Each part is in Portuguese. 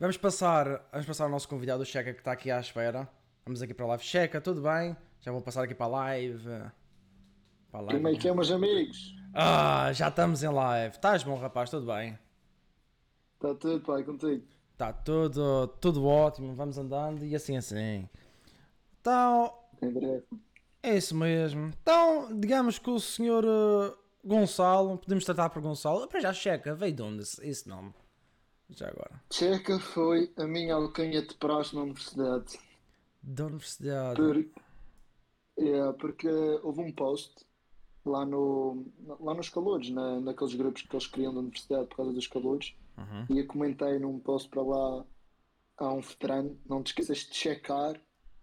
Vamos passar, vamos passar ao nosso convidado, o Checa, que está aqui à espera. Vamos aqui para a live. Checa, tudo bem? Já vou passar aqui para a live. Para a live. Como é que é, meus amigos? Ah, já estamos em live. Estás bom, rapaz? Tudo bem? Está tudo, pai, contigo. Está tudo, tudo ótimo. Vamos andando e assim, assim. Então... Em breve. É isso mesmo. Então, digamos que o senhor uh, Gonçalo, podemos tratar por Gonçalo. Para já, Checa, veio de onde esse, esse nome? Já agora. Checa foi a minha alcanha de praxe na universidade. Da universidade? Por, é, porque houve um post lá, no, lá nos calores, na, naqueles grupos que eles criam da universidade por causa dos calores. Uhum. E eu comentei num post para lá a um veterano: não te esqueças de checar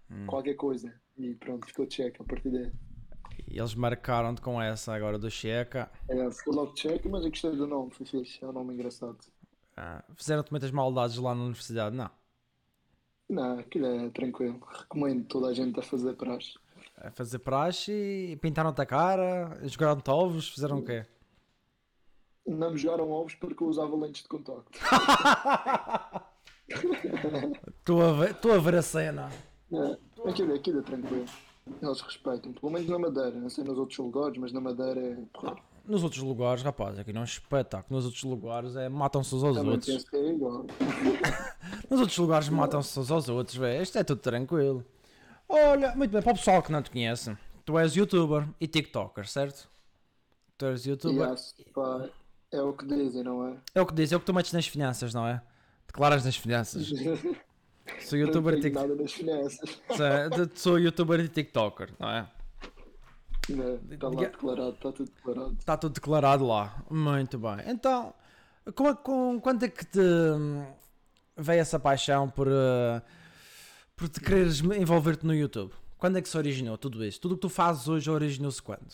hum. qualquer coisa. E pronto, ficou check a partir daí. E eles marcaram-te com essa agora do Checa. É, ficou logo check, mas eu gostei do nome, foi fixe, é um nome engraçado. Ah, Fizeram-te muitas maldades lá na universidade? Não. Não, aquilo é tranquilo. Recomendo toda a gente a fazer praxe. A fazer praxe e pintaram-te a cara, jogaram-te ovos, fizeram o quê? Não me jogaram ovos porque eu usava lentes de contacto. Estou a, ver, a ver a cena. É, aquilo, aquilo é tranquilo. Eles respeitam, pelo menos na Madeira, não sei nos outros lugares, mas na Madeira é porra. Nos outros lugares, rapaz, aqui não é um espetáculo. Nos outros lugares é matam-se uns aos Também outros. É igual. Nos outros lugares matam-se uns aos outros, velho. Isto é tudo tranquilo. Olha, muito bem, para o pessoal que não te conhece, tu és youtuber e tiktoker, certo? Tu és youtuber. Yes, pá, é o que dizem, não é? É o que dizem, é o que tu metes nas finanças, não é? Declaras nas finanças. Sou youtuber e tiktoker. Sou youtuber e tiktoker, não é? Está lá declarado, está tudo declarado. Está tudo declarado lá. Muito bem. Então, como, é com, quando é que te hum, veio essa paixão por, uh, por te quereres envolver-te no YouTube? Quando é que se originou tudo isso? Tudo o que tu fazes hoje originou-se quando?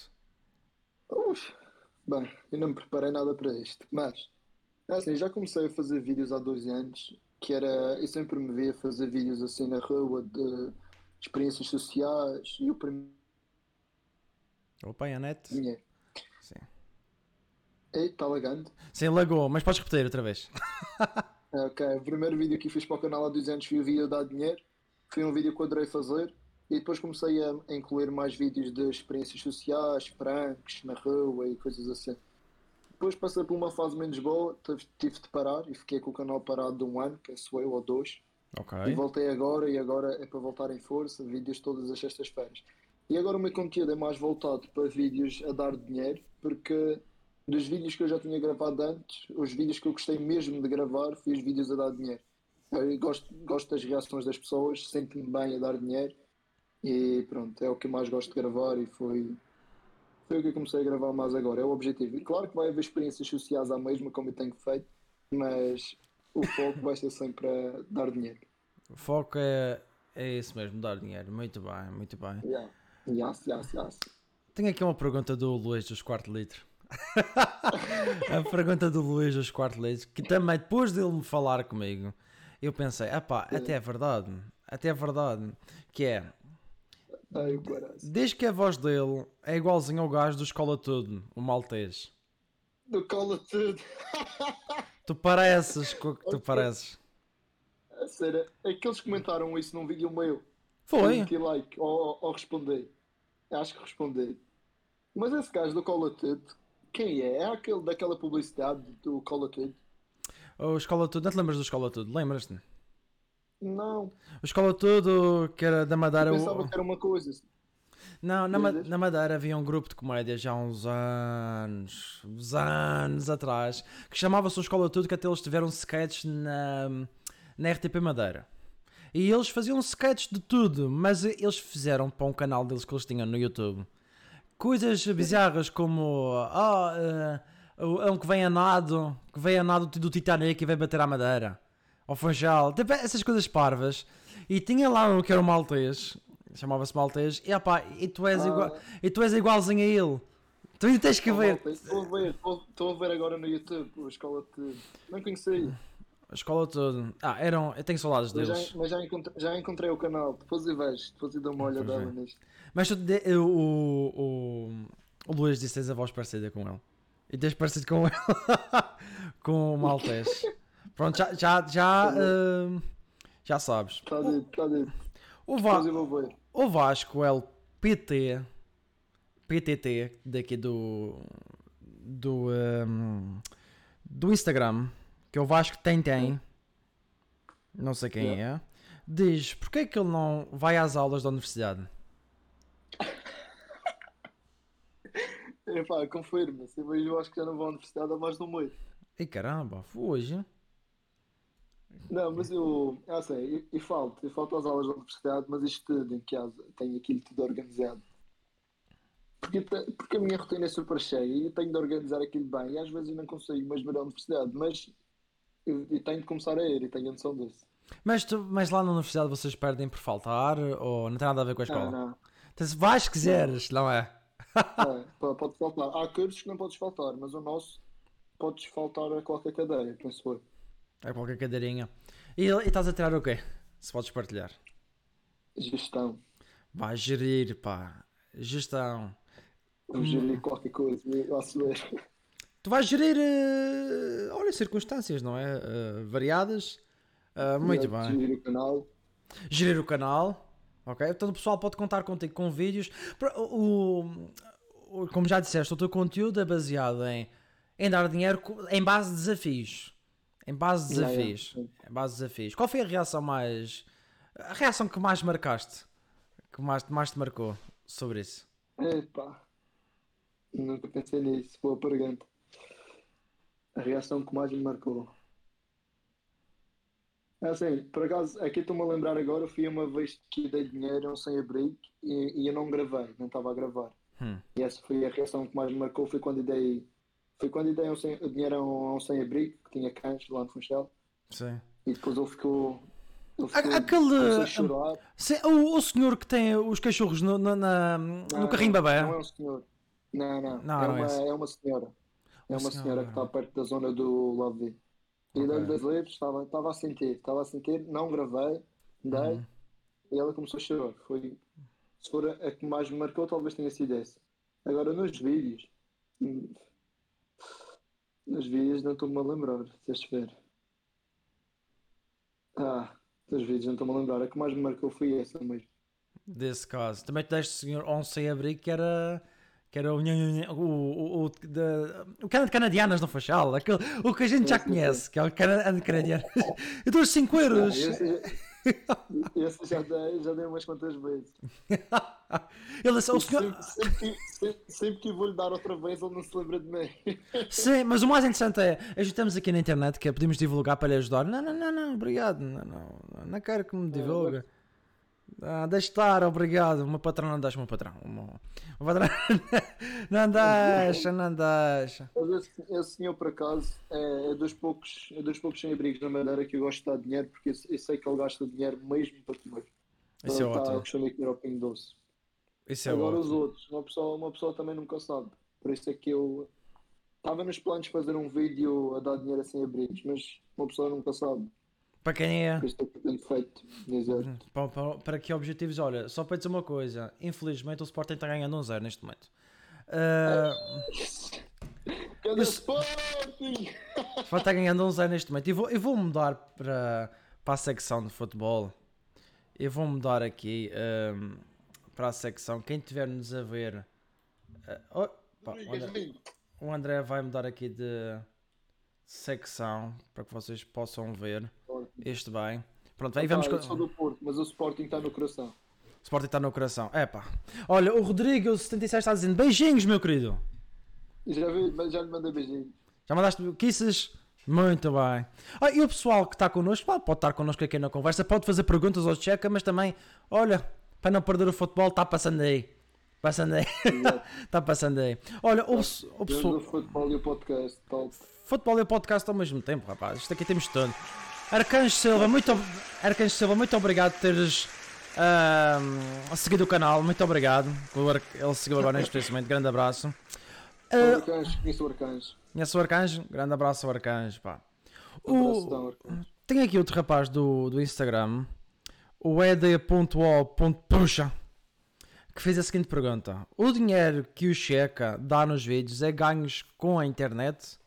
Uf, bem, eu não me preparei nada para isto, mas é assim, já comecei a fazer vídeos há dois anos, que era, eu sempre me via fazer vídeos assim na rua de experiências sociais e o primeiro Opa, e a net? Dinheiro. Sim. Ei, está lagando? Sim, lagou, mas podes repetir outra vez. ok, o primeiro vídeo que fiz para o canal há dois anos foi o vídeo dar dinheiro. Foi um vídeo que eu adorei fazer. E depois comecei a incluir mais vídeos de experiências sociais, pranks na rua e coisas assim. Depois passei por uma fase menos boa, tive, tive de parar e fiquei com o canal parado de um ano, penso eu, ou dois. Okay. E voltei agora e agora é para voltar em força, vídeos todas as sextas-feiras. E agora o meu conteúdo é mais voltado para vídeos a dar dinheiro, porque dos vídeos que eu já tinha gravado antes, os vídeos que eu gostei mesmo de gravar, fiz vídeos a dar dinheiro. Eu gosto, gosto das reações das pessoas, sinto-me bem a dar dinheiro e pronto, é o que eu mais gosto de gravar e foi, foi o que eu comecei a gravar mais agora, é o objetivo. E claro que vai haver experiências sociais à mesma, como eu tenho feito, mas o foco vai ser sempre a dar dinheiro. O foco é, é isso mesmo, dar dinheiro. Muito bem, muito bem. Yeah. Yes, yes, yes. Tenho aqui uma pergunta do Luís dos Quarto Litro. a pergunta do Luís dos Quarto Litro, que também depois dele me falar comigo, eu pensei, pá, até é verdade, até é verdade, que é. Ai, Diz que a voz dele é igualzinho ao gajo do Escola Tudo, o maltês. Do Cola Tudo. tu pareces tu pareces. A sério, é que eles comentaram isso num vídeo meu. Foi. Que like, ou, ou respondi. Acho que respondi. Mas esse gajo do Call of Duty, quem é? É aquele daquela publicidade do Call of Duty? O Escola Tudo, não te lembras do Escola Tudo? Lembras-te? Não. O Escola Tudo, que era da Madeira. Eu pensava o... que era uma coisa. Não, na, Ma na Madeira havia um grupo de comédia já há uns anos, uns anos atrás, que chamava-se o Escola Tudo, que até eles tiveram sketches na, na RTP Madeira. E eles faziam sketches de tudo, mas eles fizeram para um canal deles que eles tinham no YouTube coisas bizarras como ah, uh, um que vem a nado, que vem a nado do Titanic e vai bater à madeira, ao Funchal, tipo, essas coisas parvas. E tinha lá um que era o Maltês, chamava-se Maltês, e, opa, e, tu és ah. igual, e tu és igualzinho a ele. Tu ainda tens que ver. Estou a ver, estou a ver agora no YouTube a escola de. Não conheci. A escola toda. Ah, eram. Eu tenho saudades deles. Mas já, mas já, encontrei, já encontrei o canal, depois eu vejo, depois eu dou uma olhada nisto. Mas tu, de, o, o, o Luís disse que tens a voz parecida com ele. E tens parecido com ele. com o Maltese. Pronto, já, já, já, uh, já sabes. Está dito, está dito. O, Va o Vasco é o PT, PTT, daqui do, do, um, do Instagram, que é o Vasco tem tem, não sei quem é, diz, porquê é que ele não vai às aulas da universidade? Epá, confirma-se. Eu acho que já não vou à universidade há mais de um mês. E caramba, hoje... Não, mas eu, ah, sei, eu, eu falto, eu falto às aulas da universidade, mas estudo em casa, tenho aquilo tudo organizado. Porque, porque a minha rotina é super cheia e eu tenho de organizar aquilo bem e às vezes eu não consigo mais ver a universidade, mas eu, eu tenho de começar a ir e tenho a noção disso. Mas, tu, mas lá na universidade vocês perdem por faltar ou não tem nada a ver com a escola? Não, não. Então, se vais se quiseres, não é? É, pá, pode faltar. Há cursos que não podes faltar, mas o nosso podes faltar a qualquer cadeia, penso eu. É qualquer cadeirinha. E, e estás a tirar o quê? Se podes partilhar. Gestão. Vai gerir, pá. Gestão. Vou gerir qualquer coisa, eu a ver. Tu vais gerir, eh, olha, circunstâncias, não é? Eh, variadas. Ah, muito bem. Gerir o canal. Gerir o canal. Ok? Portanto, o pessoal pode contar contigo com vídeos. O, o- como já disseste, o teu conteúdo é baseado em, em dar dinheiro em base de desafios. Em base de Já, já. desafios. Em base de desafios. Qual foi a reação mais. A reação que mais marcaste? Que mais, mais te marcou sobre isso? Epá, nunca pensei nisso, boa pergunta. A reação que mais me marcou. É assim, por acaso, aqui estou-me a lembrar agora, fui uma vez que dei dinheiro a um sem-abrigo e, e eu não gravei, não estava a gravar. Hum. E essa foi a reação que mais me marcou, foi quando dei, foi quando dei um sem, dinheiro a um, sem-abrigo, que tinha cães lá no Funchal, Sim. e depois ele ficou... Ele A- ficou aquele- começou a chorar. Sim, o, o senhor que tem os cachorros no, na- na- no Não, carrinho não, babé. Não é um senhor. Não, não. Não, é, não é uma, esse. é uma senhora. É Uma senhora. senhora que está perto da zona do Love E Ok. dei-lhe dois livros, estava, estava a sentir, estava a sentir, não gravei, dei, Uhum. e ela começou a chorar. Foi, se for a, a que mais me marcou, talvez tenha sido essa. Agora, nos vídeos, nos vídeos não estou-me a lembrar, se ver. Ah, nos vídeos não estou-me a lembrar, a que mais me marcou foi essa mesmo. Desse caso. Também te deste senhor um sem abrigo que era. Que era o, o, o, o, da- o cana de canadianas no Fachal, aquele, o que a gente já conhece, que é o cana de canadiano. Eu dou 5 euros. Esse, já dei, já dei umas quantas vezes. Ele disse, o senhor. Sempre, sempre, que- sempre, sempre que vou-lhe dar outra vez, ele não se lembra de mim. Sim, mas o mais interessante é, ajuntamos aqui na internet que é podemos divulgar para lhe ajudar. Não, não, não, não, obrigado. Não, não, não quero que me divulgue. Ah, deixa estar, obrigado. O meu patrão não deixa, o meu patrão. O meu, o patrão não deixa, não deixa. Esse, esse senhor, por acaso, é, é dos poucos, é dos poucos sem-abrigos na Madeira que eu gosto de dar dinheiro, porque eu, eu sei que ele gasta dinheiro mesmo para comer. Isso é está ótimo. ir ao Pingo Doce. Isso é Agora os ótimo. outros, uma pessoa, uma pessoa também nunca sabe. Por isso é que eu estava nos planos de fazer um vídeo a dar dinheiro a sem-abrigos, mas uma pessoa nunca sabe. Para quem é? É feito. Dizer. Para, para, para que objetivos? Olha, só para dizer uma coisa: infelizmente o Sporting está ganhando um zero neste momento. Ah, Cadê Isso- Sporting? está ganhando um zero neste momento. E vou, eu vou mudar para, para a secção de futebol. Eu vou mudar aqui ahm, para a secção. Quem tiver-nos a ver. ah, oh, pá, o, André, o André vai mudar aqui de secção para que vocês possam ver este bem. Pronto, aí vamos. Ah, co- eu sou do Porto, mas o Sporting está no coração. O Sporting está no coração. É pá. Olha, o Rodrigo 77 está dizendo beijinhos, meu querido. Já, vi, já lhe mandei beijinhos. Já mandaste kisses? Muito bem. Ah, e o pessoal que está connosco, pode estar connosco aqui na conversa, pode fazer perguntas ao Checa, mas também, olha, para não perder o futebol, está passando aí. Passando aí. Está passando aí. Olha, o, o pessoal. o futebol e o podcast. Tal. Futebol e o podcast ao mesmo tempo, rapaz. Isto aqui temos tudo. Arcanjo Silva, muito, Arcanjo Silva, muito obrigado por teres ahm, seguido o canal. Muito obrigado. Ele seguiu agora neste precisamente. Grande abraço. Arcanjo, conheço o Arcanjo. Conhece o Arcanjo? Grande abraço ao Arcanjo, pá. O- Arcanjo. Tem aqui outro rapaz do, do Instagram, o ed.o.puxa, que fez a seguinte pergunta: O dinheiro que o Checa dá nos vídeos é ganhos com a internet?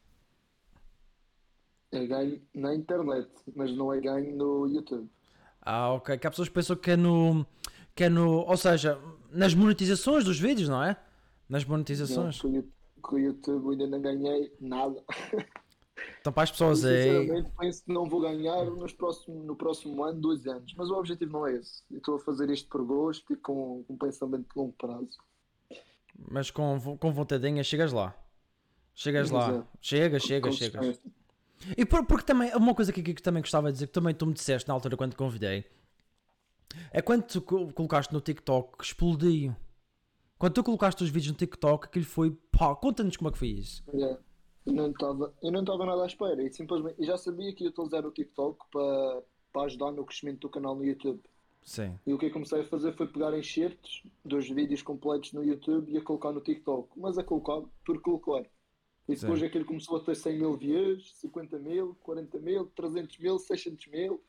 É ganho na internet, mas não é ganho no YouTube. Ah, ok. Que há pessoas que pensam que é no. Que é no. Ou seja, nas monetizações dos vídeos, não é? Nas monetizações. Com o Yu- com o YouTube ainda não ganhei nada. Então para as pessoas aí. Sinceramente, penso que não vou ganhar nos próximo, no próximo ano, dois anos. Mas o objetivo não é esse. Eu estou a fazer isto por gosto e com, um pensamento de longo prazo. Mas com, com vontadinha chegas lá. Chegas lá. Chega, chega, Com chegas. E por- porque também, uma coisa que, que também gostava de dizer, que também tu me disseste na altura quando te convidei, é quando tu co- colocaste no TikTok que explodiu. Quando tu colocaste os vídeos no TikTok, aquilo foi pá, conta-nos como é que foi isso. Yeah. Eu não estava eu não estava nada à espera. E simplesmente, eu já sabia que ia utilizar o TikTok para, para ajudar no crescimento do canal no YouTube. Sim. E o que eu comecei a fazer foi pegar enxertos dos vídeos completos no YouTube e a colocar no TikTok. Mas a colocar por colocar. E depois Sim. aquilo começou a ter 100 mil views, 50 mil, 40 mil, 300 mil, 600 mil.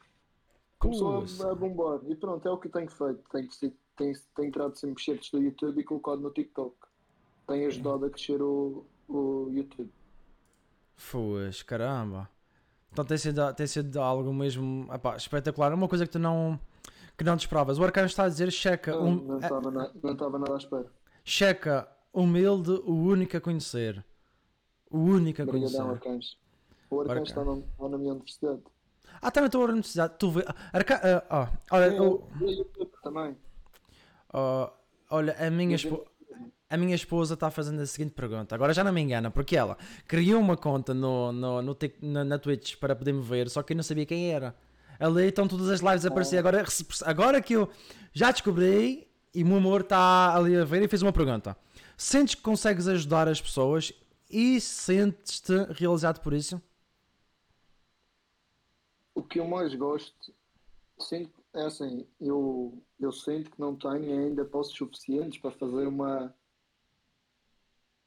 Começou a, a bombar. E pronto, é o que tenho feito. Tenho, tenho, tenho tirado sempre enxertos do YouTube e colocado no TikTok. Tem ajudado a crescer o, o YouTube. Fuas, caramba. Então tem sido, tem sido algo mesmo epá, espetacular. Uma coisa que tu não, que não te esperavas. O Arcano está a dizer: checa, Não um, não estava estava nada à espera. checa, humilde, o único a conhecer. O único a conhecer. Obrigadão, Arcanjo. O Arcanjo está na, está na minha universidade. Ah, também estou a necessidade. Tu vê. Arca... ah, ah, olha, É, eu- e YouTube também. ah, olha, a minha, espo- a minha esposa está fazendo a seguinte pergunta. Agora já não me engana, porque ela criou uma conta no, no, no na, na Twitch para poder me ver, só que eu não sabia quem era. Ali estão todas as lives a aparecer. Agora, agora que eu já descobri e o meu amor está ali a ver e fez uma pergunta. Sentes que consegues ajudar as pessoas e sentes-te realizado por isso? O que eu mais gosto, sinto, é assim, eu, eu sinto que não tenho ainda postos suficientes para fazer uma.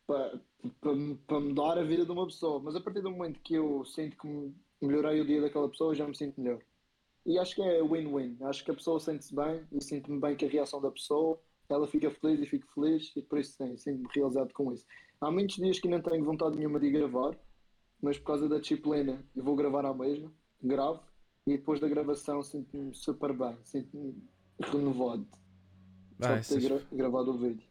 para, para, para mudar a vida de uma pessoa. Mas a partir do momento que eu sinto que me- melhorei o dia daquela pessoa, já me sinto melhor. E acho que é win-win. Acho que a pessoa sente-se bem e sinto-me bem com a reação da pessoa. Ela fica feliz e fico feliz e por isso sim, sinto-me realizado com isso. Há muitos dias que não tenho vontade nenhuma de gravar, mas por causa da disciplina eu vou gravar à mesma, gravo e depois da gravação sinto-me super bem, sinto-me renovado. Só Ah, de isso ter é gra- gravado o vídeo.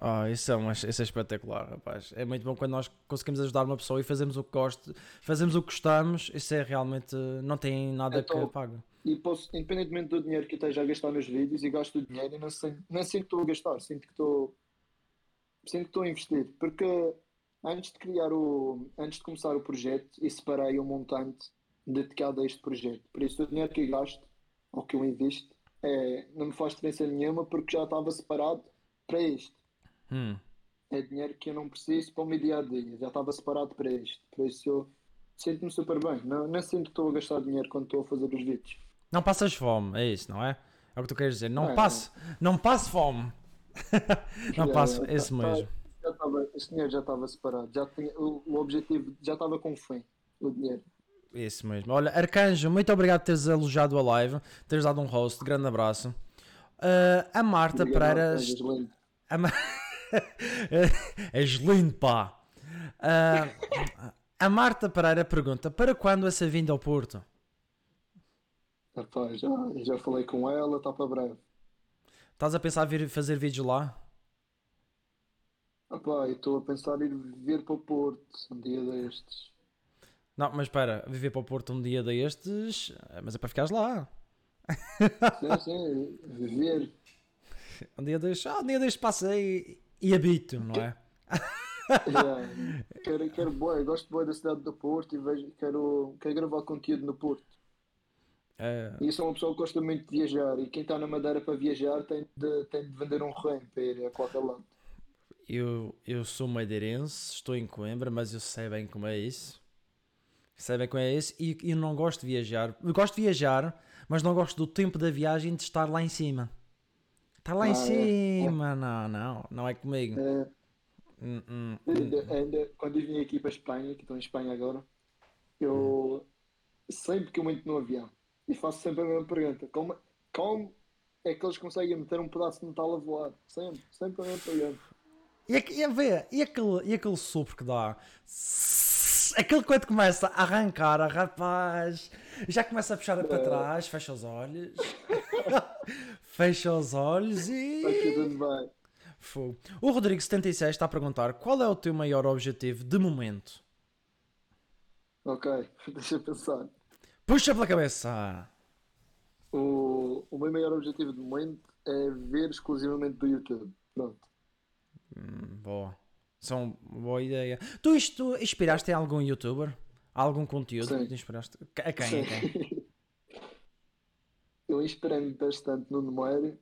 Ah, isso é, uma- isso é espetacular, rapaz. É muito bom quando nós conseguimos ajudar uma pessoa e fazemos o que gosto, fazemos o que gostamos. Isso é realmente. Não tem nada Então, que pague. E posso, independentemente do dinheiro que eu esteja a gastar nos vídeos, e gasto o dinheiro e não sinto, não sinto que estou a gastar, sinto que estou, sinto que estou a investir. Porque antes de criar o, antes de começar o projeto, eu separei um montante dedicado a este projeto. Por isso o dinheiro que eu gasto, ou que eu invisto, é, não me faz diferença nenhuma porque já estava separado para isto. Hum. É dinheiro que eu não preciso para o meu dia a dia, já estava separado para isto. Por isso eu sinto-me super bem. Não, não sinto que estou a gastar dinheiro quando estou a fazer os vídeos. Não passas fome, é isso, não é? É o que tu queres dizer. Não É, passe, não passe fome. não passe, já- esse tá- mesmo. Já estava, este dinheiro já estava separado, já tinha, o, o objetivo já estava com fim, o dinheiro. Esse mesmo. Olha, Arcanjo, muito obrigado por teres elogiado a live, teres dado um host, grande abraço. Ah, a Marta Obrigado, Pereira. Arcanjo, lindo. A Ma- És lindo, pá. Ah, a Marta Pereira pergunta: para quando essa vinda ao Porto? Já, já falei com ela, está para breve. Estás a pensar vir fazer vídeos lá? Rapaz, estou a pensar em vir para o Porto um dia destes. Não, mas espera, viver para o Porto um dia destes, mas é para ficares lá. Sim, sim, viver. Um dia destes, ah, um dia destes passei e, e habito, não é? Yeah. Quero, quero boa, gosto boa da cidade do Porto e vejo, quero, quero gravar conteúdo no Porto. É, E sou uma pessoa que gosta muito de viajar e quem está na Madeira para viajar tem de, tem de vender um reino para ir a qualquer lado. eu, eu sou madeirense, estou em Coimbra, mas eu sei bem como é isso. Sei bem como é isso e eu não gosto de viajar. Eu gosto de viajar, mas não gosto do tempo da viagem de estar lá em cima. Estar lá Ah, em é. cima, não, não, não é comigo. É, Hum, hum, hum. ainda, ainda, quando eu vim aqui para a Espanha, que estou em Espanha agora, eu sempre que eu entro no avião e faço sempre a mesma pergunta: como, como é que eles conseguem meter um pedaço de metal a voar? Sempre, sempre a mesma pergunta. E, e, a ver, e, aquele, e aquele sopro que dá? Aquele quando começa a arrancar, a rapaz, já começa a puxar para É. trás, fecha os olhos, fecha os olhos e. tudo bem. Fogo. O Rodrigo76 está a perguntar qual é o teu maior objetivo de momento? Ok, deixa eu pensar. Puxa pela cabeça! O, o meu maior objetivo de momento é ver exclusivamente do YouTube. Pronto. Hum, boa. São boa ideia. Tu isto inspiraste em algum youtuber? Algum conteúdo Sim. que te inspiraste? A quem? A quem? Eu inspirei-me bastante no Nemoeiro,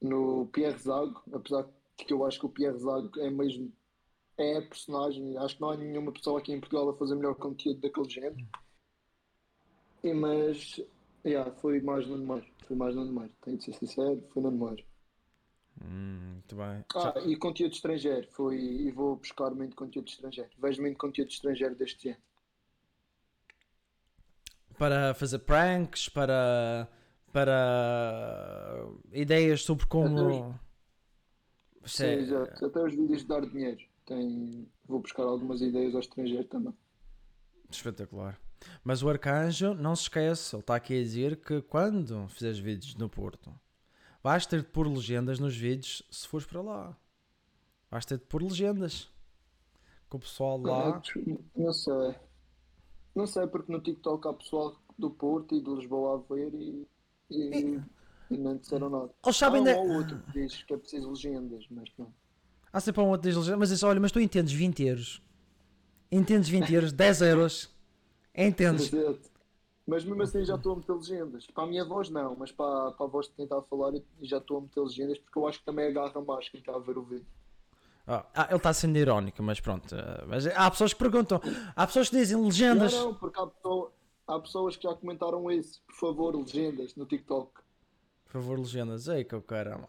no Pierre Zago, apesar de que eu acho que o Pierre Zago é mesmo é a personagem. Acho que não há nenhuma pessoa aqui em Portugal a fazer melhor conteúdo daquele género. E, mas yeah, foi mais no Nemoeiro. Foi mais no Nemoeiro. Tenho de ser sincero, foi no Nemoeiro. Hum, muito bem. Ah, e conteúdo estrangeiro. Foi, e vou buscar muito conteúdo estrangeiro. Vejo muito conteúdo estrangeiro deste género. Para fazer pranks, para. para. ideias sobre como. Sim, é- exato. Até os vídeos de dar dinheiro. Tem... Vou buscar algumas ideias ao estrangeiro também. Espetacular. Mas o Arcanjo, não se esquece, ele está aqui a dizer que quando fizeres vídeos no Porto, vais ter de pôr legendas nos vídeos se fores para lá. Vais ter de pôr legendas. Que o pessoal lá. Não sei. Não sei, porque no TikTok há pessoal do Porto e de Lisboa a ver e, e, e não disseram nada. Eles sabem há um ou outro que diz que é preciso legendas, mas não. Há sempre um outro diz legendas, mas isso, olha, mas tu entendes 20 euros. Entendes 20 euros, 10 euros. Entendes? Mas mesmo assim já estou a meter legendas. Para a minha voz não, mas para, para a voz de quem está a falar já estou a meter legendas porque eu acho que também agarra mais quem está a ver o vídeo. Ah, ah, ele está sendo irónico, mas pronto. ah, Mas há pessoas que perguntam, há pessoas que dizem legendas. Não, não, porque há, pessoa- há pessoas que já comentaram isso. Por favor, legendas no TikTok. Por favor, legendas. Ei, que eu caramba.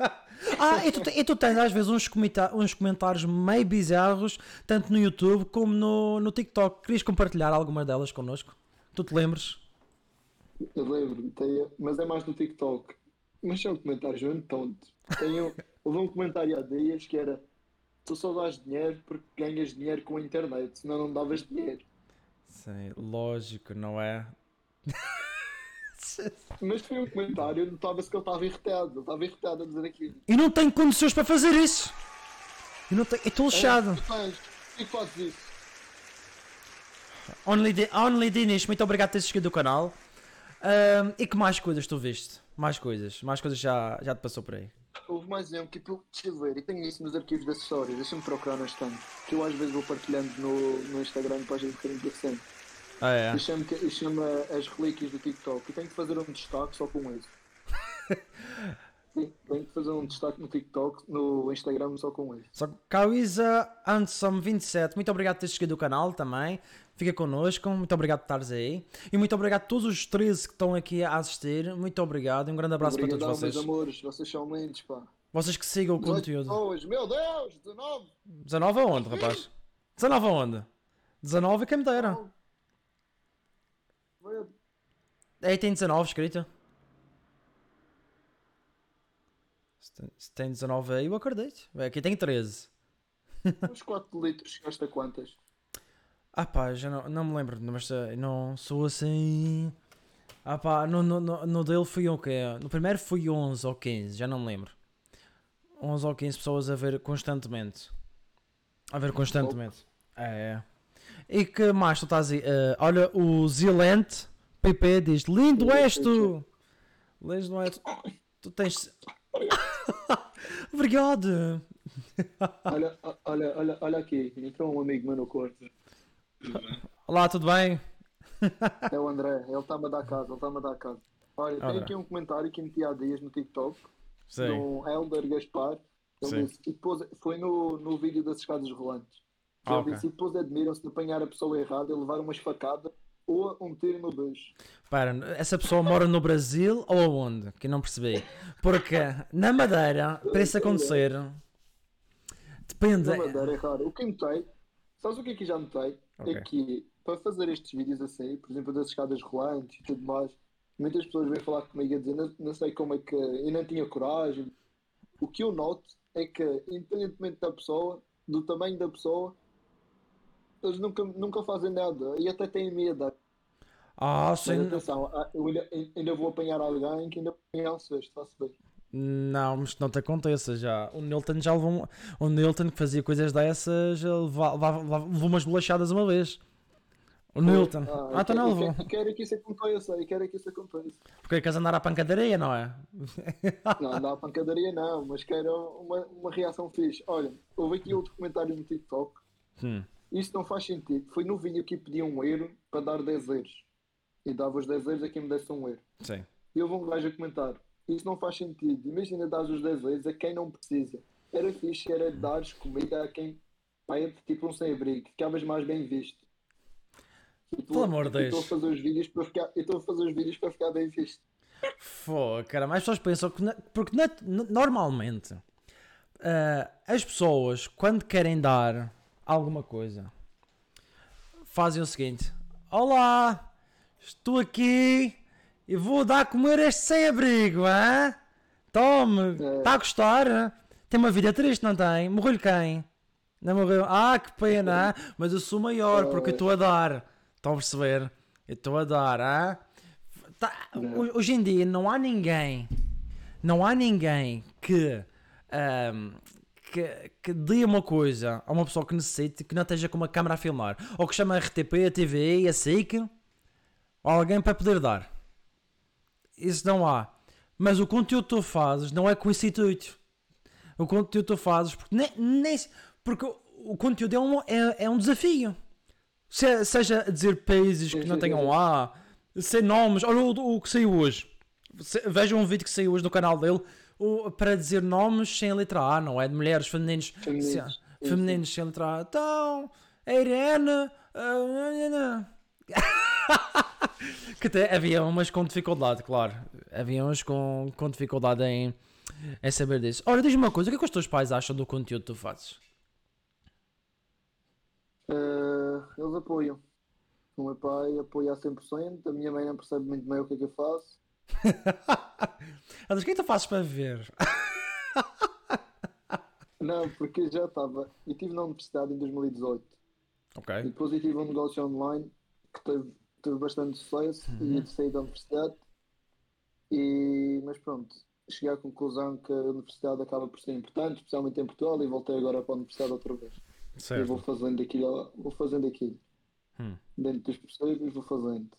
ah, e tu, e tu tens às vezes uns, uns comentários meio bizarros, tanto no YouTube como no, no TikTok. Querias compartilhar alguma delas connosco? Tu te lembres? Eu lembro, tem, mas é mais no TikTok. Mas são comentários muito tontos. Tenho, houve um comentário há dias que era tu só dás dinheiro porque ganhas dinheiro com a internet, senão não davas dinheiro. Sim, lógico, não é? Mas foi um comentário, notava-se que ele estava irritado, ele estava irritado a dizer aquilo. E não tenho condições para fazer isso. Eu não tenho. Estou lixado. É, que fazes isso? Only, Only Dinis, muito obrigado por teres seguido o canal. Ahm, e que mais coisas tu viste? Mais coisas. Mais coisas já, já te passou por aí. Houve mais um, que eu, eu ver, e tenho isso nos arquivos da história, deixa-me procurar na estante, que eu às vezes vou partilhando no, no Instagram para a gente ficar interessante. Ah, é? Que- eu chamo as relíquias do TikTok e tenho que fazer um destaque só com isso. Tenho que fazer um destaque no TikTok, no Instagram só com isso. Só que Cauísa Ansom27, muito obrigado por teres seguido o canal também. Fica connosco, muito obrigado por estares aí. E muito obrigado a todos os 13 que estão aqui a assistir. Muito obrigado e um grande abraço para todos vocês. meus amores, vocês são lindos, pá. Vocês que sigam o 18 conteúdo. pessoas, meu Deus, 19! 19 aonde, rapaz? 19 aonde? 19 e quem me dera. Vai- Aí tem 19 escrito. Se tem- Se tem 19 aí, eu acredito. Aqui tem 13. Uns 4 litros, chegaste a quantas? Ah pá, já não, não me lembro, mas eh, não sou assim. Ah pá, no, no, no, no dele fui o quê? No primeiro fui 11 ou 15, já não me lembro. 11 ou 15 pessoas a ver constantemente. A ver constantemente. É. E que mais tu estás aí? Eh, olha, o Zilente PP diz: Lindo és tu! Lindo és tu. Tu tens. Obrigado! Olha, olha, olha, olha aqui, entrou um amigo meu no quarto. Olá, tudo bem? É o André, ele está-me a dar casa, ele está-me a dar casa. Olha, tem aqui um comentário que meti há dias no TikTok, Sim. no Elder Gaspar. Ele Sim. disse, e depois, foi no, no vídeo das escadas rolantes. Ah, Ele ok. disse, e depois admiram-se de apanhar a pessoa errada e levar uma esfacada ou um tiro no beijo. Para, essa pessoa mora no Brasil ou aonde? Que não percebi. Porque na Madeira, para isso acontecer, depende. Na Madeira é raro. O que notei, sabes o que é que já notei? Ok. É que para fazer estes vídeos assim, por exemplo, das escadas rolantes e tudo mais, muitas pessoas vêm falar comigo a dizer, não, não sei como é que eu não tinha coragem. O que eu noto é que, independentemente da pessoa, do tamanho da pessoa, eles nunca, nunca fazem nada e até têm medo. Ah, Mas sim. atenção, ah, eu ainda, ainda vou apanhar alguém que ainda vou apanhar um sexto, está-se bem. Não, mas não te aconteça já. O Nilton já levou. um- O Nilton que fazia coisas dessas levava- levou umas bolachadas uma vez. O Nilton. Ah, Ah, então não levou. E quero que isso aconteça, e quero que isso aconteça. Porque queres andar à pancadaria, não é? Não, não há pancadaria não, mas quero uma, uma reação fixe. Olha, houve aqui um documentário no TikTok, Hum. isto não faz sentido. Foi no vídeo que pediam um euro para dar 10 euros. E dava os 10 euros a quem me desse um euro. Sim. E houve um gajo a comentar, isto não faz sentido. Imagina dar os 10 euros a quem não precisa. Era fixe, era dares comida a quem é tipo um sem-abrigo, ficavas mais bem visto. Pelo amor de e Estou a Deus. fazer os vídeos para ficar, eu estou a fazer os vídeos para ficar bem visto. Fô, cara, mais pessoas pensam que. na- Porque na- normalmente ah, as pessoas, quando querem dar alguma coisa, fazem o seguinte: Olá, estou aqui e vou dar a comer este sem-abrigo, hã? Tome, É. está a gostar? hã? Tem uma vida triste, não tem? Morreu-lhe quem? Não morreu? Ah, que pena, hã? mas eu sou maior porque eu estou a dar. Estão a perceber? Eu estou a dar, hã? Tá, ho- hoje em dia não há ninguém, não há ninguém que, ahm, que, que dê uma coisa a uma pessoa que necessite que não esteja com uma câmera a filmar, ou que chama a RTP, a TV, a SIC, alguém para poder dar. Isso não há. Mas o conteúdo que tu fazes não é com esse intuito. O conteúdo que tu fazes, porque, nem, nem, porque o, conteúdo é um, é, é um desafio. Se- seja a dizer países que não tenham lá, sem nomes. Olha o, o que saiu hoje. Se- Vejam um vídeo que saiu hoje no canal dele o- para dizer nomes sem a letra A, não é? De mulheres femininos, Femininos, se- sim, femininos sem a letra A. Então, a Irene. ah, que até havia umas com dificuldade, claro. Havia uns com, com dificuldade em, em saber disso. Ora, diz-me uma coisa: o que é que os teus pais acham do conteúdo que tu fazes? Eh, eles apoiam. O meu pai apoia a 100%, a minha mãe não percebe muito bem o que é que eu faço. Elas, o que é que tu fazes para ver? Não, porque eu já estava. Eu estive na universidade em 2018 e Ok. depois eu tive um negócio online que teve, teve bastante sucesso e eu saí da universidade. E, mas pronto, cheguei à conclusão que a universidade acaba por ser importante, especialmente em Portugal, e voltei agora para a universidade outra vez. Eu vou Certo. fazendo aquilo, vou fazendo aquilo. Hum. Dentro dos possíveis, vou fazendo.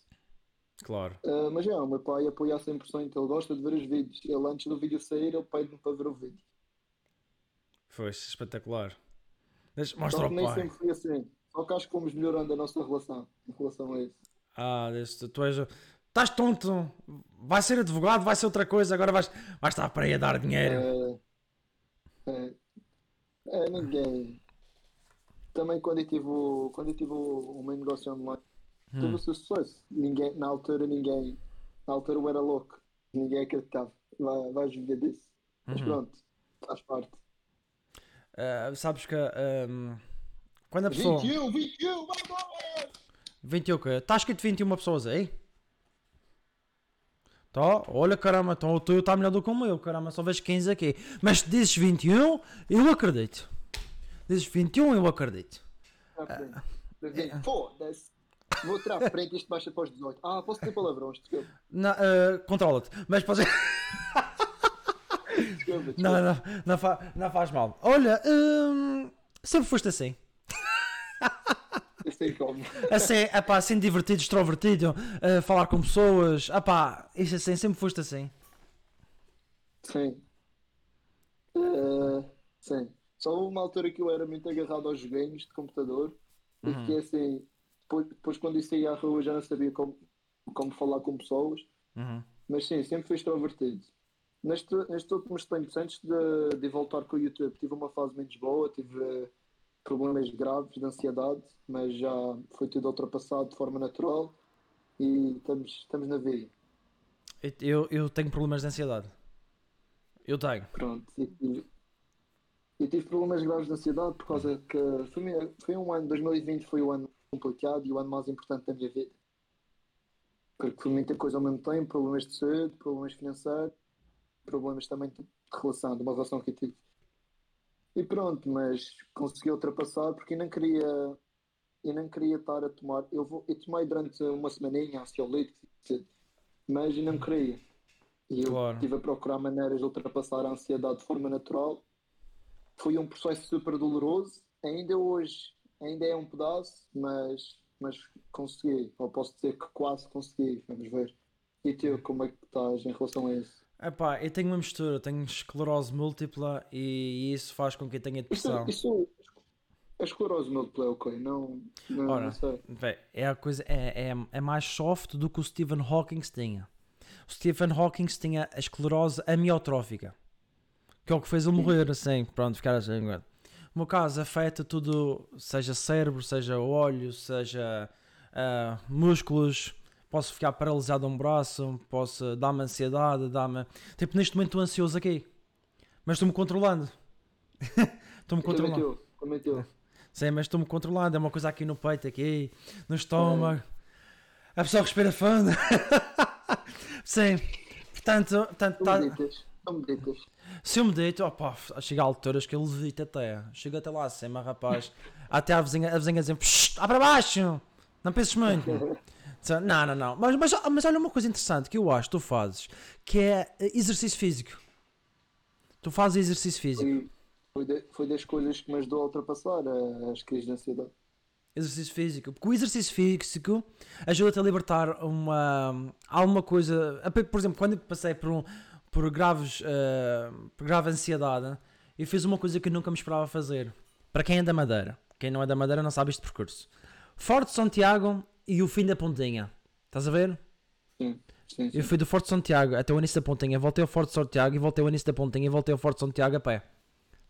Claro. Ah, mas é, o meu pai apoia a 100%, ele gosta de ver os vídeos. Ele antes do vídeo sair, ele pede-me para ver o vídeo. Foi espetacular. Deixa, Só mostra ao que nem pai. sempre foi assim. Só que acho que fomos melhorando a nossa relação em relação a isso. Ah, deste, tu és. Estás tonto. Vai ser advogado, vai ser outra coisa. Agora vais, vais estar para aí a dar dinheiro. É, é, é, ninguém. Também quando eu tive o, quando eu tive o, o meu negócio online, Hum. seu sucesso. Ninguém, na altura ninguém, na altura eu era louco. Ninguém acreditava. Vai, vais viver disso. Mas Uhum. pronto, faz parte. Ah, sabes que. ahm, quando a pessoa. 21, 21, vamos! 20 o quê? Está escrito 21 pessoas aí? Tá, olha caramba, então o teu está melhor do que o meu, caramba, só vejo 15 aqui. Mas se dizes 21, eu acredito. Dizes 21, eu acredito. Foda-se. Vou tirar à frente, isto baixa para os 18. Ah, posso ter palavrões, desculpa. Ah, Controla-te, mas pode Desculpa, desculpa. Não, não, não, fa- não faz mal. Olha, hum, sempre foste assim. Sei como. Assim, epá, assim divertido, extrovertido, a falar com pessoas, epá, isso assim, sempre foste assim. Sim. Eh, sim. Só houve uma altura que eu era muito agarrado aos games de computador e que assim, depois, depois quando eu saía à rua já não sabia como, como falar com pessoas, Uhum. mas sim, sempre fui extrovertido. Neste, nestes últimos tempos, antes de, de voltar com o YouTube, tive uma fase menos boa, tive problemas graves de ansiedade, mas já foi tudo ultrapassado de forma natural e estamos, estamos na vida. Eu, eu tenho problemas de ansiedade. Eu tenho. Pronto. Tive- eu tive problemas graves de ansiedade por causa que foi, foi um ano, 2020 foi o ano complicado e o ano mais importante da minha vida. Porque foi muita coisa ao mesmo tempo, problemas de saúde, problemas financeiros, problemas também de relação, de uma relação que eu tive. E pronto, mas consegui ultrapassar porque eu não queria, e não queria estar a tomar. Eu, vou, eu tomei durante uma semaninha ansiolítico, mas eu não queria. E eu Claro. estive a procurar maneiras de ultrapassar a ansiedade de forma natural. Foi um processo super doloroso. Ainda hoje, ainda é um pedaço, mas, mas consegui. Ou posso dizer que quase consegui. Vamos ver. E tu, como é que estás em relação a isso? Epá, eu tenho uma mistura, tenho esclerose múltipla e isso faz com que eu tenha Isso, depressão. isso a esclerose múltipla é ok, não, não, Ora. não sei. É a coisa, é, é, é mais soft do que o Stephen Hawking tinha. O Stephen Hawking tinha a esclerose amiotrófica, que é o que fez ele morrer assim, pronto, ficar assim. agora. O meu caso afeta tudo, seja cérebro, seja olho, seja ah, músculos. Posso ficar paralisado um braço, posso dar-me ansiedade, dar-me. Tipo, neste momento estou ansioso aqui, mas estou-me controlando. estou-me Também controlando. teu, também teu. Sim, mas estou-me controlando. É uma coisa aqui no peito, aqui, no estômago. A pessoa respira fundo. Sim. Portanto, portanto tá- meditas. se eu me deito, opa, chega a alturas que eu levito até. Chego até lá acima, rapaz. Até a vizinha, a vizinha "Psst, lá para baixo. Não penses muito. Não, não, não. Mas, mas, mas olha uma coisa interessante que eu acho que tu fazes, que é eh, exercício físico. Tu fazes exercício físico. Foi, foi, de- foi das coisas que me ajudou a ultrapassar eh, as crises de ansiedade. Exercício físico. Porque o exercício físico ajuda-te a libertar uma, alguma coisa. Por exemplo, quando eu passei por, um, por, graves, eh, por grave ansiedade, eu fiz uma coisa que eu nunca me esperava fazer. Para quem é da Madeira. Quem não é da Madeira não sabe este percurso. Forte Santiago e o fim da Pontinha. Estás a ver? Sim, sim, sim. Eu fui do Forte Santiago até o início da Pontinha, voltei ao Forte Santiago e voltei ao início da Pontinha e voltei ao Forte Santiago a pé.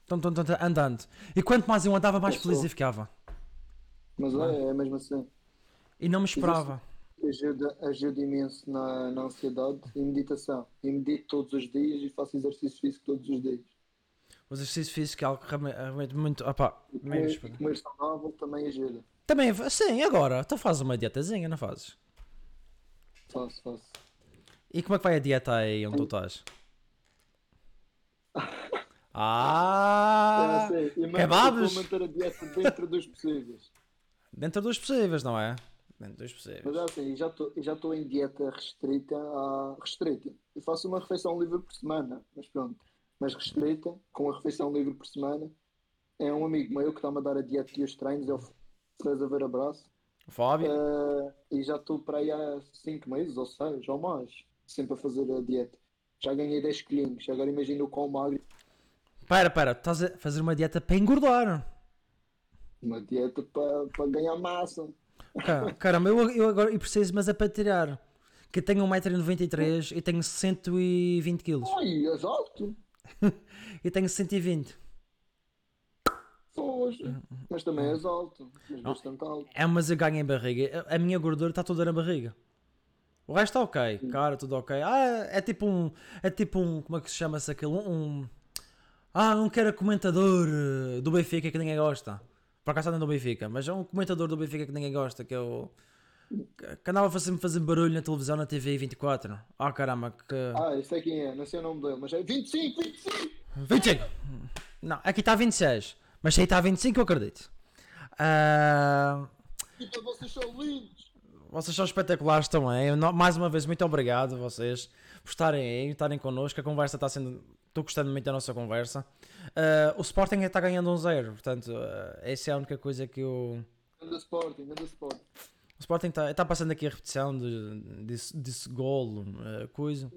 Tum, tum, tum, andando. E quanto mais eu andava, mais Eu feliz eu ficava. Mas é, é mesmo assim. E não me esperava. Ajuda, ajuda imenso na, na ansiedade e meditação. E medito todos os dias e faço exercício físico todos os dias. O exercício físico é algo que realmente- muito. Opá, E comer, comer saudável também ajuda. Também, sim, agora, tu fazes uma dietazinha, não fazes? Faço, faço. E como é que vai a dieta aí onde tu estás? Ah! É assim, e manter- kebabs? Vou manter a dieta dentro dos possíveis. Dentro dos possíveis, não é? Dentro dos Mas possíveis. é assim, já estou- eu já estou em dieta restrita à restrita. Eu faço uma refeição livre por semana, mas pronto. Mas restrita, com a refeição livre por semana, é um amigo meu que está-me a dar a dieta e os treinos, é o Fres Aveira Braço. Fábio? Eh, e já estou para aí há 5 meses ou 6 ou mais, sempre a fazer a dieta. Já ganhei 10 quilinhos, agora imagina o quão magro. Pera, pera, estás a fazer uma dieta para engordar. Uma dieta para para ganhar massa. Ca- Caramba, eu, eu agora eu preciso, mas é para tirar. Que eu tenho 1,93m e tenho 120kg. Ai, és alto! E tenho 120. Poxa. Mas também és alto, mas bastante alto. É, mas eu ganho em barriga. A minha gordura está toda na barriga. O resto está ok, cara, tudo ok. Ah, é tipo um. É tipo um. Como é que se chama-se aquilo? Um. Ah, um que era comentador eh, do Benfica que ninguém gosta. Por acaso não é do Benfica, mas é um comentador do Benfica que ninguém gosta, que é o. que- andava a fazer, fazer barulho na televisão na TV 24. Ah, caramba, que. Ah, eu sei quem é, não sei o nome dele, mas é 25, 25! 25! Não, aqui está 26. Mas se aí está 25, eu acredito. Ah. Então vocês são lindos! Vocês são espetaculares também. Eu Mais uma vez, muito obrigado a vocês por estarem aí, estarem connosco. A conversa está sendo. Estou gostando muito da nossa conversa. Ah, o Sporting está ganhando um zero, portanto, ah, essa é a única coisa que eu. Anda Sporting, anda Sporting. O Sporting está, passando aqui a repetição de, desse, desse golo, ah, coisa.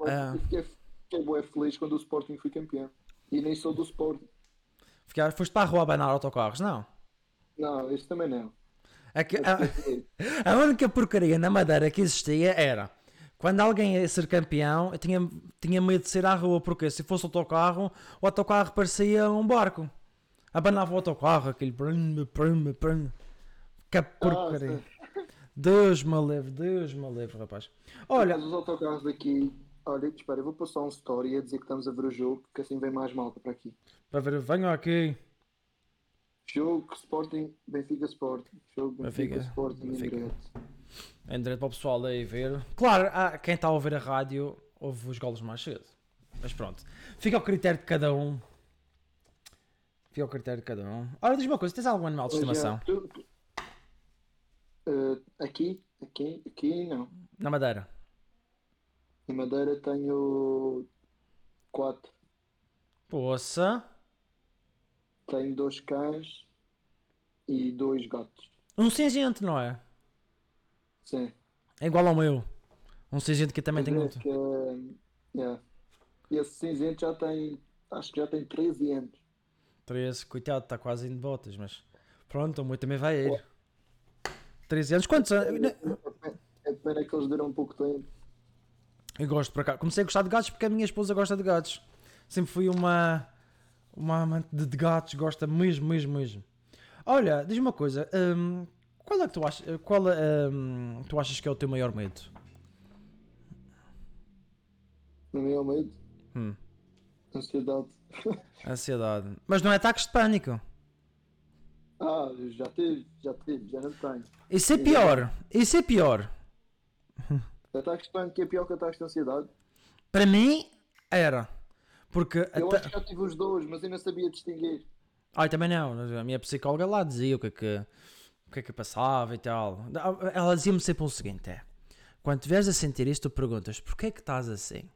Eu fiquei, fiquei feliz quando o Sporting foi campeão. E nem sou do Sporting. Ficar, foste para a rua a abanar autocarros? Não. Não, isso também não. É a, feliz. a única porcaria na Madeira que existia era quando alguém ia ser campeão, eu tinha, tinha medo de sair à rua, porque se fosse autocarro, o autocarro parecia um barco. Abanava o autocarro, aquele. brum, brum, brum. Que porcaria. sim. Deus me livre, Deus me livre, rapaz. Olha, Mas os autocarros daqui. Olha, espera, eu vou passar um story a dizer que estamos a ver o jogo, que assim vem mais malta para aqui. Para ver, venham aqui. Jogo Sporting, Benfica Sporting. Jogo Benfica, Benfica, Sporting em Benfica. direto. Em direito para o pessoal aí ver. Claro, há- quem está a ouvir a rádio ouve os golos mais cedo. Mas pronto. Fica ao critério de cada um. Fica ao critério de cada um. Ora, diz uma coisa: tens algum animal de é, estimação? Eh, aqui, aqui, aqui não. Na Madeira. Em Madeira tenho quatro. Poça. Tenho dois cães e dois gatos. Um cinzento, não é? Sim. É igual ao meu. Um cinzento que também dizer que, é. E esse cinzento já tem, acho que já tem 13 anos. 13, coitado, está quase indo de botas, mas pronto, o meu também vai ir. 13 anos, quantos anos? É pena que eles duram um pouco tempo. Eu gosto por cá. Comecei a gostar de gatos porque a minha esposa gosta de gatos. Sempre fui uma, uma amante de gatos, gosta mesmo, mesmo, mesmo. Olha, diz-me uma coisa. hum, qual é que tu achas, qual, é, hum, tu achas que é o teu maior medo? No meu medo, Hum, ansiedade. ansiedade. Mas não é ataques de pânico. Ah, já tive, já tive, já não tenho. Isso é pior. Isso é pior. Ataques de pânico é pior que ataques de ansiedade. Para mim, era. Porque. Eu ata- acho que já tive os dois, mas eu não sabia distinguir. Ai, também não. A minha psicóloga lá dizia o que é que, o que, é que passava e tal. Ela dizia-me sempre o seguinte: é. Quando estiveres a sentir isto, tu perguntas porquê é que estás assim?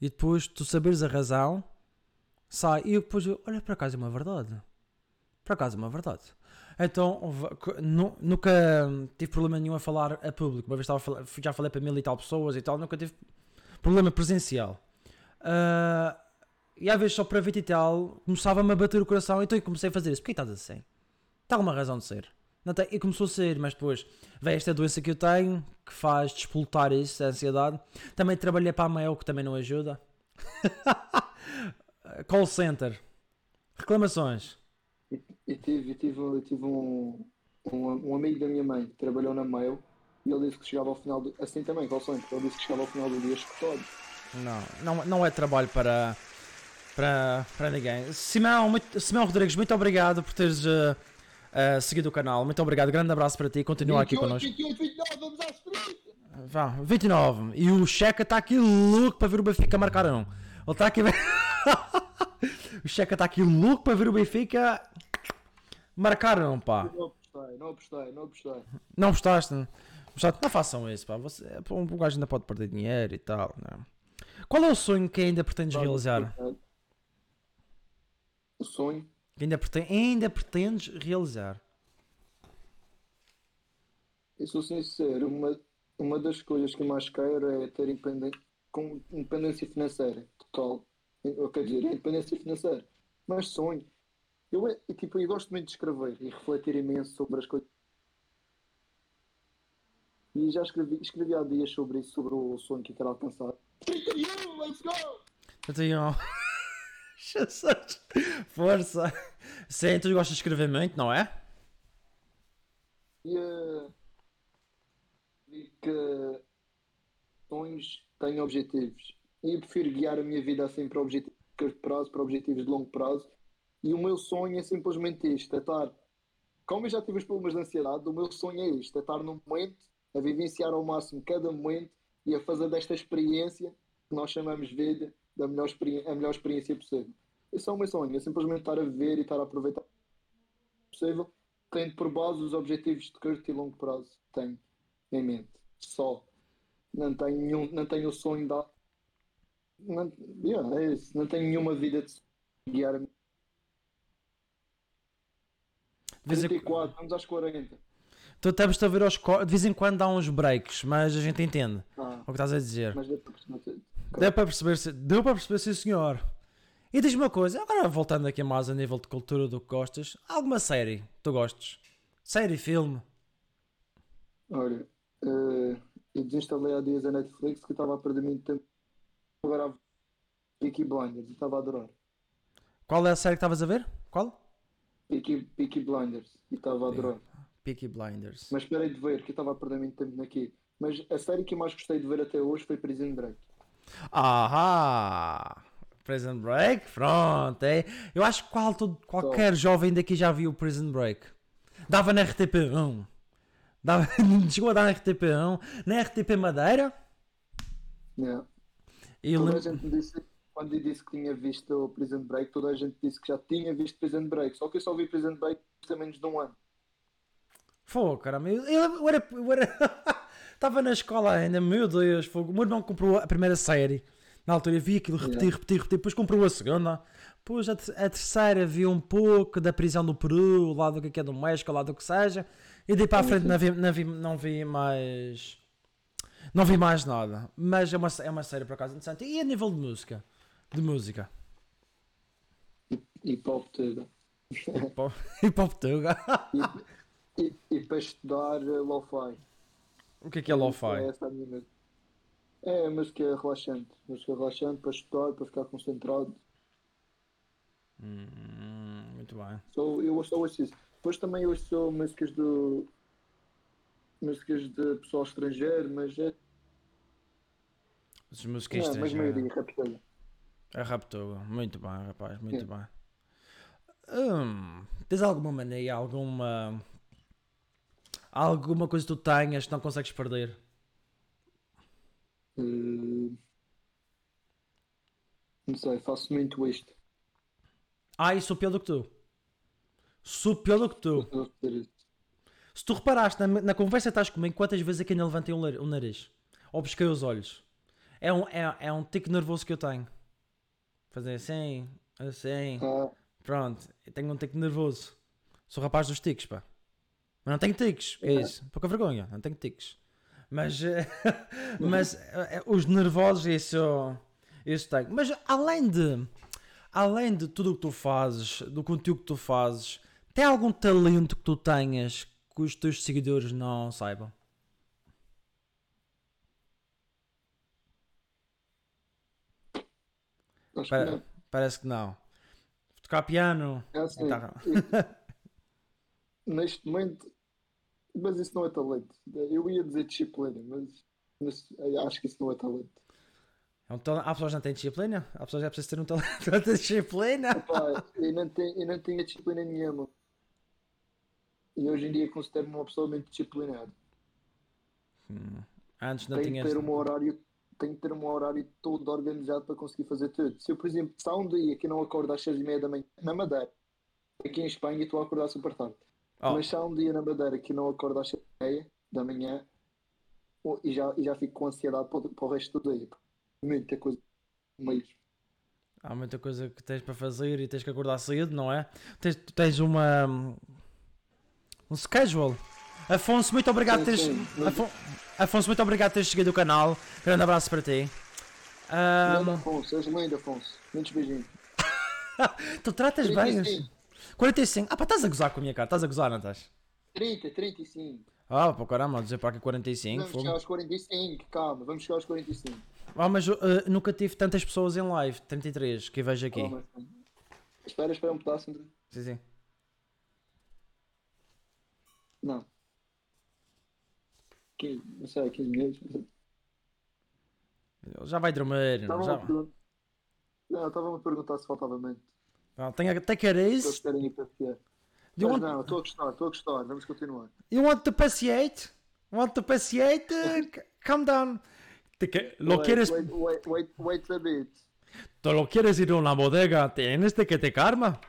E depois tu saberes a razão, sai. E eu depois, eu, olha, por acaso é uma verdade. Por acaso é uma verdade. Então, nunca tive problema nenhum a falar a público. Uma vez estava falar- já falei para mil e tal pessoas e tal, nunca tive problema presencial. Ah, e às vezes só para ver e tal, começava-me a bater o coração, então eu comecei a fazer isso. Porquê estás assim? Tem alguma razão de ser. Não tem, e começou a ser, mas depois veio esta doença que eu tenho, que faz despoltar isso, a ansiedade. Também trabalhei para a Mael, que também não ajuda. Call center. Reclamações. E tive, e tive, eu tive um, um, um amigo da minha mãe que trabalhou na Mail e ele disse que chegava ao final do. Assim também, qual sonho? Ele disse que chegava ao final do dia escutado. Não, não, não é trabalho para, para, para ninguém. Simão, muito, Simão Rodrigues, muito obrigado por teres eh, eh, seguido o canal. Muito obrigado, grande abraço para ti. Continua aqui connosco. 28, 29, vamos às três! Vá, 29. E o Checa está aqui louco para ver o Benfica marcar um. Ele está aqui. o Checa está aqui louco para ver o Benfica marcar um, pá. Não apostei, não apostei, não apostei. Não gostaste? Não, não façam isso, pá. Você, pô, um gajo ainda pode perder dinheiro e tal. Não. Qual é o sonho que ainda pretendes realizar? o sonho. Ainda, preten ainda pretendes realizar? Eu sou sincero, uma, uma das coisas que mais quero é ter independência, com independência financeira total. Eu quero dizer, é independência financeira. Mas sonho. Eu, é, tipo, eu gosto muito de escrever e refletir imenso sobre as coisas. E já escrevi, escrevi há dias sobre isso, sobre o sonho que eu quero alcançar. 31, let's go! 31! Força! Força! Sim, tu gostas de escrever muito, não é? Yeah. Eh, e que sonhos têm objetivos. E eu prefiro guiar a minha vida assim para objetivos de curto prazo, para objetivos de longo prazo. E o meu sonho é simplesmente isto: é estar. Como eu já tive os problemas de ansiedade, o meu sonho é isto: é estar no momento, a vivenciar ao máximo cada momento e a fazer desta experiência que nós chamamos vida da melhor, a melhor experiência possível. Esse é o meu sonho: é simplesmente estar a viver e estar a aproveitar o possível tendo por base os objetivos de curto e longo prazo que tenho em mente. Só. Não tenho, nenhum, não tenho o sonho da. Não, yeah, é isso. não tenho nenhuma vida de guiar a minha. De vez em, 34, vamos às 40. tu estamos a ver aos De vez em quando dá uns breaks, mas a gente entende Ah, o que estás a dizer. mas deu para perceber. Deu para perceber, deu para perceber, sim senhor. E diz-me uma coisa, agora voltando aqui mais a nível de cultura do que gostas, alguma série que tu gostes? Série, filme? Olha, eh, eu desinstalei há dias a Netflix que estava a perder muito tempo. Agora Peaky Blinders, estava a adorar. Qual é a série que estavas a ver? Qual? Peaky, Peaky Blinders, e estava a adorar. Peaky Blinders. Mas parei de ver, que eu estava a perder muito tempo naquilo. Mas a série que eu mais gostei de ver até hoje foi Prison Break. Ahá! Prison Break? Pronto, é. Eu acho que qual, todo- qualquer jovem daqui já viu Prison Break. Dava na RTP1. Dava, chegou a dar na RTP1. Na RTP Madeira. Yeah. E eu Toda a gente disse, quando eu disse que tinha visto o Prison Break, toda a gente disse que já tinha visto Prison Break. Só que eu só vi Prison Break há menos de um ano. Fogo, caramba. Eu, eu era. Eu era... Estava na escola ainda, meu Deus, fogo. O meu irmão comprou a primeira série. Na altura eu vi aquilo repetir, Yeah. repetir, repetir. Depois comprou a segunda. Depois a, te- a terceira vi um pouco da prisão do Peru, lá do que é do México, lá do que seja. E daí para a frente não vi, não, vi, não vi mais. Não vi mais nada. Mas é uma, é uma série por acaso interessante. E a nível de música? De música? Hip hop- Hip hop tuga. E, e para estudar eh, lo-fi. O que é que é lo-fi? É essa a minha música. É, música relaxante. Música relaxante para estudar, para ficar concentrado. Hum, muito bem. So, eu ouço ouço isso. Depois também ouço músicas do. músicas de pessoal estrangeiro, mas é. As músicas Não, mas estrangeiras. maioria, rapidinho. A Raptuga, muito bem, rapaz, muito Sim. bem. Hum, tens alguma mania, alguma. Alguma coisa que tu tenhas que não consegues perder? Eh, Não sei, faço muito isto. Ai, sou pior do que tu. Sou pior do que tu. Se tu reparaste na, na conversa que estás comigo, quantas vezes é que ainda levantei o, nariz? Ou pesquei os olhos? É um, é, é um tique nervoso que eu tenho. Fazer assim, assim. Ah, Pronto, eu tenho um tique nervoso. Sou rapaz dos tiques, pá. Mas não tenho tiques, é É. isso. Pouca vergonha, não tenho tiques. Mas, eh, mas eh, os nervosos, isso, isso tenho. Mas além de, além de tudo o que tu fazes, do conteúdo que tu fazes, tem algum talento que tu tenhas que os teus seguidores não saibam? acho que Pa- não. parece que não. Tocar piano, É assim, guitarra. neste momento, mas isso não é talento. Eu ia dizer disciplina, mas, mas eu acho que isso não é talento. É um tal- Há pessoas que não têm disciplina? Há pessoas que é preciso ter um talento ter disciplina? Pá, eu, não tenho, eu não tenho disciplina nenhuma. E hoje em dia considero-me uma pessoa muito disciplinada. Hum, Antes não Tenho tinhas. ter um horário, tenho que ter um horário todo organizado para conseguir fazer tudo. Se eu, por exemplo, se há um dia que não acordo às seis e meia da manhã, na Madeira, aqui em Espanha estou a acordar super tarde. Oh, Mas se há um dia na Madeira que não acordo às seis e meia da manhã e já, e já fico com ansiedade para, o- para o resto do dia. Muita coisa. Mesmo. há muita coisa que tens para fazer e tens que acordar cedo, não é? Tens, tens uma. um schedule. Afonso, muito obrigado por teres. Sim, sim. Afon- Afonso, muito obrigado por teres seguido o canal. Grande abraço para ti. Lindo Afonso, és lindo Afonso. Muitos beijinhos. tu tratas bem. Os- 35, 45. Ah, pá, estás a gozar com a minha cara. Estás a gozar, não estás? 30, 35. Ah, pô, caramba, dizer para aqui 45. Vamos fogo. chegar aos 45, calma, vamos chegar aos 45. Ah, mas uh, nunca tive tantas pessoas em live. 33 que vejo aqui. Calma. Espera, espera um pedaço. André. Sim, sim. Não. 15, não sei, 15 minutos. Já vai dormir. Estavam Já... Não, estavam a perguntar se faltava mente. Não, ir para fiar. You Mas want, não, estou a gostar, estou a gostar. Vamos continuar. you want to paciate? Want to paciate? C- calm down. Que- lo, Wait, quieres, Wait, wait, wait, wait a bit. te lo quieres ir a una bodega? Tienes de que te calma.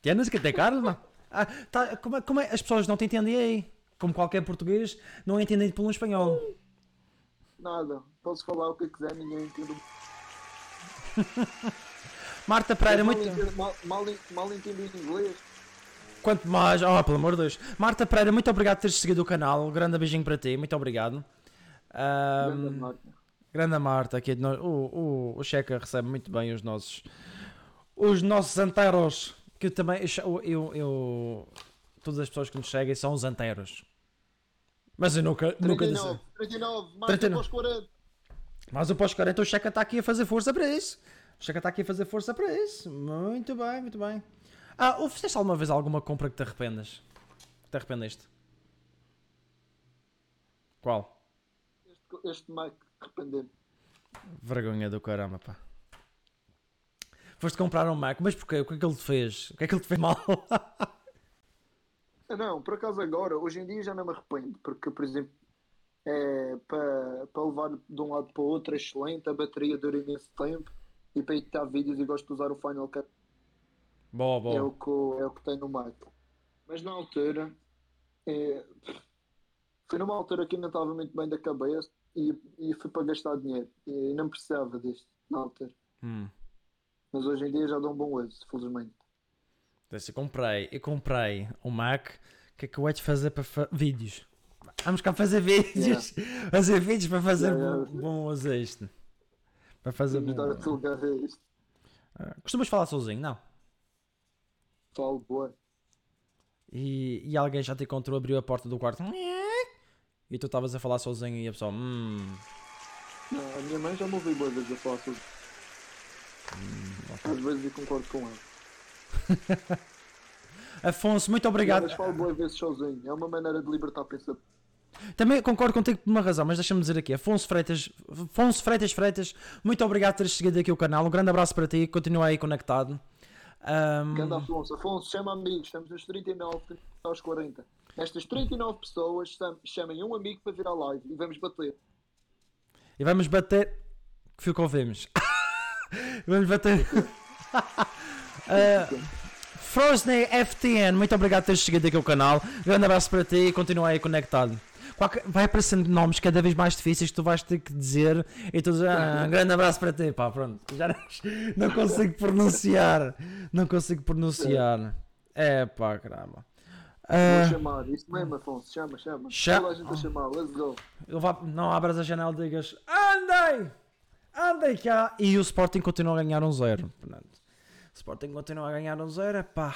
Tienes que te calma. Ah, tá, como, é- como é? As pessoas não te entendem aí. Como qualquer português, não entendem pelo espanhol. Nada. Posso falar o que quiser, ninguém entende. Marta Pereira, mal, muito. entendo, mal, mal, mal entendo inglês. Quanto mais. Oh, pelo amor de Deus. Marta Pereira, muito obrigado por teres seguido o canal. Grande beijinho para ti, muito obrigado. Ahm, Grande Marta. grande Marta, aqui de nós. O, o, o Checa recebe muito bem os nossos. Os nossos anteros. Que eu também. Eu, eu, eu- todas as pessoas que nos seguem são os anteros. Mas eu nunca, nunca disse. 39, 39, Marta 39. pós 40. Mas o pós-40, o Checa está aqui a fazer força para isso. O Checa está aqui a fazer força para isso. Muito bem, muito bem. Ah, ou fizeste alguma vez alguma compra que te arrependas? Que te arrependeste? Qual? Este, este Mac, arrepender. Vergonha do caramba, pá. Foste comprar um Mac, mas porquê? O que é que ele te fez? O que é que ele te fez mal? Não, por acaso agora, hoje em dia já não me arrependo, porque, por exemplo, é, para, para levar de um lado para o outro é excelente, a bateria dura imenso tempo e para editar vídeos eu gosto de usar o Final Cut, boa, é o que, é o que tem no Mac. Mas na altura é, foi numa altura que ainda estava muito bem da cabeça e, e fui para gastar dinheiro. E não precisava disto na altura. Hum. Mas hoje em dia já dá um bom uso, felizmente. Então, eu comprei, eu comprei um Mac. O que é que eu hei de fazer para fa- vídeos? Vamos cá fazer vídeos. Fazer vídeos para fazer Yeah, bom, yeah. bom uso a isto. Para fazer Vamos bom. dar a desligar isto. Ah, Costumas falar sozinho, não? Falo, boa. E, e alguém já te encontrou, abriu a porta do quarto e tu estavas a falar sozinho e a pessoa, hum, Não, a minha mãe já me ouviu boas vezes a falar sobre Às vezes eu concordo com ela. Afonso, muito obrigado. Mas falo boas vezes sozinho. É uma maneira de libertar pensamento. Também concordo contigo por uma razão, mas deixa-me dizer aqui, Afonso Freitas, Afonso Freitas Freitas, muito obrigado por teres seguido aqui o canal, um grande abraço para ti, continua aí conectado. Ahm, Grande Afonso. Afonso, chama amigos. Estamos nos 39, temos que estar aos 40. Estas 39 pessoas cham- chamem um amigo para vir à live e vamos bater. e vamos bater. Que fio que ouvimos? vamos bater. uh, Frosney FTN, muito obrigado por teres seguido aqui o canal. Grande abraço para ti e continua aí conectado. Qualquer- vai aparecendo nomes cada vez mais difíceis que tu vais ter que dizer e tu dizes, ah, grande abraço para ti, pá, pronto, já não, não consigo pronunciar, não consigo pronunciar, é pá, caramba. Vou Ah, chamar. Isso mesmo, Afonso. Chama, chama. Cha- Toda a gente a chamar. Let's go. Vai- não abras a janela e digas andem, andem cá e o Sporting continua a ganhar um zero. Portanto, o Sporting continua a ganhar um zero, pá.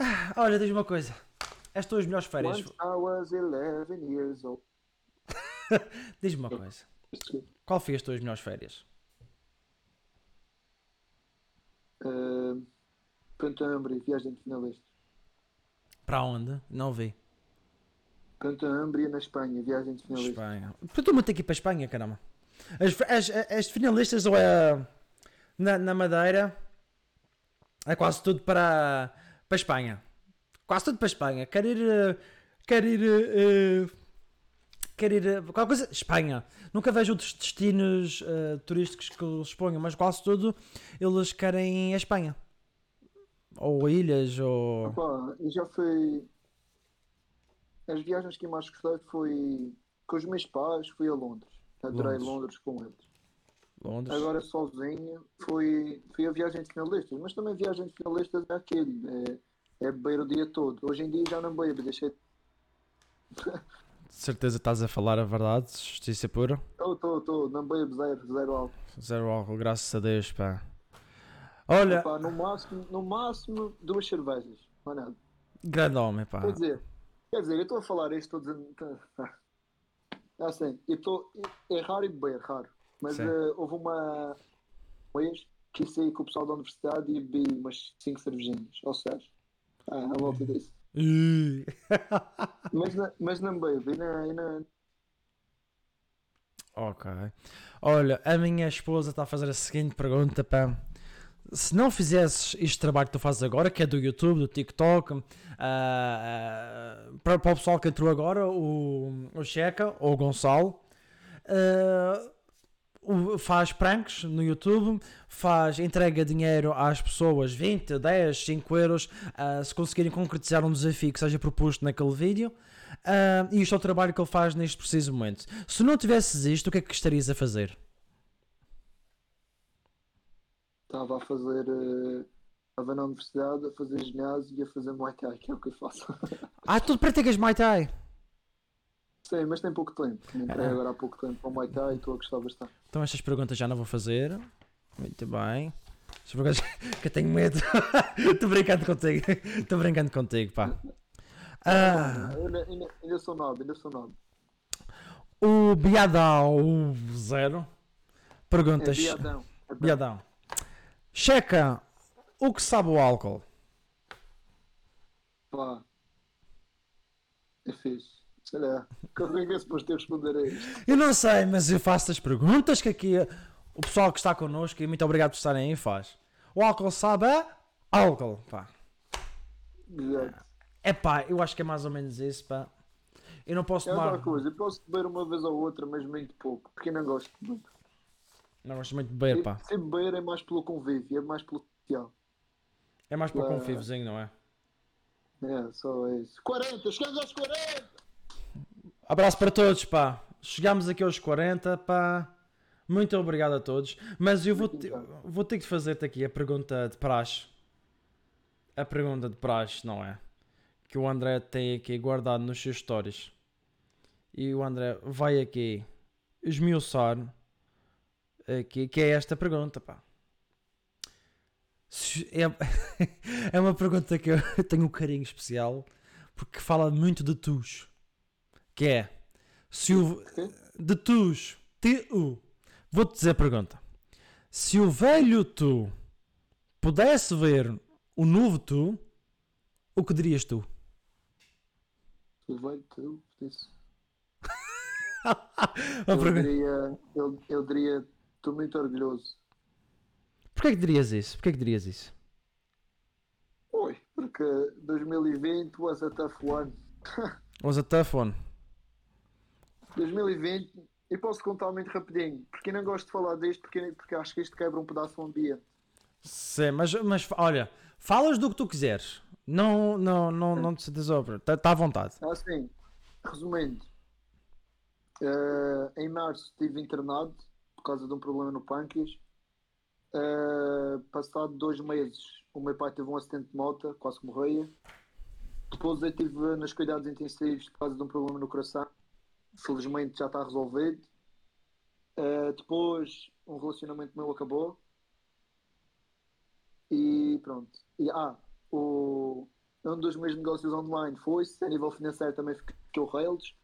Ah, olha, diz uma coisa. As tuas melhores férias. Once I was 11 years old. Diz-me uma coisa. Qual foi as tuas melhores férias? Uh, Pantambri, viagem de finalista. Para onde? Não vi. Pantambri na Espanha, viagem de finalista. Espanha. Estou muito aqui para a Espanha, caramba. As, as, as finalistas ou é na, na Madeira é quase tudo para, para a Espanha. Quase tudo para a Espanha. Quero ir. eh, Quero ir. eh, Quero ir. eh, Qualquer coisa. Espanha. Nunca vejo outros destinos eh, turísticos que eles ponham, mas quase tudo eles querem a Espanha. Ou ilhas, ou. Opa, eu já fui. As viagens que eu mais gostei foi com os meus pais, fui a Londres. Adorei Londres. Londres com eles. Londres. Agora sozinho fui, fui a viagem de finalistas, mas também viagem de finalistas é aquele, é, é beber o dia todo. Hoje em dia já não bebo, deixei. De certeza estás a falar a verdade, justiça pura. Estou, estou, estou, não bebo zero, zero álcool. Zero álcool, graças a Deus, pá. Olha, Epá, no máximo, no máximo duas cervejas, não é nada. grande homem, pá. Quer dizer, quer dizer, eu estou a falar isto, estou dizendo. É assim, eu estou. É raro e beber, raro. Mas eh, houve uma vez que saí com o pessoal da universidade e bebi umas 5 cervejinhas, ou 6. Ah, à volta disso. Mas, não- mas não bebo, e não, e não, ok. Olha, a minha esposa está a fazer a seguinte pergunta, pá. Se não fizesses este trabalho que tu fazes agora, que é do YouTube, do TikTok, ah, ah, para, para o pessoal que entrou agora, o, o Checa ou o Gonçalo, o- faz pranks no YouTube, faz, entrega dinheiro às pessoas, 20, 10, 5 euros, ah, se conseguirem concretizar um desafio que seja proposto naquele vídeo. Ah, e isto é o trabalho que ele faz neste preciso momento. Se não tivesses isto, o que é que estarias a fazer? estava a fazer. eh, Estava na universidade a fazer ginásio e a fazer Muay Thai, que é o que eu faço. Ah, tu praticas Muay Thai? Sim, mas tem pouco tempo. Entrei Ah. agora há pouco tempo para o Muay Thai e estou a gostar bastante. Então estas perguntas já não vou fazer. Muito bem. Estas perguntas que eu tenho medo. Estou brincando contigo. Estou brincando contigo, pá. Ah, ainda, ainda, ainda sou novo, ainda sou novo. o Biadão Zero É perguntas. viadão. É Biadão. Checa o que sabe o álcool. Pá. É fixe. Sei lá. Como é que é suposto eu responder a isto? Eu não sei, mas eu faço as perguntas que aqui o pessoal que está connosco, e muito obrigado por estarem aí, faz. O álcool sabe a álcool, pá. Exato. É pá, eu acho que é mais ou menos isso, pá. Eu não posso É tomar. coisa. Eu posso beber uma vez ou outra, mas muito pouco. Porque eu não gosto muito. Não gosto muito de beber, pá. Se beber é mais pelo convívio, é mais pelo social. É mais para o Ah. confivozinho, não é? É, só isso. 40, chegamos aos 40! Abraço para todos, pá. Chegámos aqui aos 40, pá. Muito obrigado a todos. Mas eu vou, te- vou ter que fazer-te aqui a pergunta de praxe. A pergunta de praxe, não é? Que o André tem aqui guardado nos seus stories. E o André vai aqui esmiuçar aqui, que é esta pergunta, pá. É, é uma pergunta que eu tenho um carinho especial porque fala muito de tus. Que é se o de tus, tu. Vou-te dizer a pergunta. Se o velho tu pudesse ver o novo tu, o que dirias tu? Tu vai, tu, isso. Uma Eu diria, eu, eu diria, estou muito orgulhoso. Porquê que dirias isso? Porquê que dirias isso? Oi, porque 2020 was a tough one. Was a tough one. 2020, e posso contar muito rapidinho, porque não gosto de falar disto, porque, porque acho que isto quebra um pedaço do ambiente. Sim, mas, mas olha, falas do que tu quiseres. Não, não, não, não te desobra. Está tá à vontade. Assim, resumindo, eh, em março estive internado por causa de um problema no pâncreas. Eh, passado dois meses, o meu pai teve um acidente de moto, quase que morria. Depois eu estive nos cuidados intensivos por causa de um problema no coração. Felizmente já está resolvido. Eh, depois, um relacionamento meu acabou. E pronto. E, ah, o, um dos meus negócios online foi-se, a nível financeiro também ficou rails.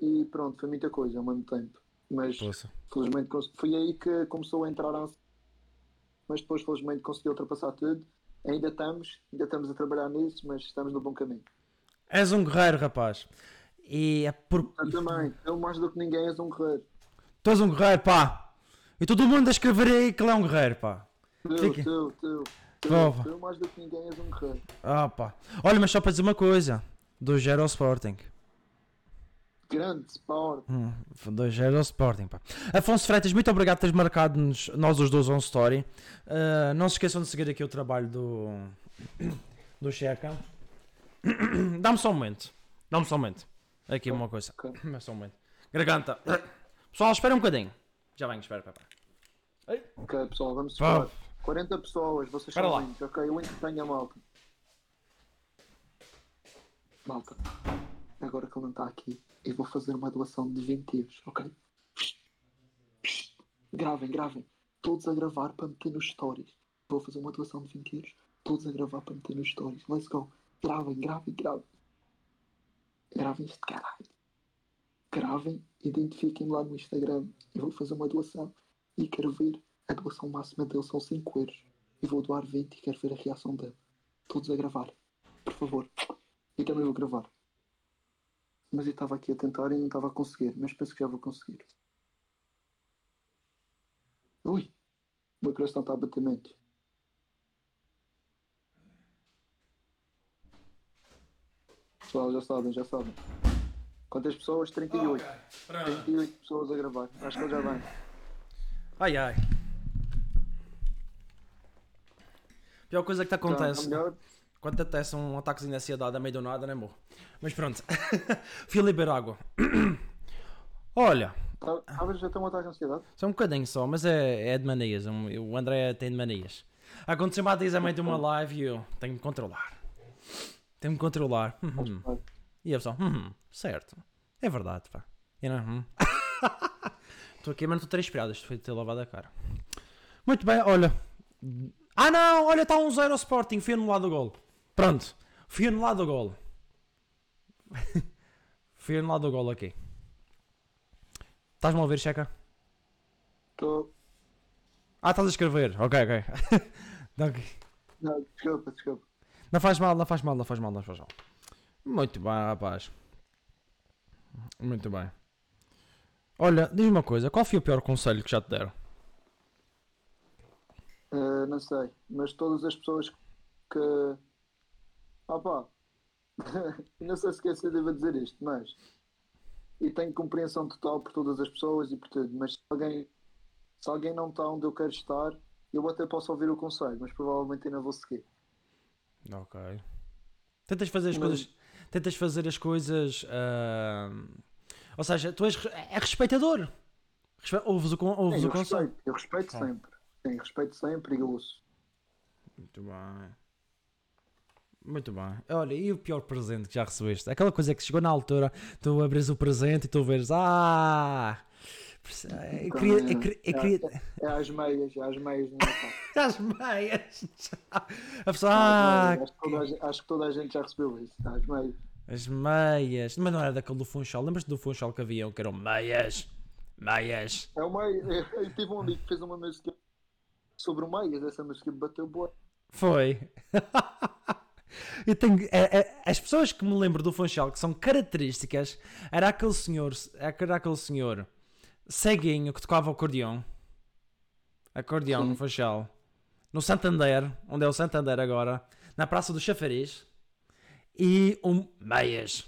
E pronto, foi muita coisa ao mesmo tempo. Mas felizmente foi aí que começou a entrar a. Mas depois felizmente consegui ultrapassar tudo. Ainda estamos, ainda estamos a trabalhar nisso, mas estamos no bom caminho. És um guerreiro, rapaz. E é por. Eu também, eu mais do que ninguém és um guerreiro. Tu és um guerreiro, pá. E todo mundo a escrever aí que ele é um guerreiro, pá. Tu, Fica. tu, tu, tu, Prova. tu mais do que ninguém és um guerreiro. Ah, pá. Olha, mas só para dizer uma coisa: 2-0 ao Sporting. Grande sport. Hum, 2-0 ao Sporting, pá. Afonso Freitas, muito obrigado por teres marcado-nos, nós os dois, on story. Ah, não se esqueçam de seguir aqui o trabalho do. do Checa. Dá-me só um momento. Dá-me só um momento. Aqui uma coisa. Ok. Dá-me só um momento. Garganta. Pessoal, espera um bocadinho. Já venho, espera, espera. Ok, pessoal, vamos esperar. 40 pessoas, vocês são lá. muitos. Ok, eu entretenho a malta. Malta, agora que ele não está aqui, eu vou fazer uma doação de 20 euros, ok? Gravem, gravem. Todos a gravar para meter nos stories. Vou fazer uma doação de 20 euros. Todos a gravar para meter nos stories. Let's go. Gravem, gravem, gravem. Gravem este caralho. Gravem, identifiquem lá no Instagram. Eu vou fazer uma doação e quero ver a doação máxima dele são 5 euros. E vou doar 20 e quero ver a reação dele. Todos a gravar. Por favor. Eu também vou gravar. Mas eu estava aqui a tentar e não estava a conseguir. Mas penso que já vou conseguir. Ui. O meu coração está a bater muito. Pessoal, já sabem, já sabem. Quantas pessoas? 38. 38 pessoas a gravar. Acho que ele já vem. Ai ai. Pior coisa que te Já, está acontece. melhor? Quando te acontece um ataquezinho de ansiedade a meio do nada, não é morro. Mas pronto. Fui a beber água. Olha, Tá- Talvez já tenha um ataque de ansiedade. só um bocadinho só, mas é, é de manias. O André tem de manias. Aconteceu-me há dias a meio de uma live e eu tenho de me controlar. Tenho de me controlar. Uhum. E a pessoa, uhum, certo. É verdade, pá. E não. Estou aqui, mas não estou três inspirado. Isto foi de ter lavado a cara. Muito bem, olha. Ah não, olha, está um zero ao Sporting. Fui anulado o gol. Pronto, fui anulado o gol. fui anulado o gol aqui. Estás-me a ouvir, Checa? Estou. Ah, estás a escrever. Ok, ok. Ok. Não, desculpa, desculpa. Não faz mal, não faz mal, não faz mal, não faz mal. Muito bem, rapaz. Muito bem. Olha, diz-me uma coisa, qual foi o pior conselho que já te deram? Eh, não sei, mas todas as pessoas que. Ah pá, não sei se quer ser devo dizer isto, mas. E tenho compreensão total por todas as pessoas e por tudo, mas se alguém, se alguém não está onde eu quero estar, eu até posso ouvir o conselho, mas provavelmente ainda vou seguir. Ok. Tentas fazer as Mas- coisas. Tentas fazer as coisas. ah, ou seja, tu és é respeitador. Respe- Ouves o, con- ouves Sim, o eu conselho. respeito, eu respeito Ok. sempre. Sim, respeito sempre e ouço. Muito bem. Muito bem. Olha, e o pior presente que já recebeste? Aquela coisa que chegou na altura, tu abres o presente e tu vês, ah! É às meias, é às meias no Natal. as meias. A pessoa, Às ah, acho, que toda a gente, acho que toda a gente já recebeu isso. Às meias. as meias. Mas não era daquele do Funchal. Lembras-te do Funchal que havia? Que eram meias. Meias. É uma, eu, eu tive um amigo que fez uma música sobre o meias. Essa música bateu boa. Foi. Eu tenho, é- é- as pessoas que me lembro do Funchal que são características era aquele senhor, era aquele senhor ceguinho que tocava acordeão. Acordeão Sim. no Funchal. No Santander, onde é o Santander agora, na Praça do Chafariz. E um meias.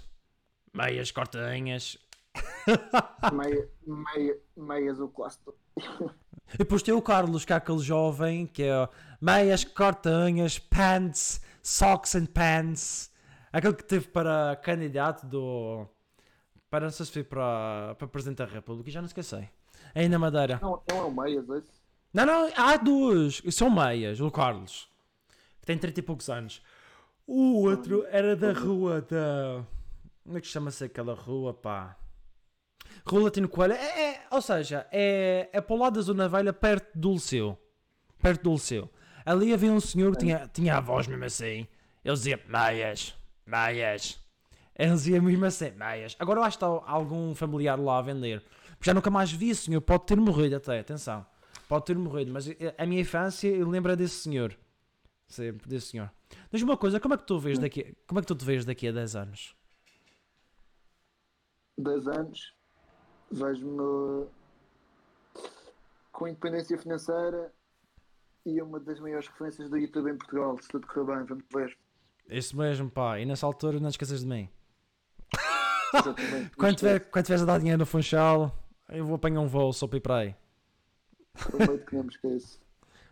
Meias cortinhas. Meia, meia, meias o clássico. E depois tem o Carlos, que é aquele jovem que é meias, cortinhas, pants, socks and pants. Aquele que teve para candidato do. Para não sei se foi para, para Presidente da República, já não esqueci. Aí na Madeira. Não, não é o meias esse. Não, não, há duas. São meias, o Carlos. Que tem 30 e poucos anos. O outro era da rua da. Como é que chama-se aquela rua, pá? Rua Latino Coelho. É, é- ou seja, é, é para o lado da Zona Velha, perto do Liceu. Perto do Liceu. Ali havia um senhor que tinha, tinha a voz mesmo assim. Ele dizia meias, meias. Ele dizia mesmo assim, meias. Agora eu acho que está algum familiar lá a vender. Já nunca mais vi esse senhor. Pode ter morrido até, atenção. Pode ter morrido, mas a minha infância eu lembro é desse senhor. Sempre, desse senhor. Diz-me uma coisa, como é que tu vês daqui, como é que tu te vês daqui a 10 anos? 10 anos. Vejo-me com independência financeira e uma das maiores referências do YouTube em Portugal. Se tudo correr bem, vamos ver. Isso mesmo, pá. E nessa altura não esqueças de mim. Quando, tiver, quando tiveres a dar dinheiro no Funchal, eu vou apanhar um voo só para ir para aí. Prometo que não me esqueço.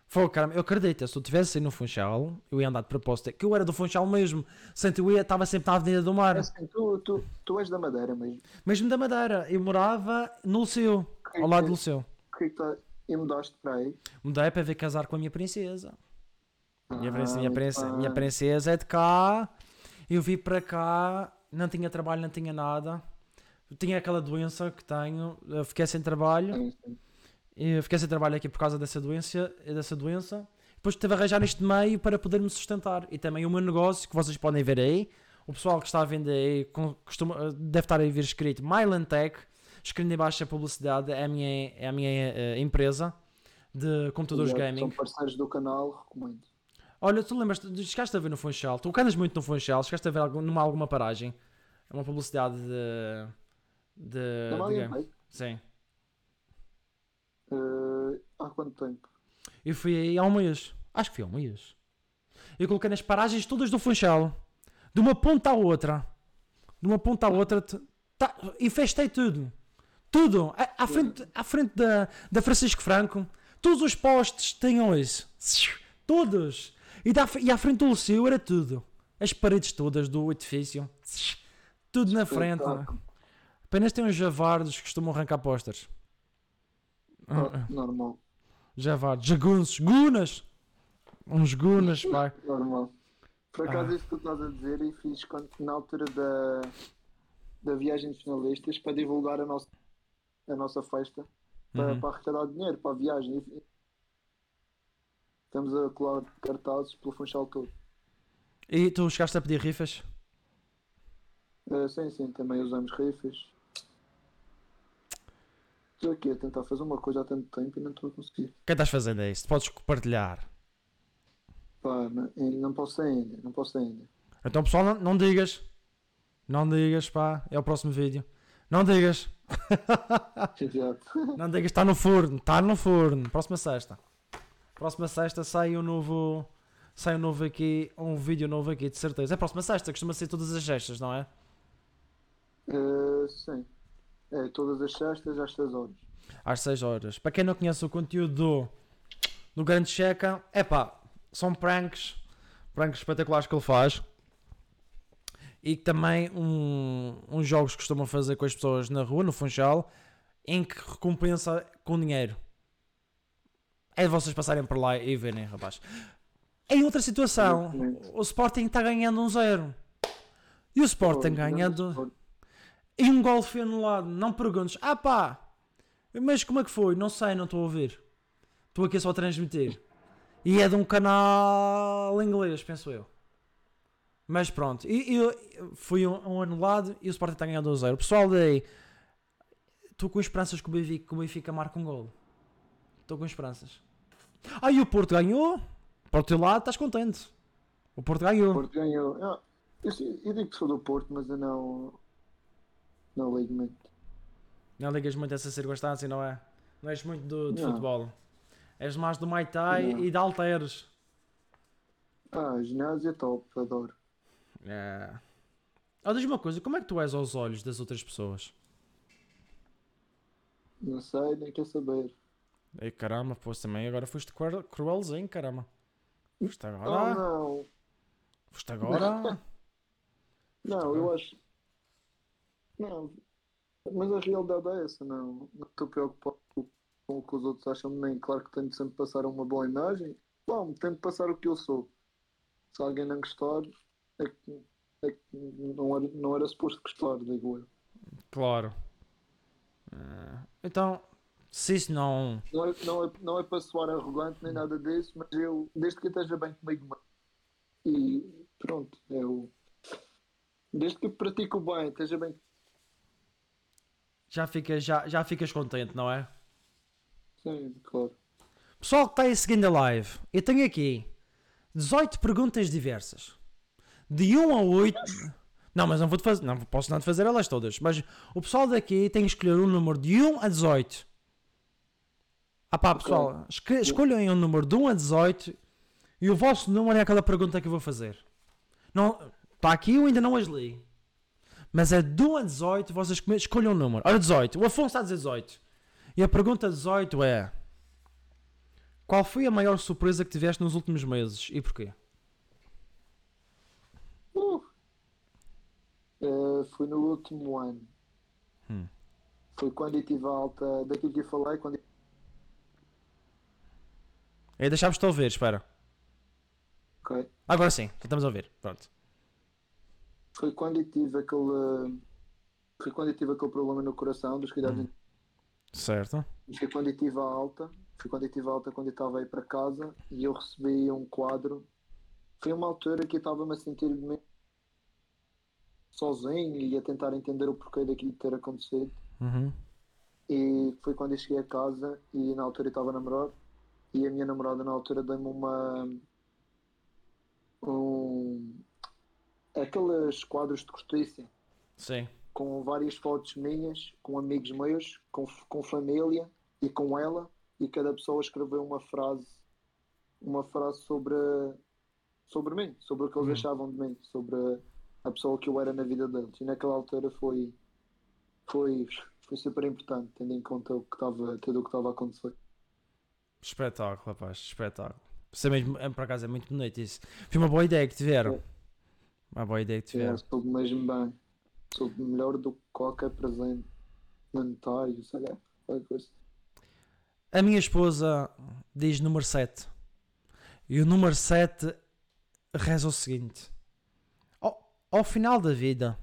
Foi, caramba, eu acredito, se eu tivesse aí no Funchal, eu ia andar de propósito, que eu era do Funchal mesmo, sente eu ia, estava sempre na Avenida do Mar, É assim, tu, tu, tu és da Madeira mesmo. mesmo da Madeira, eu morava no Liceu, ao lado do Liceu. O que é que tá... E mudaste para aí? Mudei para ver casar com a minha princesa. Minha, Ah, princesa, minha, muito princesa, minha princesa é de cá, eu vim para cá, não tinha trabalho, não tinha nada, tinha aquela doença que tenho, eu fiquei sem trabalho, Sim, sim. e fiquei sem trabalho aqui por causa dessa doença, dessa doença. Depois tive a arranjar este meio para poder me sustentar. E também o meu negócio, que vocês podem ver aí, o pessoal que está a vender aí costuma, deve estar a ver escrito Myland Tech, escrito em baixo a publicidade, é a minha, é a minha eh, empresa de computadores gaming. São parceiros do canal, recomendo. Olha, tu lembras, chegaste a ver no Funchal, tu muito no Funchal, chegaste a ver algum, numa alguma paragem, é uma publicidade de... de, de game. Sim. eh, há quanto tempo? Eu fui aí há um mês. Acho que foi há um mês. Eu coloquei nas paragens todas do Funchal. De uma ponta à outra. De uma ponta à outra. Tá, infestei tudo. Tudo. À, à frente, à frente da, da Francisco Franco. Todos os postes tinham isso. Todos. E, da, e à frente do Lucio era tudo. As paredes todas do edifício. Tudo na frente. Apenas tem uns javardos que costumam arrancar posters. Ah, normal, Javardos. Jagunços. Gunas. Uns gunas, vai. normal. Por acaso, Ah. isso que tu estás a dizer, e fiz quando, na altura da, da viagem de finalistas para divulgar a nossa, a nossa festa, para, Uhum. para arrecadar dinheiro para a viagem. E- Estamos a colar cartazes pelo Funchal todo. E tu chegaste a pedir rifas? Eh, sim, sim, também usamos rifas. Estou aqui a tentar fazer uma coisa há tanto tempo e não estou a conseguir. O que estás fazendo é isso? Podes compartilhar. Pá, não, não posso ainda, não posso ainda. Então pessoal, não, não digas. Não digas, pá. É o próximo vídeo. Não digas. Exato. Não digas, está no forno. Está no forno. Próxima sexta. Próxima sexta sai um novo... Sai um novo aqui, um vídeo novo aqui, de certeza. É próxima sexta, costuma ser todas as sextas, não é? Eh, sim. É, todas as sextas às 6 horas. Às 6 horas. Para quem não conhece o conteúdo do, do Grande Checa, é pá, são pranks. Pranks espetaculares que ele faz. e também um, uns jogos que costumam fazer com as pessoas na rua, no Funchal, em que recompensa com dinheiro. É de vocês passarem por lá e verem, rapaz. Em outra situação, o Sporting está ganhando um zero. E o Sporting ganhando. E um gol foi anulado. Não perguntes, ah pá, mas como é que foi? Não sei, não estou a ouvir. Estou aqui só a transmitir. E é de um canal inglês, penso eu. Mas pronto, e, e foi um, um anulado e o Sporting está ganhando 2-0. Pessoal daí, estou com esperanças que o Benfica, que o Benfica marque um gol. Estou com esperanças. Ah, e o Porto ganhou? Para o teu lado estás contente. O Porto ganhou. O Porto ganhou. Eu, sei- eu digo que sou do Porto, mas eu não. Não ligo muito. Não ligas muito a essa circunstância, não é? Não és muito do, de Não. futebol. És mais do Muay Thai Não. e de alteres. Ah, ginásio é top, adoro. É. Ah, diz uma coisa, como é que tu és aos olhos das outras pessoas? Não sei, nem quer saber. Ei, caramba, pô, também agora foste cruel- cruelzinho, caramba. Foste Oh, agora. não. Foste agora. Não, eu acho. Não. Mas a realidade é essa, não. Não estou preocupado com o que os outros acham de mim. Claro que tenho de sempre passar uma boa imagem. Bom, tenho de passar o que eu sou. Se alguém não gostar, é que, é que não, era, não era suposto gostar, digo eu. Claro. É. Se isso não. Não é, não, é, não é para soar arrogante nem nada disso, mas eu, desde que eu esteja bem comigo e pronto, eu. Desde que pratico o bem, esteja bem. Já ficas, já, já ficas contente, não é? Sim, claro. Pessoal que está aí seguindo a live, eu tenho aqui 18 perguntas diversas. De 1 a 8. Não, mas não vou-te fazer. Não posso não te fazer elas todas. Mas o pessoal daqui tem que escolher um número de 1 a 18. Ah pá, pessoal, esque- escolham aí um número de 1 a 18 e o vosso número é aquela pergunta que eu vou fazer. Não, está aqui, eu ainda não as li. Mas é de 1 a 18, vocês escolham um número. Ora, 18. O Afonso está a dizer 18. E a pergunta 18 é: Qual foi a maior surpresa que tiveste nos últimos meses e porquê? Uh. Foi no último ano. Hum. Foi quando eu tive a alta daquilo que eu falei, quando eu- É, deixámos-te ouvir, espera. ok. Agora sim, já estamos a ouvir. Pronto. Foi quando eu tive aquele. Foi quando eu tive aquele problema no coração dos cuidados Hum. Certo. Foi quando eu tive a alta, foi quando eu tive a alta quando eu estava aí para casa e eu recebi um quadro. Foi uma altura que eu estava-me a sentir meio sozinho e a tentar entender o porquê daquilo ter acontecido. Uhum. E foi quando eu cheguei a casa e na altura eu estava a namorar e a minha namorada na altura deu-me uma. Um, aqueles quadros de cortiça Sim. com várias fotos minhas, com amigos meus, com, com família e com ela, e cada pessoa escreveu uma frase, uma frase sobre, sobre mim, sobre o que eles Hum. achavam de mim, sobre a pessoa que eu era na vida deles. E naquela altura foi, foi, foi super importante, tendo em conta o que estava, tudo o que estava a acontecer. Espetáculo, rapaz. Espetáculo. Isso é mesmo, é, por acaso é muito bonito isso. Foi uma boa ideia que tiveram. Uma boa ideia que tiveram. soube mesmo bem, soube melhor do que qualquer presente monetário, sei lá, qualquer coisa. A minha esposa diz número 7. E o número 7 reza o seguinte: ao, ao final da vida,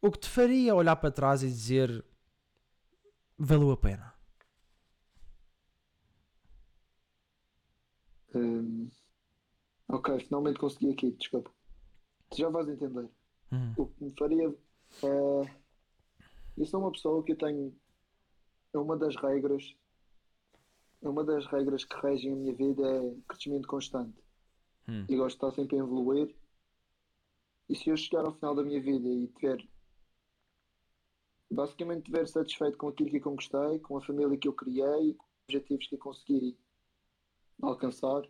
o que te faria olhar para trás e dizer valeu a pena? Hum, ok, finalmente consegui aqui, desculpa. Já vais entender. Hum, O que me faria. É... Eu sou uma pessoa que eu tenho. É uma das regras. É uma das regras que regem a minha vida é crescimento constante. hum, E gosto de estar sempre a evoluir. E se eu chegar ao final da minha vida e tiver. Basicamente, estiver satisfeito com aquilo que eu conquistei, com a família que eu criei, com os objetivos que eu consegui alcançar,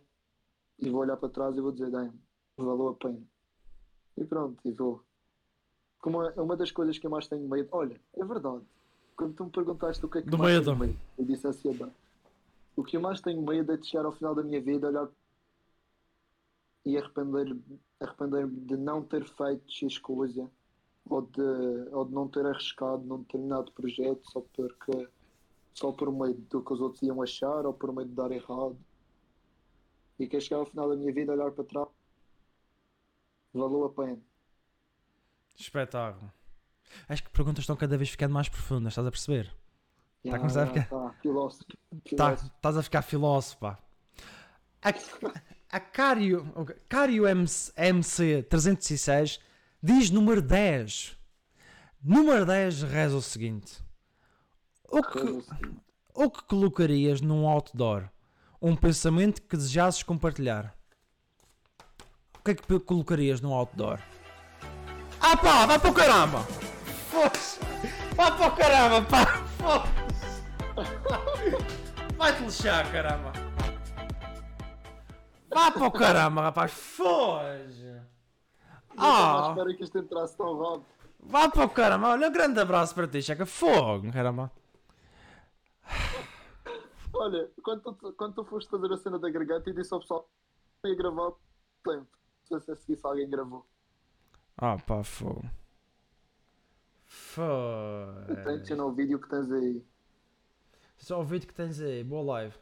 e vou olhar para trás e vou dizer: Damn, valeu a pena. E pronto, e vou. Como é uma das coisas que eu mais tenho medo. Olha, é verdade. Quando tu me perguntaste o que é que Do mais medo. tenho medo, eu disse ansiedade. O que eu mais tenho medo é de chegar ao final da minha vida, olhar e arrepender arrepender-me de não ter feito X coisa ou de, ou de não ter arriscado num determinado projeto só porque só por medo do que os outros iam achar ou por medo de dar errado. E que chegar ao final da minha vida olhar para trás valeu a pena. Espetáculo. Acho que perguntas estão cada vez ficando mais profundas, estás a perceber? Yeah, a começar a ficar- tá, filósofo. Tá, estás a ficar filósofo, pá. A, a Cario, Cario MC, MC 306 diz número 10. Número 10 reza o seguinte: o que, o que colocarias num outdoor? Um pensamento que desejasses compartilhar? O que é que colocarias num outdoor? Ah pá, vai para o caramba! Foda-se! Vai para o caramba, pá! Foda-se! Vai-te lixar, caramba! Vai para o caramba, rapaz! Foge! Ah! espera que isto entrasse tão rápido. Vai para o caramba! Olha, um grande abraço para ti, Checa! Fogo, caramba! Olha, quando tu, quando tu foste fazer a cena da garganta e disse ao pessoal que ia gravar tempo. Não sei se seguir se alguém gravou. Ah pá, fogo! Fogo! Tens no vídeo que tens aí. Só o vídeo que tens aí, boa live.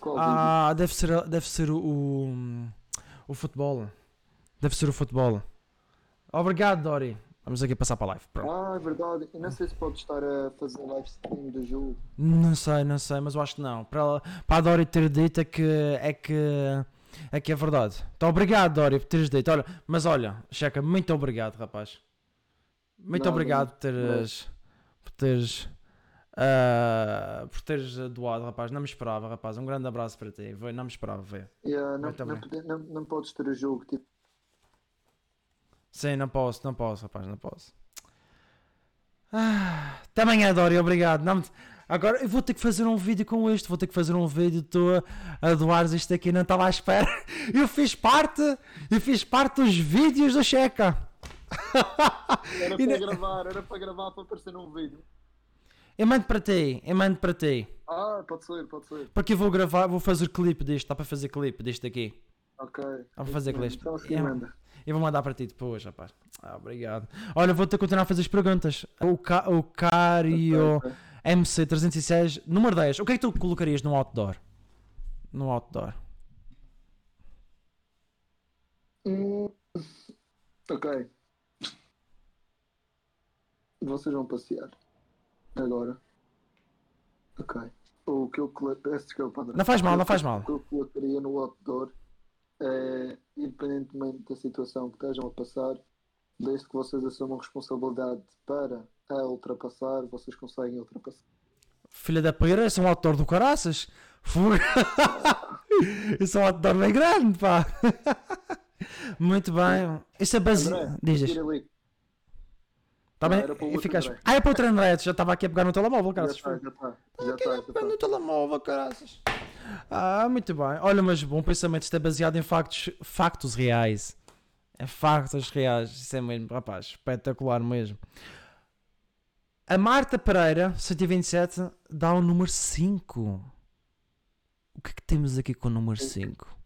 Qual vídeo? Ah, deve ser, deve ser o, o, o futebol. Deve ser o futebol. Obrigado, Dori. Vamos aqui passar para a live. Pronto. Ah, é verdade. Eu não sei se pode estar a fazer live stream do jogo. Não sei, não sei, mas eu acho que não. Para, para a Dori ter dito é que é que é que é verdade. Então, obrigado, Dori, por teres dito. Olha, mas olha, Checa, muito obrigado, rapaz. Muito obrigado por teres. Por teres. ah, por teres doado, rapaz. Não me esperava, rapaz. Um grande abraço para ti. Não me esperava, ver. Yeah, não, não, não, não podes ter o jogo. Tipo, Sim, não posso, não posso, rapaz, não posso. Ah, até amanhã, Dori, obrigado. Não Agora eu vou ter que fazer um vídeo com isto, vou ter que fazer um vídeo, estou a, doar isto aqui, não estava à espera. Eu fiz parte, eu fiz parte dos vídeos do Checa. era para gravar, era para gravar para aparecer num vídeo. Eu mando para ti, eu mando para ti. Ah, pode ser, pode ser. Porque eu vou gravar, vou fazer clipe disto, dá para fazer clipe disto aqui. Ok. Vamos fazer Isso mesmo. clipe. Então, assim, manda. Eu vou mandar para ti depois, rapaz. Ah, obrigado. Olha, vou ter que continuar a fazer as perguntas. O, ca, o Cario. Ok. MC306, número 10. O que é que tu colocarias no outdoor? No outdoor. Hum, ok. Vocês vão passear. Agora. Ok. O que eu colo- peço desculpa, André. Não faz mal, não faz mal. O que eu colocaria no outdoor é, independentemente da situação que estejam a passar, desde que vocês assumam responsabilidade para a ultrapassar, vocês conseguem ultrapassar. Filha da pera, esse é um outdoor do caraças. Esse é um outdoor bem grande, pá. Muito bem. Isso é baseado. André, Diz, diz. tira ali. Tá bem? o E outro ficas-. Ah, é para outro André. Já estava aqui a pegar no telemóvel, Já caraças. está, já está. Já Já está, já pegar no está. telemóvel, caraças. Ah, muito bem. Olha, mas bom pensamento. Isto é baseado em factos, factos reais. É factos reais. Isso é mesmo, rapaz, espetacular mesmo. A Marta Pereira, 127, dá o número 5. O que é que temos aqui com o número 5?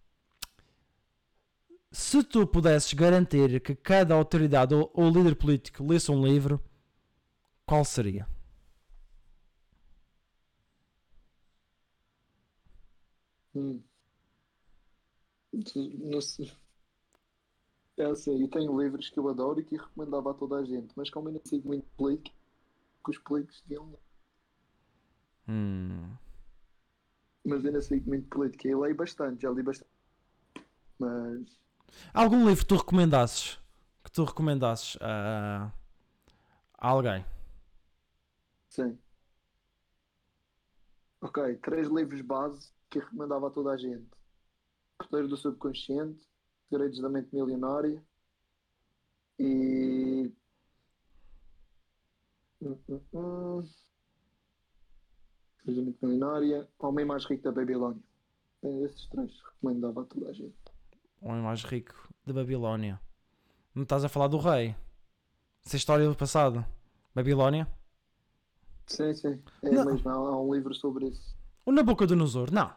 Se tu pudesses garantir que cada autoridade ou, ou líder político lesse um livro, qual seria? Hum. Não sei. É assim, eu tenho livros que eu adoro e que recomendava a toda a gente, mas como eu não sigo muito político, que os políticos deviam. Hum. Mas eu não sigo muito política e leio bastante, já li bastante. Mas Algum livro que tu recomendasses? Que tu recomendasses a, a alguém? sim. Ok, três livros base que recomendava a toda a gente. Poder do Subconsciente, Segredos da Mente Milionária e. Hum, hum, hum. Segredos da Mente Milionária, Homem Mais Rico da Babilónia. É esses três recomendava a toda a gente. Homem mais rico da Babilónia. Não estás a falar do rei? Essa história do passado. Babilónia? Sim, sim, é Não. mesmo, há, há um livro sobre isso. O Nabucodonosor? Não.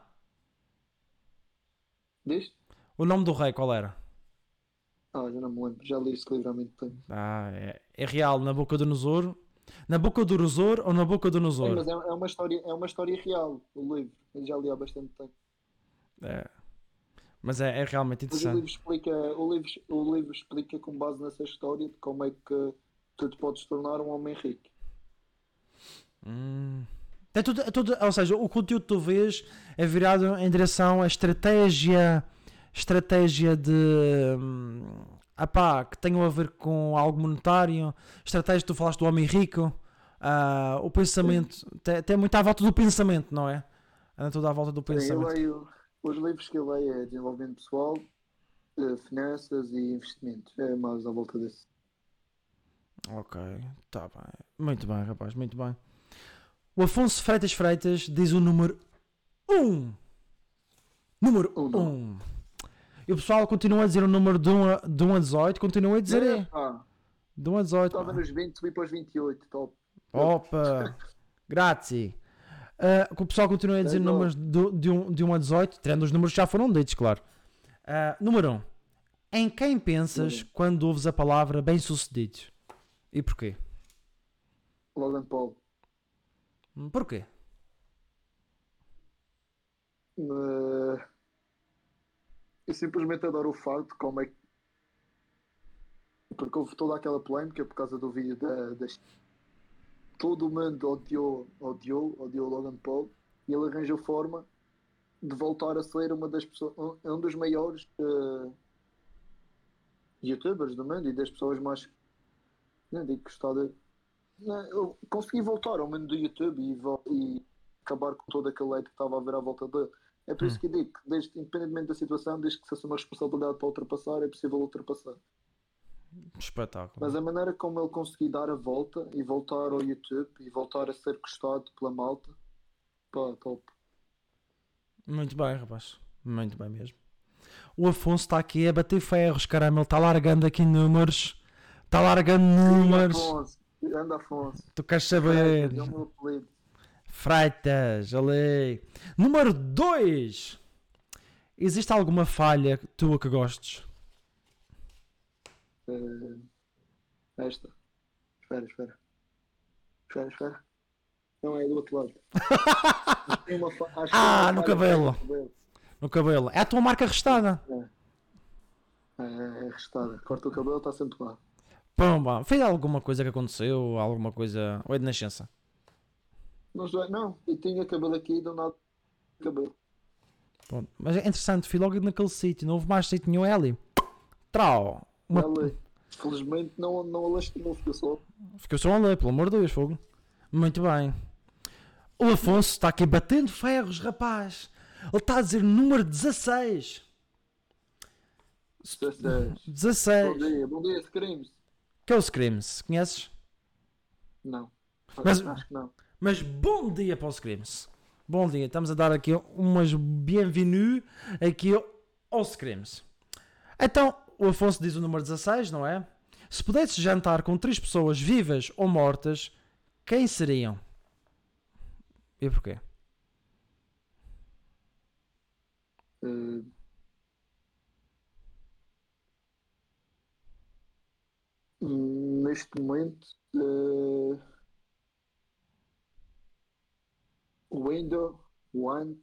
Diz? O nome do rei qual era? Ah, já não me lembro. Já li este livro há muito tempo. Ah, é, é real, na boca do Nosor. Na boca do Rosor ou na boca do Sim, mas é, é uma história, é uma história real, o livro. Eu já li há bastante tempo. É. Mas é, é realmente Mas o interessante. livro explica, o livro, o livro explica com base nessa história de como é que tu te podes tornar um homem rico. Hum. É tudo, é tudo- ou seja, o conteúdo que tu vês é virado em direção à estratégia, estratégia de hum, apá, que tenham a ver com algo monetário, estratégia que tu falaste do homem rico, ah, o pensamento, tem, tem muito à volta do pensamento, não é? Anda tudo à volta do Sim, eu pensamento. leio, os livros que eu leio é desenvolvimento pessoal, eh, finanças e investimentos. É mais à volta desse. Ok, tá bem. Muito bem, rapaz, muito bem. O Afonso Freitas Freitas diz o número 1. Número Um. 1. E o pessoal continua a dizer o número de 1 a, de 1 a 18, continua a dizer é. Ah, De 1 a 18. estava pá. nos 20, subi para os 28, top. Opa! Grazie. Ah, o pessoal continua a dizer Tenho. números do- de, 1, de 1 a 18, tirando os números que já foram ditos, claro. Ah, número 1. Em quem pensas Número quando ouves a palavra bem-sucedido? E porquê? Logan Paul. Hum, Porquê? Eh, eu simplesmente adoro o facto como é que. Porque houve toda aquela polémica por causa do vídeo da. Todo o mundo odiou, odiou, odiou Logan Paul e ele arranjou forma de voltar a ser uma das pessoas. um- um dos maiores eh, youtubers do mundo e das pessoas mais. Não digo gostada. Eu consegui voltar ao mundo do YouTube e, e acabar com todo aquele leite que estava a haver à volta dele. É por isso que eu digo que, desde, independentemente da situação, desde que se assuma a responsabilidade para ultrapassar, é possível ultrapassar. Espetáculo. Mas a maneira como ele conseguiu dar a volta e voltar ao YouTube e voltar a ser gostado pela malta, pá, top. Muito bem, rapaz. Muito bem mesmo. O Afonso está aqui a bater ferros, caramba. Ele está largando aqui números. Está largando números. Afonso, anda Afonso. Tu queres saber? É apelido. Freitas, ali. Número 2. Existe alguma falha tua que gostes? Eh, esta. Espera, espera. Espera, espera. Não, é do outro lado. Fa- Ah, no cabelo. no cabelo. No cabelo. É a tua marca restada. É, é restada. Corta o cabelo, está sempre lá. Pumba. Foi alguma coisa que aconteceu? Alguma coisa. Ou é de nascença? Não, sei, não, eu tinha cabelo aqui e do nada cabelo. Pronto. Mas é interessante. Fui logo naquele sítio. Não houve mais sítio nenhum. É ali. Trau. Uma... Felizmente não, não a lastimou, ficou só. Ficou só ali, pelo amor de Deus, fogo. Muito bem. O Afonso está aqui batendo ferros, rapaz. Ele está a dizer número 16. 16. Bom 16. dia, bom dia, Screams. Que é o Screams? Conheces? Não. Mas- Acho que não. Mas bom dia para o Screams. Bom dia. Estamos a dar aqui umas bienvenue aqui ao- Screams. Então, o Afonso diz o número 16, não é? Se pudesses jantar com três pessoas vivas ou mortas, quem seriam? E porquê? Eh, neste momento, eh, Window, Want,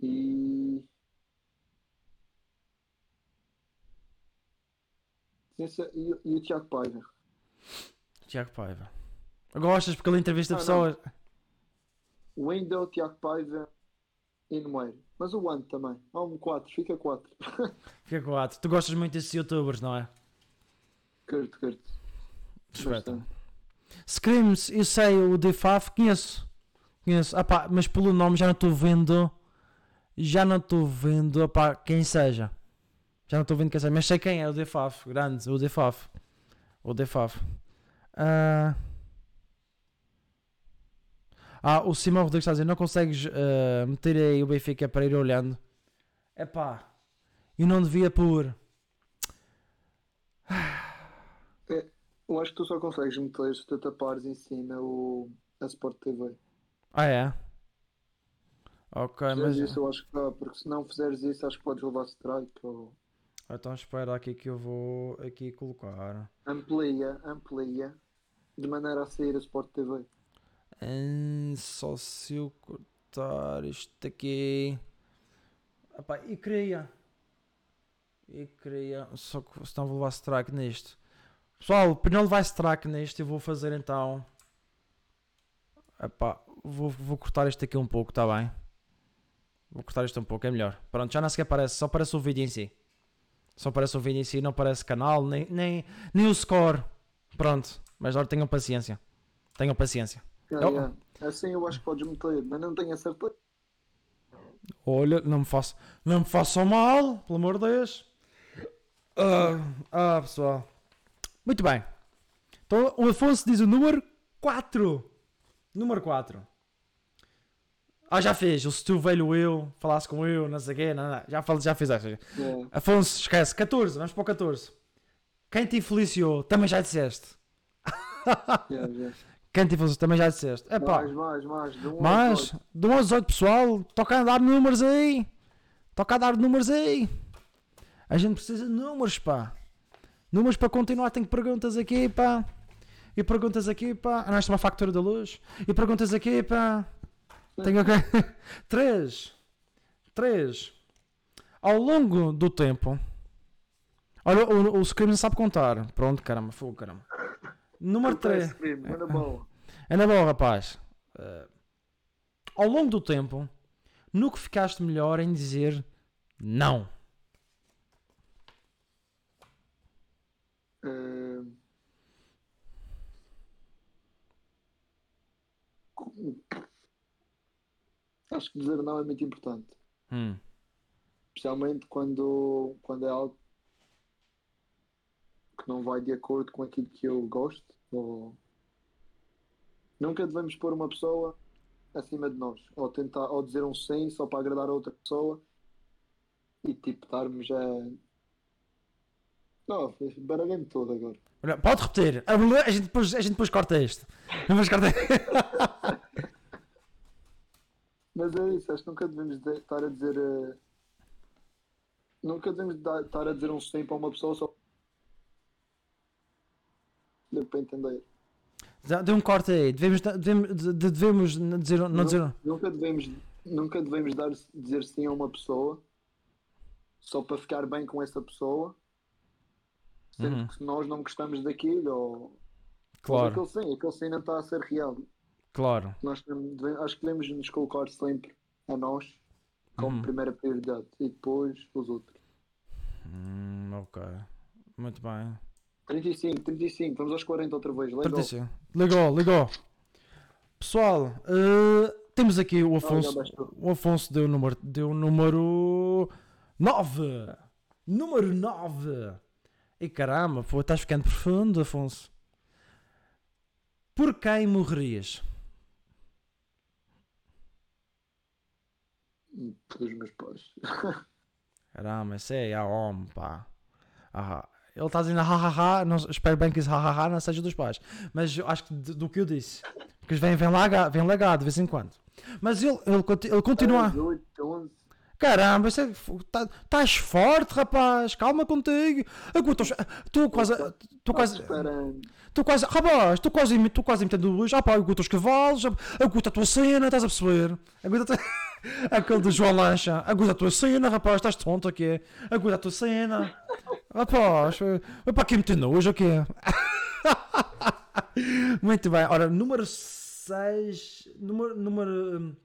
e Esse- e, e o Tiago Paiva. Tiago Paiva. Gostas porque ele entrevista Ah, não. pessoas. Window, Tiago Paiva e Noeiro. Mas o Want também. Há um 4, fica 4. Fica quatro. Tu gostas muito desses youtubers, não é? Curto, curto. Espetáculo. Screams, eu sei, o Defaf, conheço. Conheço. Ah pá, mas pelo nome já não estou vendo. Já não estou vendo ah pá, quem seja. Já não estou vendo quem seja. Mas sei quem é, o Defaf. Grande, o Defaf. O Defaf. Ah, ah, o Simão Rodrigues está a dizer: não consegues ah, meter aí o Benfica para ir olhando. É pá, eu não devia pôr. Eu acho que tu só consegues meter se tu tapares em cima o, a Sport TV. Ah, é? Ok, Fizeres mas. isso eu acho que dá, porque se não fizeres isso acho que podes levar strike ou Então espera aqui que eu vou aqui colocar. amplia, amplia, de maneira a sair a Sport TV. Hum, só se eu cortar isto aqui. Epá, e cria. E cria. Só que senão vou levar strike nisto. Pessoal, para não levar strike nisto, eu vou fazer então. Epá, vou, vou cortar isto aqui um pouco, tá bem? Vou cortar isto um pouco, é melhor. Pronto, já não sequer aparece, só aparece o vídeo em si. Só aparece o vídeo em si, não aparece canal, nem, nem, nem o score. Pronto, mas agora tenham paciência. Tenham paciência. Yeah, yeah. Assim eu acho que podes meter, mas não tenho a certeza. Olha, não me faço, não me façam mal, pelo amor de Deus. Ah, ah, pessoal. Muito bem. Então, o Afonso diz o número 4. Número 4. Ah, já fez. O se tu velho eu, falasse com eu, não sei o quê, não, não, já, fal- já fizeste. Yeah. Afonso, esquece. 14, vamos para o 14. Quem te influenciou, também já disseste. Yeah, yeah. Quem te influenciou, também já disseste. Mais, mais, mais. De um outro. de 1 a 18 pessoal, toca a dar números aí. Toca a dar números aí. A gente precisa de números, pá. Números para continuar. Tenho perguntas aqui, pá. E perguntas aqui, pá. Ah, não, isto é uma factura da luz. E perguntas aqui, pá. Tenho aqui. 3. 3. Ao longo do tempo. Olha, o, o Scream não sabe contar. Pronto, caramba, fogo, caramba. Número 3. Parece crime, manda bola. É na boa, rapaz. Eh, ao longo do tempo, no que ficaste melhor em dizer não? Eh, Acho que dizer não é muito importante. Hum. Especialmente quando, quando é algo que não vai de acordo com aquilo que eu gosto. Ou... Nunca devemos pôr uma pessoa acima de nós. Ou tentar ou dizer um sim só para agradar a outra pessoa e tipo estarmos a. Não, baralhei-me todo agora. Olha, Pode repetir. A, gente depois, a gente depois corta isto. Depois corta Mas é isso, acho que nunca devemos de- estar a dizer. eh, Nunca devemos dar- estar a dizer um sim para uma pessoa só. Deu para entender. Dê um corte aí. Devemos, devemos, de- devemos não dizer, não dizer. Nunca devemos, nunca devemos dar, dizer sim a uma pessoa só para ficar bem com essa pessoa, sendo Uhum. que nós não gostamos daquilo ou. Mas Claro, aquele sim, aquele sim não está a ser real. claro. Nós devemos- deve- acho que devemos nos colocar sempre a nós como Uhum. primeira prioridade e depois os outros. Hum, ok. Muito bem. 35, 35, vamos aos 40 outra vez. Legal. 35. Ligou, ligou. Pessoal, eh, temos aqui o Afonso. O Afonso deu o número, deu número 9. Número 9. E caramba, pô, estás ficando profundo, Afonso. Por quem morrerias? Pelos meus pais. Caramba, isso é a homem, pá. Ah, ele está dizendo hahaha, não, espero bem que esse hahaha não seja dos pais. Mas eu acho que de- do que eu disse. Porque vem, vem, laga, vem lagado de vez em quando. Mas ele, ele, ele continua. 18, 11. Caramba, isso é, tá, estás forte, rapaz. Calma contigo. Aguentas, tu quase. Tu quase. Tu quase. Rapaz, tu quase, tu quase imitando luz. Ah, pá, aguenta os cavalos. Aguenta a tua cena, estás a perceber? Aguenta Aquele do João Lancha. Aguenta a tua cena, rapaz. Estás tonto aqui. Aguenta a tua cena. Rapaz, vai para aqui meter nojo aqui. Muito bem. Ora, número 6. Número. número hum,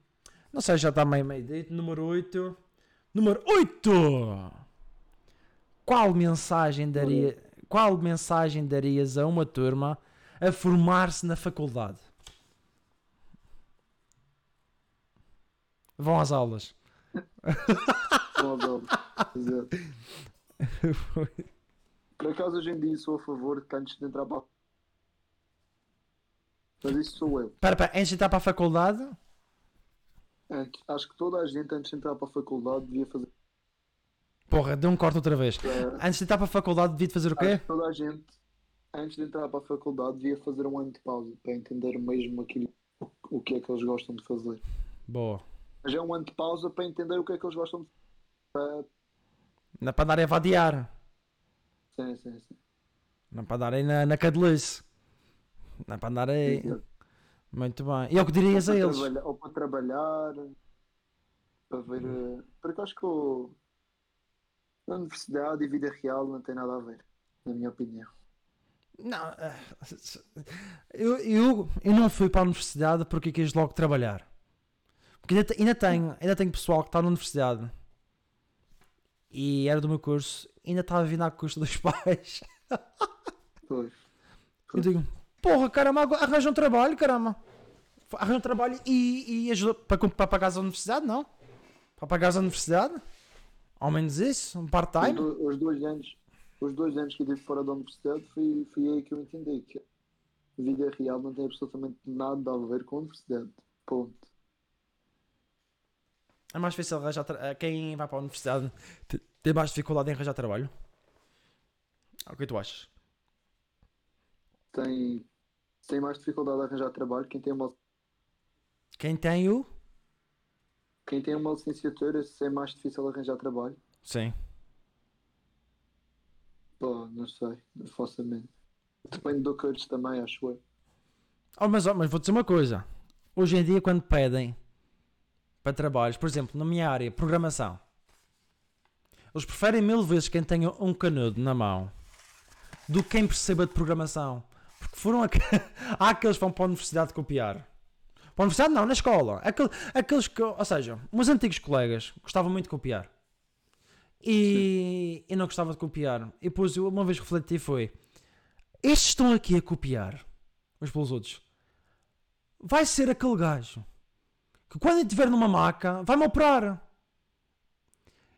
não sei, já está meio meio dito. Número 8. Número 8! Qual mensagem daria. Qual mensagem darias a uma turma a formar-se na faculdade? Vão às aulas. Não, não. Exato. Por acaso hoje em dia sou a favor de que antes de entrar para a... Mas isso sou eu. Espera, espera, antes de entrar para a faculdade? Antes, acho que toda a gente antes de entrar para a faculdade devia fazer. Porra, deu um corte outra vez. eh, Antes de entrar para a faculdade, devia fazer o quê? toda a gente antes de entrar para a faculdade devia fazer um ano de pausa para entender mesmo aquilo o que é que eles gostam de fazer. Boa. Mas é um ano de pausa para entender o que é que eles gostam de para... Não é para andar a vadiar. Sim, sim, sim. Não é para andar aí na, na cadelice. Não é para andar aí. Muito bem. E é o que dirias ou a eles? ou para trabalhar, para ver. eh, Porque acho que o, a universidade e vida real não tem nada a ver, na minha opinião. Não, eh, eu, eu, eu não fui para a universidade porque quis logo trabalhar. Porque ainda, ainda, tenho, ainda tenho pessoal que está na universidade e era do meu curso, ainda está a vir à custa dos pais. Pois. Eu digo, porra, caramba, arranja um trabalho, caramba. Arranja um trabalho e, e ajuda para, para pagar a universidade, não? Para pagar a universidade? Ao menos isso, um Os, part-time. do- os dois anos, os dois anos que eu tive fora da universidade foi, foi aí que eu entendi que a vida real não tem absolutamente nada a ver com a universidade. Ponto. É mais difícil arranjar tra- eh, Quem vai para a universidade te- tem mais dificuldade em arranjar trabalho. O que tu achas? Tem, tem mais dificuldade a arranjar trabalho quem tem uma, Quem tem o. quem tem uma licenciatura é mais difícil arranjar trabalho. Sim. Pô, não sei, não faço a mente. Depende do curso também, acho eu. Oh, mas, oh, mas vou dizer uma coisa. Hoje em dia, quando pedem para trabalhos, por exemplo, na minha área, programação, eles preferem mil vezes quem tenha um canudo na mão do que quem perceba de programação. Porque foram há aqueles que vão para a universidade copiar. Para a universidade não, na escola. Aquele- aqueles que, ou seja, meus antigos colegas gostavam muito de copiar. E eu não gostava de copiar. E depois eu uma vez refleti foi, estes estão aqui a copiar uns pelos outros. Vai ser aquele gajo que quando eu estiver numa maca vai-me operar.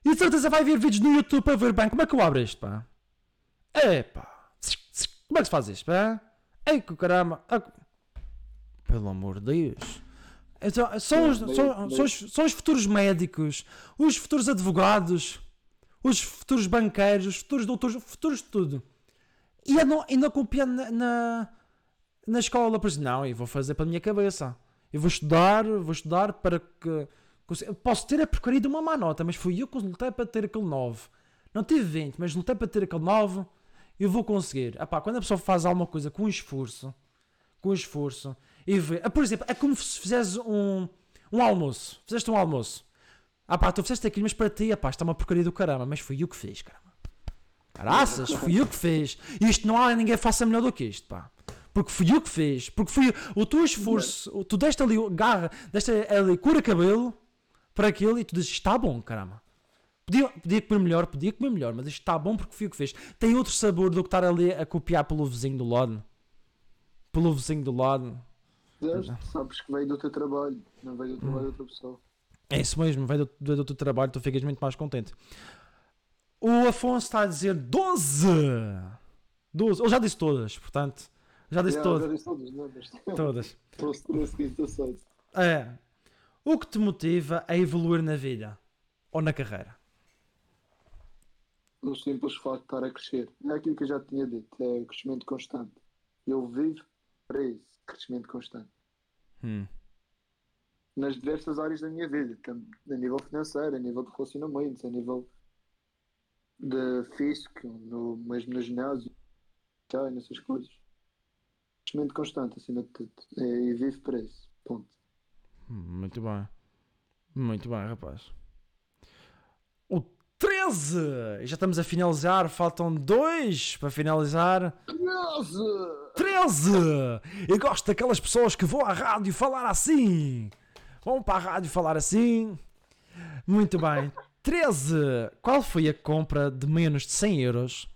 E de certeza vai ver vídeos no YouTube para ver bem como é que eu abro isto, pá. É pá. Como é que se faz isto, pá? Ei, que caramba. Pelo amor de Deus. Então, são, os, são, são os, são os futuros médicos, os futuros advogados, os futuros banqueiros, os futuros doutores, os futuros de tudo. E ainda, ainda copiando na, na, na escola, pois não, eu vou fazer para a minha cabeça. Eu vou estudar, vou estudar para que. Posso ter a porcaria de uma má nota, mas fui eu que lutei para ter aquele 9. Não tive 20, mas lutei para ter aquele 9. Eu vou conseguir. Epá, quando a pessoa faz alguma coisa com esforço, com esforço, e vê. Ah, por exemplo, é como se fizesse um, um almoço. Fizeste um almoço. Ah pá, tu fizeste aquilo, mas para ti, epá, está uma porcaria do caramba, mas fui eu que fiz, caramba. Caraças, fui eu que fiz. Isto não há ninguém faça melhor do que isto, pá. Porque fui eu que fiz. Porque fui. O teu esforço, tu deste ali, garra, deste ali cura cabelo para aquilo e tu dizes, está bom, caramba. Podia, podia comer melhor, podia comer melhor, mas isto está bom porque fui eu que fiz. Tem outro sabor do que estar ali a copiar pelo vizinho do lado. Pelo vizinho do lado. Vês? Sabes que veio do teu trabalho, não veio do trabalho de outra pessoa. É isso mesmo, vai do, do, teu trabalho, tu ficas muito mais contente. O Afonso está a dizer 12! 12, ele já disse todas, portanto, já disse Já, todas. já disse todas, não é? Mas posso. É. O que te motiva a evoluir na vida? Ou na carreira? O simples facto de estar a crescer. É aquilo que eu já tinha dito, é crescimento constante. Eu vivo para isso, crescimento constante. Hum. Nas diversas áreas da minha vida, a nível financeiro, a nível de relacionamentos, a nível de físico, no, mesmo no ginásio, já, nessas coisas. Crescimento constante, acima de tudo. É, e vivo para isso. Ponto. Muito bem. Muito bem, rapaz. O 13! E já estamos a finalizar, faltam dois para finalizar. 13! 13! Eu gosto daquelas pessoas que vão à rádio falar assim. Vão para a rádio falar assim. Muito bem. 13. Qual foi a compra de menos de 100 euros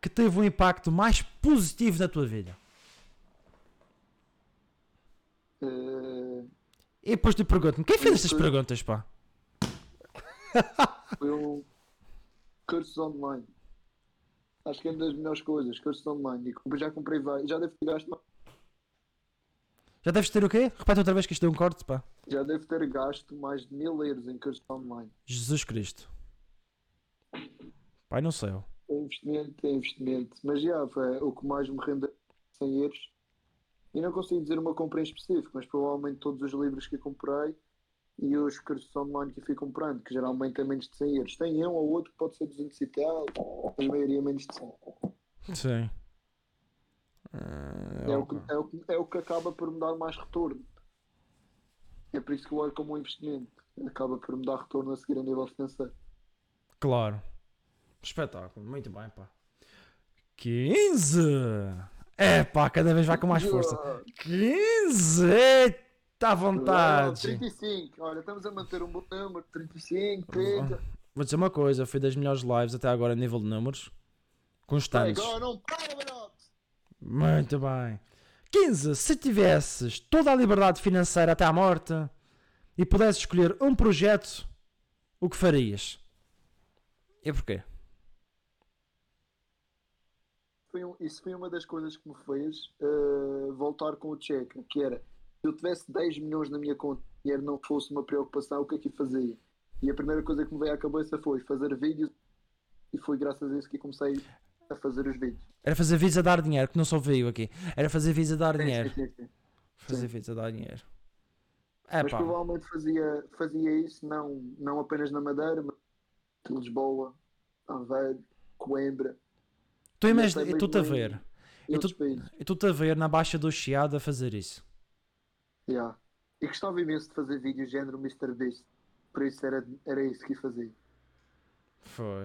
que teve um impacto mais positivo na tua vida? Eh, E depois te pergunto-me, quem fez estas perguntas, pá? Foi um cursos online. Acho que é uma das melhores coisas, cursos online. E já comprei vários, já devo ter gasto, Já deves ter o quê? Repete outra vez que isto deu um corte, pá. já devo ter gasto mais de mil euros em cursos online. Jesus Cristo. Pai no céu. É investimento, é investimento. Mas já, foi o que mais me rendeu 100 euros. E não consigo dizer uma compra em específico, mas provavelmente todos os livros que comprei e os cursos online que ficam por ano, que geralmente têm menos de 100 euros. Tem um ou outro que pode ser 200 e tal, mas a maioria menos de 100. Sim. É, o que, é, o que, é o que acaba por me dar mais retorno. É por isso que eu olho como um investimento. Acaba por me dar retorno a seguir a nível financeiro. Claro. Espetáculo. Muito bem, pá. 15! É pá, cada vez vai com mais força. 15! Está à vontade. 35. Olha, estamos a manter um bom número. 35, 30. Vou dizer uma coisa, foi das melhores lives até agora a nível de números. Constantes. Muito bem. 15. Se tivesses toda a liberdade financeira até à morte e pudesses escolher um projeto, o que farias? E porquê? Foi um, isso foi uma das coisas que me fez uh, voltar com o cheque, que era se eu tivesse 10 milhões na minha conta e dinheiro não fosse uma preocupação, o que é que fazia? E a primeira coisa que me veio à cabeça foi fazer vídeos e foi graças a isso que comecei a fazer os vídeos. Era fazer vídeos a dar dinheiro, que não só veio aqui. Era fazer vídeos a dar Sim, dinheiro. sim, sim. Fazer vídeos a dar dinheiro. É Mas pá. provavelmente fazia, fazia isso não, não apenas na Madeira, mas em Lisboa, Aveiro, Coimbra Tu imaginas, e tu-te a ver. tu-. E tu-te a ver na Baixa do Chiado a fazer isso. Yeah. E gostava imenso de fazer vídeos género Mr. Beast. Por isso era, era isso que ia fazer.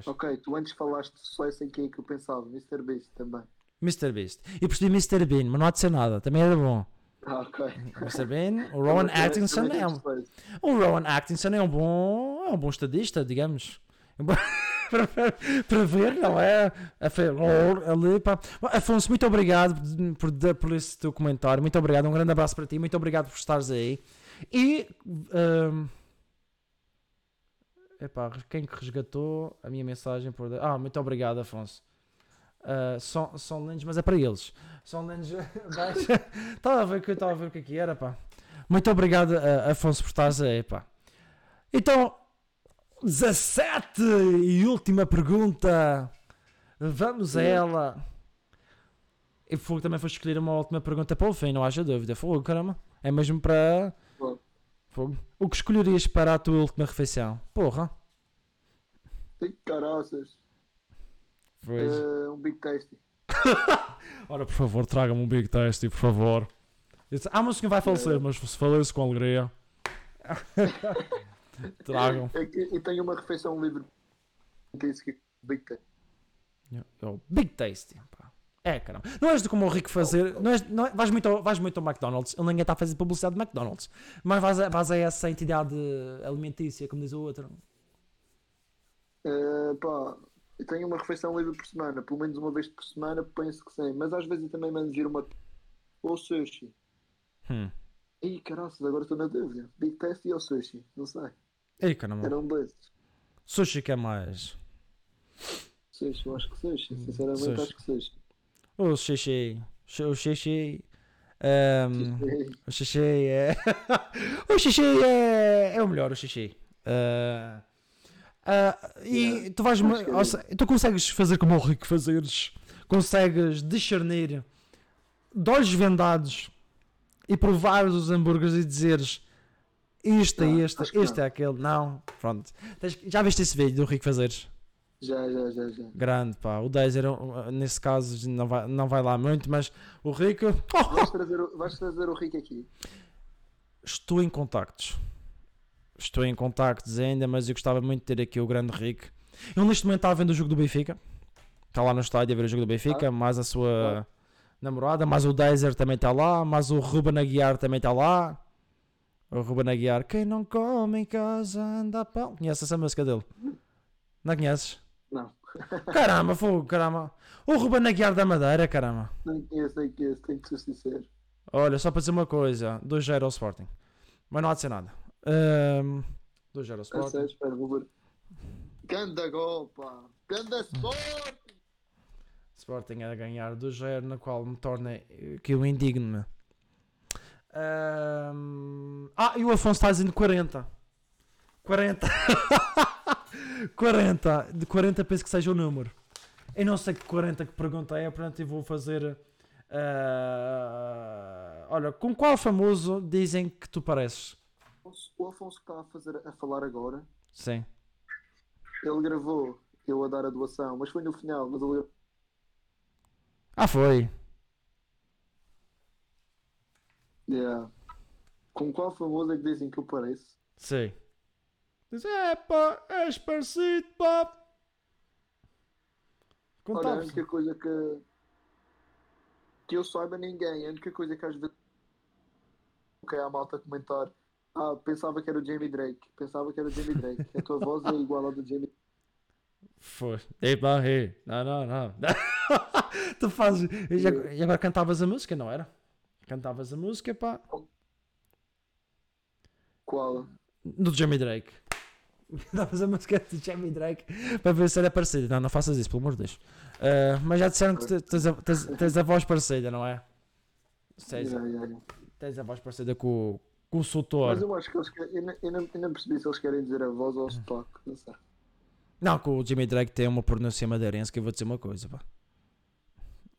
Ok, tu antes falaste de sucesso em quem é que eu pensava? Mr. Beast também. Mr. Beast. E percebi Mr. Bean, mas não há de ser nada. Também era bom. Ah, ok. Mr. Bean, o Rowan Atkinson é um, o Rowan Atkinson é um bom, é um bom estadista, digamos. para, para- ver, não é? Ali, pá. Afonso, muito obrigado por, por, esse teu comentário. Muito obrigado. Um grande abraço para ti. Muito obrigado por estares aí. E. ahm, epá, quem que resgatou a minha mensagem por. Ah, muito obrigado, Afonso. Ah, são, são lentes, mas é para eles. São lentes. Estava a ver que eu estava a ver o que é que era, pá. Muito obrigado, ah, Afonso, por estares aí, pá. Então, 17 e última pergunta. Vamos a ela. E Fogo também foi escolher uma última pergunta para o fim, não haja dúvida. Fogo, caramba. É mesmo para. Fogo. O que escolherias para a tua última refeição? Porra. Tem caraças. Pois. Eh, um Big Tasty. Ora, por favor, traga-me um Big Tasty, por favor. Disse, Ah, mas o senhor vai falecer, mas se falecer com alegria. Tragam. É que, e tenho uma refeição livre. Tem isso que Big Tasty. Eu, Big Tasty. pá. É, caramba. Não és de como o Rico fazer. Não és, não, é- vais, muito ao, vais muito ao McDonald's. Ele ninguém está a fazer publicidade de McDonald's. Mas vais a, vais a essa entidade alimentícia, como diz o outro. Pá, eu tenho uma refeição livre por semana, pelo menos uma vez por semana, penso que sim. Mas às vezes eu também mando vir uma. Ou sushi. Hum. Ih, caraças, agora estou na dúvida. Big Tasty ou sushi? Não sei. Ei, caramba. Era um. Sushi que é mais. Sushi, eu acho que sushi. Sinceramente, sushi. acho que sushi. O xixi. O xixi. ehm, O xixi é. o xixi é. É o melhor, o xixi. Ah, ah, e tu vais. É tu consegues fazer como o Rico fazeres. Consegues discernir de olhos vendados e provar os hambúrgueres e dizeres isto é este, este é aquele. Não, pronto. Já viste esse vídeo do Rico fazeres? Já, já, já, já. Grande, pá. O Dezer, uh, nesse caso, não vai, não vai lá muito, mas o Rico. Vais trazer, o- vais trazer o Rico aqui. Estou em contactos. Estou em contactos ainda, mas eu gostava muito de ter aqui o grande Rico. Ele neste momento está a vendo o jogo do Benfica. Está lá no estádio a ver o jogo do Benfica, mais a sua Ah. namorada, mais o Dezer também está lá, mais o Ruben Aguiar também está lá. O Ruben Aguiar, quem não come em casa anda a pão. Conheces essa música dele? Não conheces? Não. Caramba, fogo, caramba. O Ruben Aguiar da Madeira, caramba. Não conheço, nem conheço, tenho que ser sincero. Olha, só para dizer uma coisa: 2-0 ao Sporting. Mas não há de ser nada. Ahm, 2-0 ao Não Sporting. sei, espera. Ganda gol, pá. Ganda Sport! Sporting a ganhar 2-0, na qual me torna que eu indigno-me. Ahm, ah, e o Afonso está dizendo 40. 40. 40. De 40 penso que seja o número. Eu não sei que 40 que pergunta é, portanto eu vou fazer. ah, olha, com qual famoso dizem que tu pareces? O Afonso que está a, fazer, a falar agora, Sim. ele gravou eu a dar a doação, mas foi no final, mas ele Ah, foi. Yeah. Com qual famoso é que dizem que eu pareço? Sim. Diz, é pá, és parecido, pá. Olha, a única coisa que que eu saiba ninguém, a única coisa que às vezes que é a malta comentar ah, pensava que era o Jamie Drake, pensava que era o Jamie Drake, a tua voz é igual à do Jamie Foi. Ei, ei. Não, não, não. tu fazes. Já- e agora cantavas a música, não era? Cantavas a música, pá. Qual? Do Jamie Drake. Cantavas a música do Jamie Drake para ver se era parecida. Não, não faças isso, pelo amor de Deus. Ah, mas já disseram que tens a, tens, tens a voz parecida, não é? Tens, Yeah, yeah, yeah. tens a voz parecida com, o- com o Mas Soutor. eu acho que eles querem, eu, não- eu, não, eu não percebi se eles querem dizer a voz ou o sotaque, não sei. Não, que o Jimmy Drake tem uma pronúncia madeirense que eu vou dizer uma coisa, pá.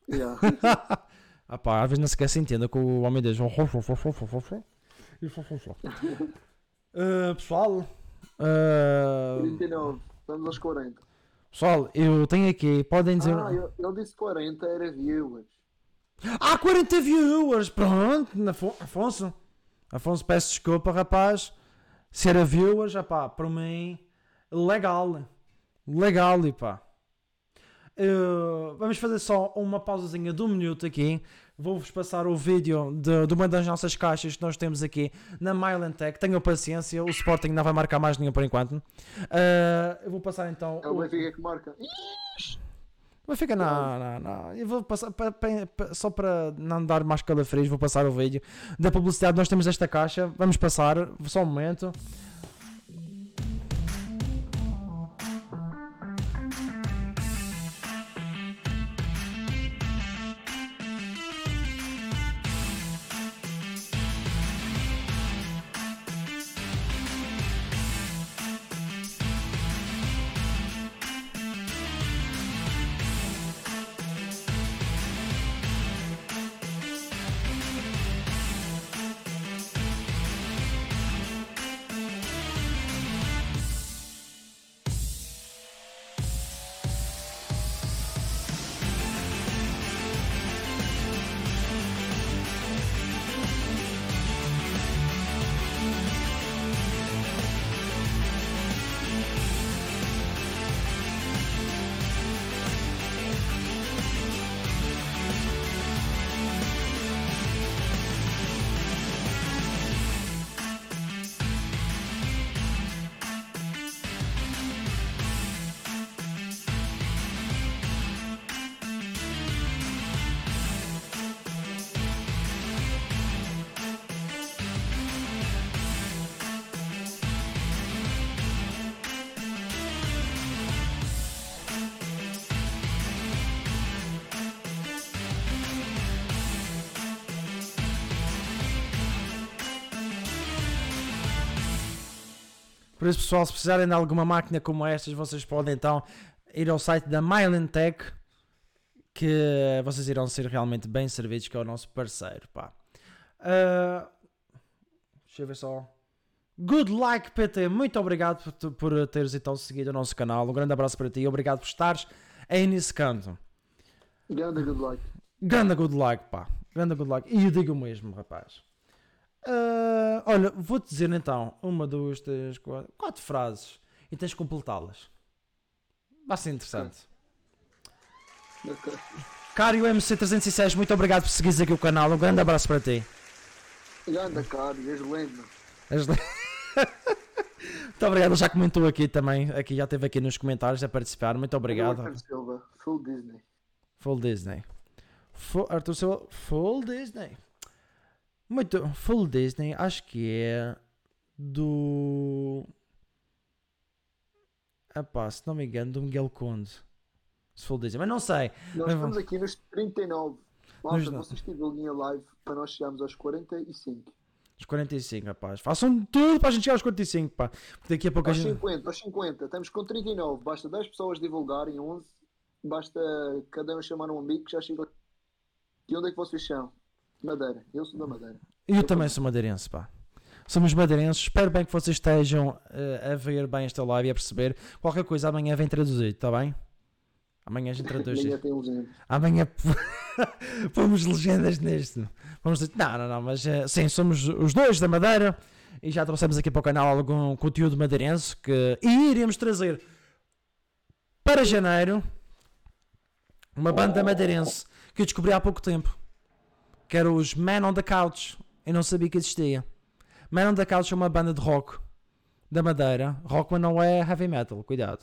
Yeah. ah pá, às vezes não sequer se entenda que o homem diz. Ah, pessoal, ah, 39, estamos aos 40. pessoal, eu tenho aqui, podem dizer. Ah, ele, ele disse 40, era viewers. Ah, 40 viewers! Pronto, Afo- Afonso. Afonso, peço desculpa, rapaz. Se era viewers, já pá, para mim, legal. Legal, e pá. Uh, vamos fazer só uma pausazinha de um minuto aqui. Vou-vos passar o vídeo de, de uma das nossas caixas que nós temos aqui na Myland Tech. Tenham paciência, o Sporting não vai marcar mais nenhum por enquanto. Uh, eu vou passar então. É o Benfica que marca. Mas fica na, na, na. Eu vou passar pa- pa- pa- só para não dar mais calafrios, vou passar o vídeo da publicidade. Nós temos esta caixa, vamos passar, só um momento. Por isso, pessoal, se precisarem de alguma máquina como estas, vocês podem então ir ao site da Myland Tech, que vocês irão ser realmente bem servidos, que é o nosso parceiro. Pá. Ah, deixa eu ver só. Good like PT, muito obrigado por, por teres então seguido o nosso canal. Um grande abraço para ti e obrigado por estares aí nesse canto. Grande good luck. Grande good luck, pá. Grande good luck. E eu digo mesmo, rapaz. Ah, olha, vou-te dizer então uma, duas, três, quatro, quatro frases e tens de completá-las. Vai ser interessante. Cário MC306, muito obrigado por seguires aqui o canal. Um grande abraço para ti. Grande cara, és lendo. És le- muito obrigado, já comentou aqui também. Aqui já esteve aqui nos comentários a participar. Muito obrigado. Arthur Silva, full Disney. Full Disney. Full, Arthur Silva, Full Disney. Muito. Full Disney, acho que é do. Epá, se não me engano, do Miguel Conde. Se Full Disney, mas não sei. Nós Mas estamos aqui nos 39. Malta, Nos no- vocês tiverem a live para nós chegarmos aos 45. Os 45, rapaz. Façam tudo para a gente chegar aos 45, pá. Porque daqui a pouco a Aos gente. 50, aos 50. Estamos com 39. Basta 10 pessoas divulgarem 11. Basta cada um chamar um amigo que já chega. E onde é que vocês são? Madeira. Eu sou da Madeira. Eu também sou madeirense, pá. Somos madeirenses. Espero bem que vocês estejam eh, a ver bem esta live e a perceber. Qualquer coisa amanhã vem traduzido, está bem? Amanhã a gente traduz isto. tem legenda. Amanhã pomos legendas neste. Vamos dizer, não, não, não, mas eh, sim, somos os dois da Madeira e já trouxemos aqui para o canal algum conteúdo madeirense que e iremos trazer para janeiro uma banda madeirense que eu descobri há pouco tempo que era os Man on the Couch. Eu não sabia que existia. Man on the Couch é uma banda de rock da Madeira. Rock, mas não é heavy metal, cuidado.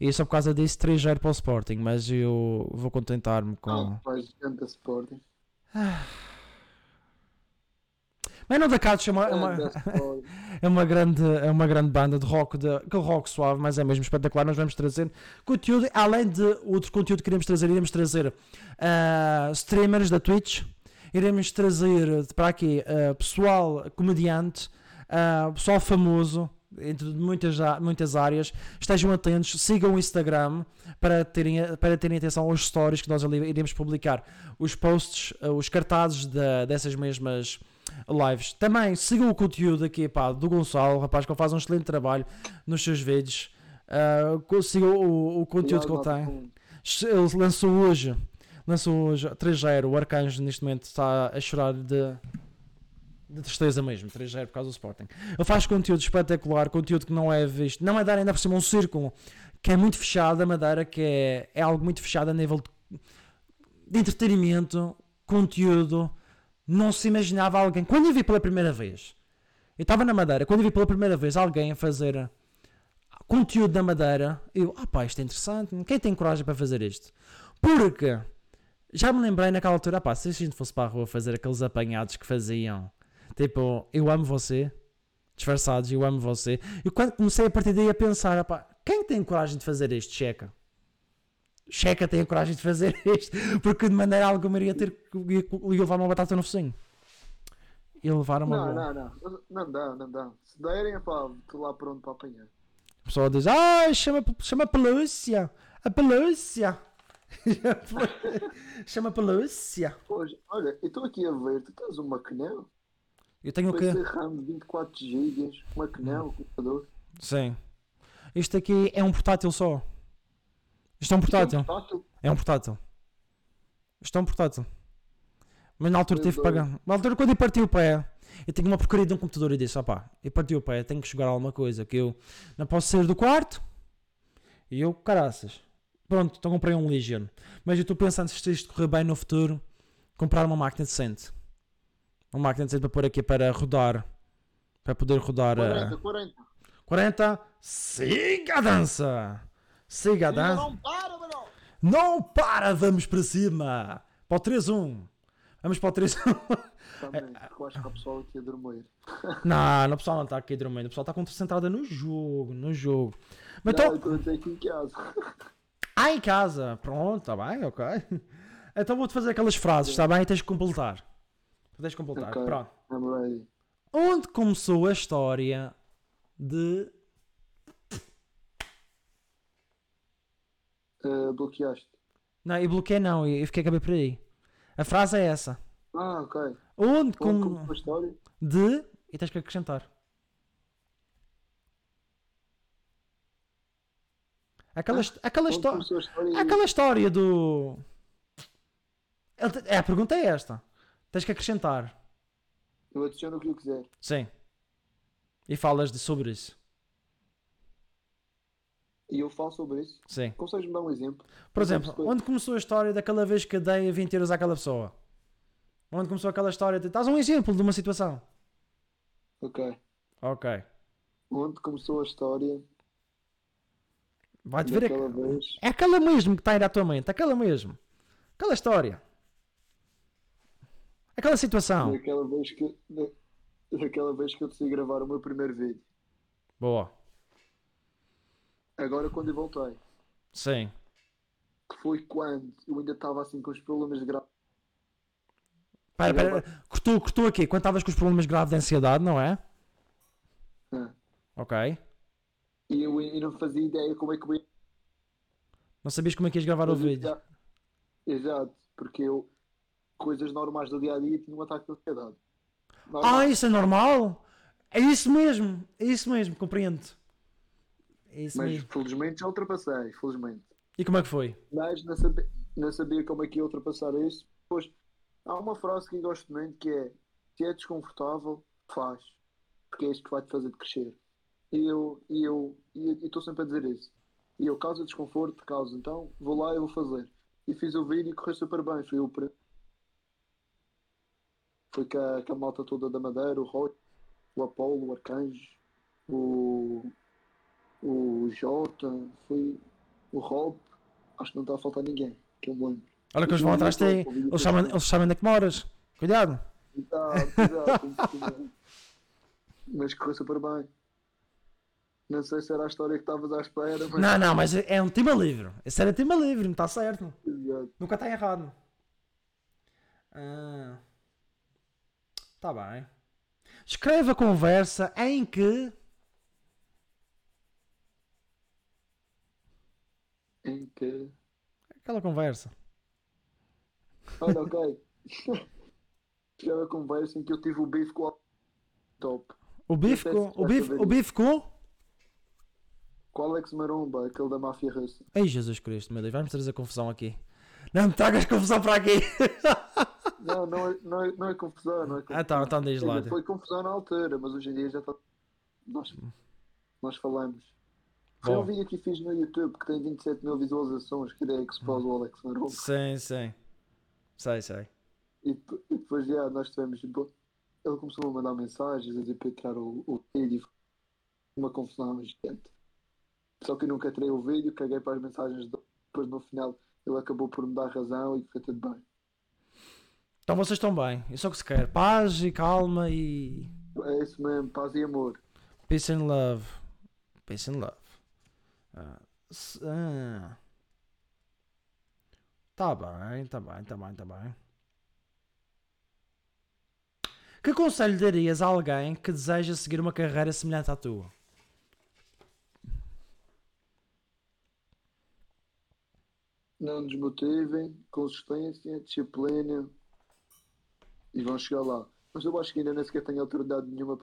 E só por causa disso 3 para o Sporting, mas eu vou contentar-me com. Ah, faz Sporting. Man on the Couch é uma, é uma, é uma grande, é uma grande banda de rock, de, aquele rock suave, mas é mesmo espetacular. Nós vamos trazer conteúdo, além de outro conteúdo que iremos trazer, iremos trazer ah, streamers da Twitch, iremos trazer para aqui ah, pessoal comediante, ah, pessoal famoso, entre muitas, muitas áreas. Estejam atentos, sigam o Instagram para terem, para terem atenção aos stories que nós ali iremos publicar, os posts, os cartazes da- dessas mesmas lives. Também sigam o conteúdo aqui pá, do Gonçalo, rapaz, que ele faz um excelente trabalho nos seus vídeos. Co- sigam o, o conteúdo que ele tem. Ele lançou hoje, lançou hoje 3-0. O Arcanjo neste momento está a chorar de, de tristeza mesmo, 3-0 por causa do Sporting. Ele faz conteúdo espetacular, conteúdo que não é visto. Na Madeira ainda por cima um círculo que é muito fechado, a Madeira que é, é algo muito fechado a nível de, de entretenimento, conteúdo. Não se imaginava alguém. Quando eu vi pela primeira vez, eu estava na Madeira, quando eu vi pela primeira vez alguém a fazer conteúdo da Madeira, eu, ah pá, isto é interessante, quem tem coragem para fazer isto? Porque já me lembrei naquela altura, pá, se a gente fosse para a rua fazer aqueles apanhados que faziam, tipo, eu amo você, disfarçados, eu amo você, e quando comecei a partir daí a pensar, pá, quem tem coragem de fazer isto? Checa. Checa tem a coragem de fazer isto, porque de maneira alguma iria ter que ia levar uma batata no focinho. E levar uma Não, bola. não, não. Não dá, não dá. Se derem, pá, estou lá pronto para apanhar. A pessoa diz, ah, chama, chama a polícia, a polícia. chama a polícia. Pois, olha, eu estou aqui a ver, tu tens um maquinel? Eu tenho o quê? RAM de 24 GB, maquinel, computador. Sim. Isto aqui é um portátil só. Isto é um portátil. Portátil? É um portátil. Isto é um portátil. Mas na altura tive que pagar. Na altura quando eu parti o pé, eu tinha uma porcaria de um computador e disse, opá, eu parti o pé, tenho que jogar alguma coisa, que eu não posso sair do quarto. E eu, caraças. Pronto, então comprei um Legion. Mas eu estou pensando se isto correr bem no futuro, comprar uma máquina decente. Uma máquina decente para pôr aqui para rodar. Para poder rodar a 40, 40. 40. Siga a dança! Siga a dança! Não para, mano! Não para, vamos para cima! Para o 3-1. Vamos para o 3-1. Também, eu acho que a pessoa aqui a dormir. não, o pessoal não está aqui dormindo. O pessoal está concentrada no jogo, no jogo. Mas Não, eu então, estou a dizer aqui em casa. Ah, em casa. Pronto, está bem, ok. Então vou-te fazer aquelas frases, está bem? E tens que completar. Tens que completar. Ok. Pronto. Onde começou a história de... Uh, bloqueaste. Não, eu bloqueei não, eu fiquei acabei por aí. A frase é essa. Ah, ok. Onde Como com... começou a história? de... E tens que acrescentar. Aquela, hist- aquela, histó- aquela história do... É, a pergunta é esta. Tens que acrescentar. Eu adiciono o que eu quiser. Sim. E falas de, sobre isso. E eu falo sobre isso. Sim. Consegues-me dar um exemplo? Por exemplo, perceber. onde começou a história daquela vez que dei 20 euros àquela pessoa? Onde começou aquela história? de- Estás um exemplo de uma situação. Ok. Ok. Onde começou a história Vai-te ver. daquela a- vez? É aquela mesmo que está aí à tua mente. Aquela mesmo. Aquela história. Aquela situação. Daquela vez que... da- Daquela vez que eu decidi gravar o meu primeiro vídeo. Boa. Agora quando eu voltei. Sim. Que foi quando eu ainda estava assim com os problemas de grave. Pera, pera. Cortou, cortou aqui. Quando estavas com os problemas graves de ansiedade, não é? Ok. E eu ainda não fazia ideia como é que eu ia Não sabias como é que ias gravar o vídeo. Exato, porque eu, coisas normais do dia a dia, tinha um ataque de ansiedade. Normal. Ah, isso é normal? É isso mesmo, é isso mesmo, compreendo. É isso Mas mesmo. felizmente já ultrapassei, felizmente. E como é que foi? Mas não sabia, não sabia como é que ia ultrapassar isso. Pois há uma frase que eu gosto muito que é se é desconfortável, faz. Porque é isto que vai te fazer crescer. E eu e eu e estou sempre a dizer isso. E eu causa desconforto, causa, então vou lá e vou fazer. E fiz o vídeo e correu super bem. Foi o pre- Foi com a, com a malta toda da Madeira, o Roy, o Apolo, o Arcanjo, o, o Jota, foi o Rob, acho que não está a faltar ninguém, que eu me lembro. Olha que eles vão atrás de ti. Eles sabem, eles sabem onde é que moras. Cuidado. Cuidado, cuidado. Mas correu super bem. Não sei se era a história que estavas à espera, mas. Não, não, mas é um tema livre. Esse era tema livre, não está certo. Exato. Nunca está errado. Ah, tá bem. Escreve a conversa em que. Em que. Aquela conversa. Olha, ok. Chegava a conversa em que eu tive o bife com o top. O bife com. O bife, o bife com. Com o Alex Maromba, aquele da máfia russa. Ei Jesus Cristo, meu Deus, vai-me trazer confusão aqui. Não me tragas confusão para aqui. Não, não é, não é, não é confusão, não é confusão. Ah, tá, então diz lá. Foi confusão na altura, mas hoje em dia já está. Nós, nós falamos. Foi um vídeo que fiz no YouTube que tem 27 mil visualizações, que é expose o Alex Maromba. Sim, sim. Sei, sei. E, e depois já nós tivemos. Ele começou a mandar mensagens a dizer para tirar o, o vídeo. Uma confusão gigante. Só que eu nunca tirei o vídeo, caguei para as mensagens dele. Depois no final ele acabou por me dar razão e foi tudo bem. Então vocês estão bem. Isso é o que se quer. Paz e calma e. É isso mesmo, paz e amor. Peace and love. Peace and love. Ah, s- ah. Tá bem, tá bem, tá bem, tá bem. Que conselho darias a alguém que deseja seguir uma carreira semelhante à tua? Não desmotivem, consistência, disciplina e vão chegar lá. Mas eu acho que ainda nem sequer tenho autoridade nenhuma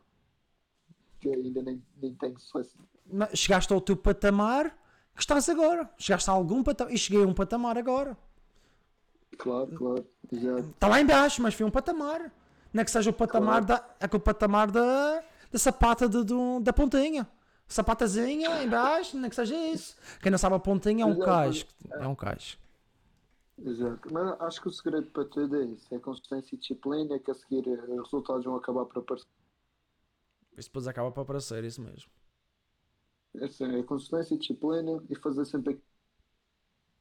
porque ainda nem, nem tenho sucesso. Ma- Chegaste ao teu patamar que estás agora. Chegaste a algum patamar. E cheguei a um patamar agora. Claro, claro, exato. Está lá em baixo, mas foi um patamar. Não é que seja o patamar da. É que o patamar da. Da sapata de, do- da pontinha. Sapatazinha em baixo, não é que seja isso. Quem não sabe a pontinha é um Exato. cais. É um cais. Exato. Mas acho que o segredo para tudo é isso: é consistência e disciplina, que a seguir eh, os resultados vão acabar por aparecer. Isso depois acaba para aparecer, isso mesmo. É assim, é consistência e disciplina e fazer sempre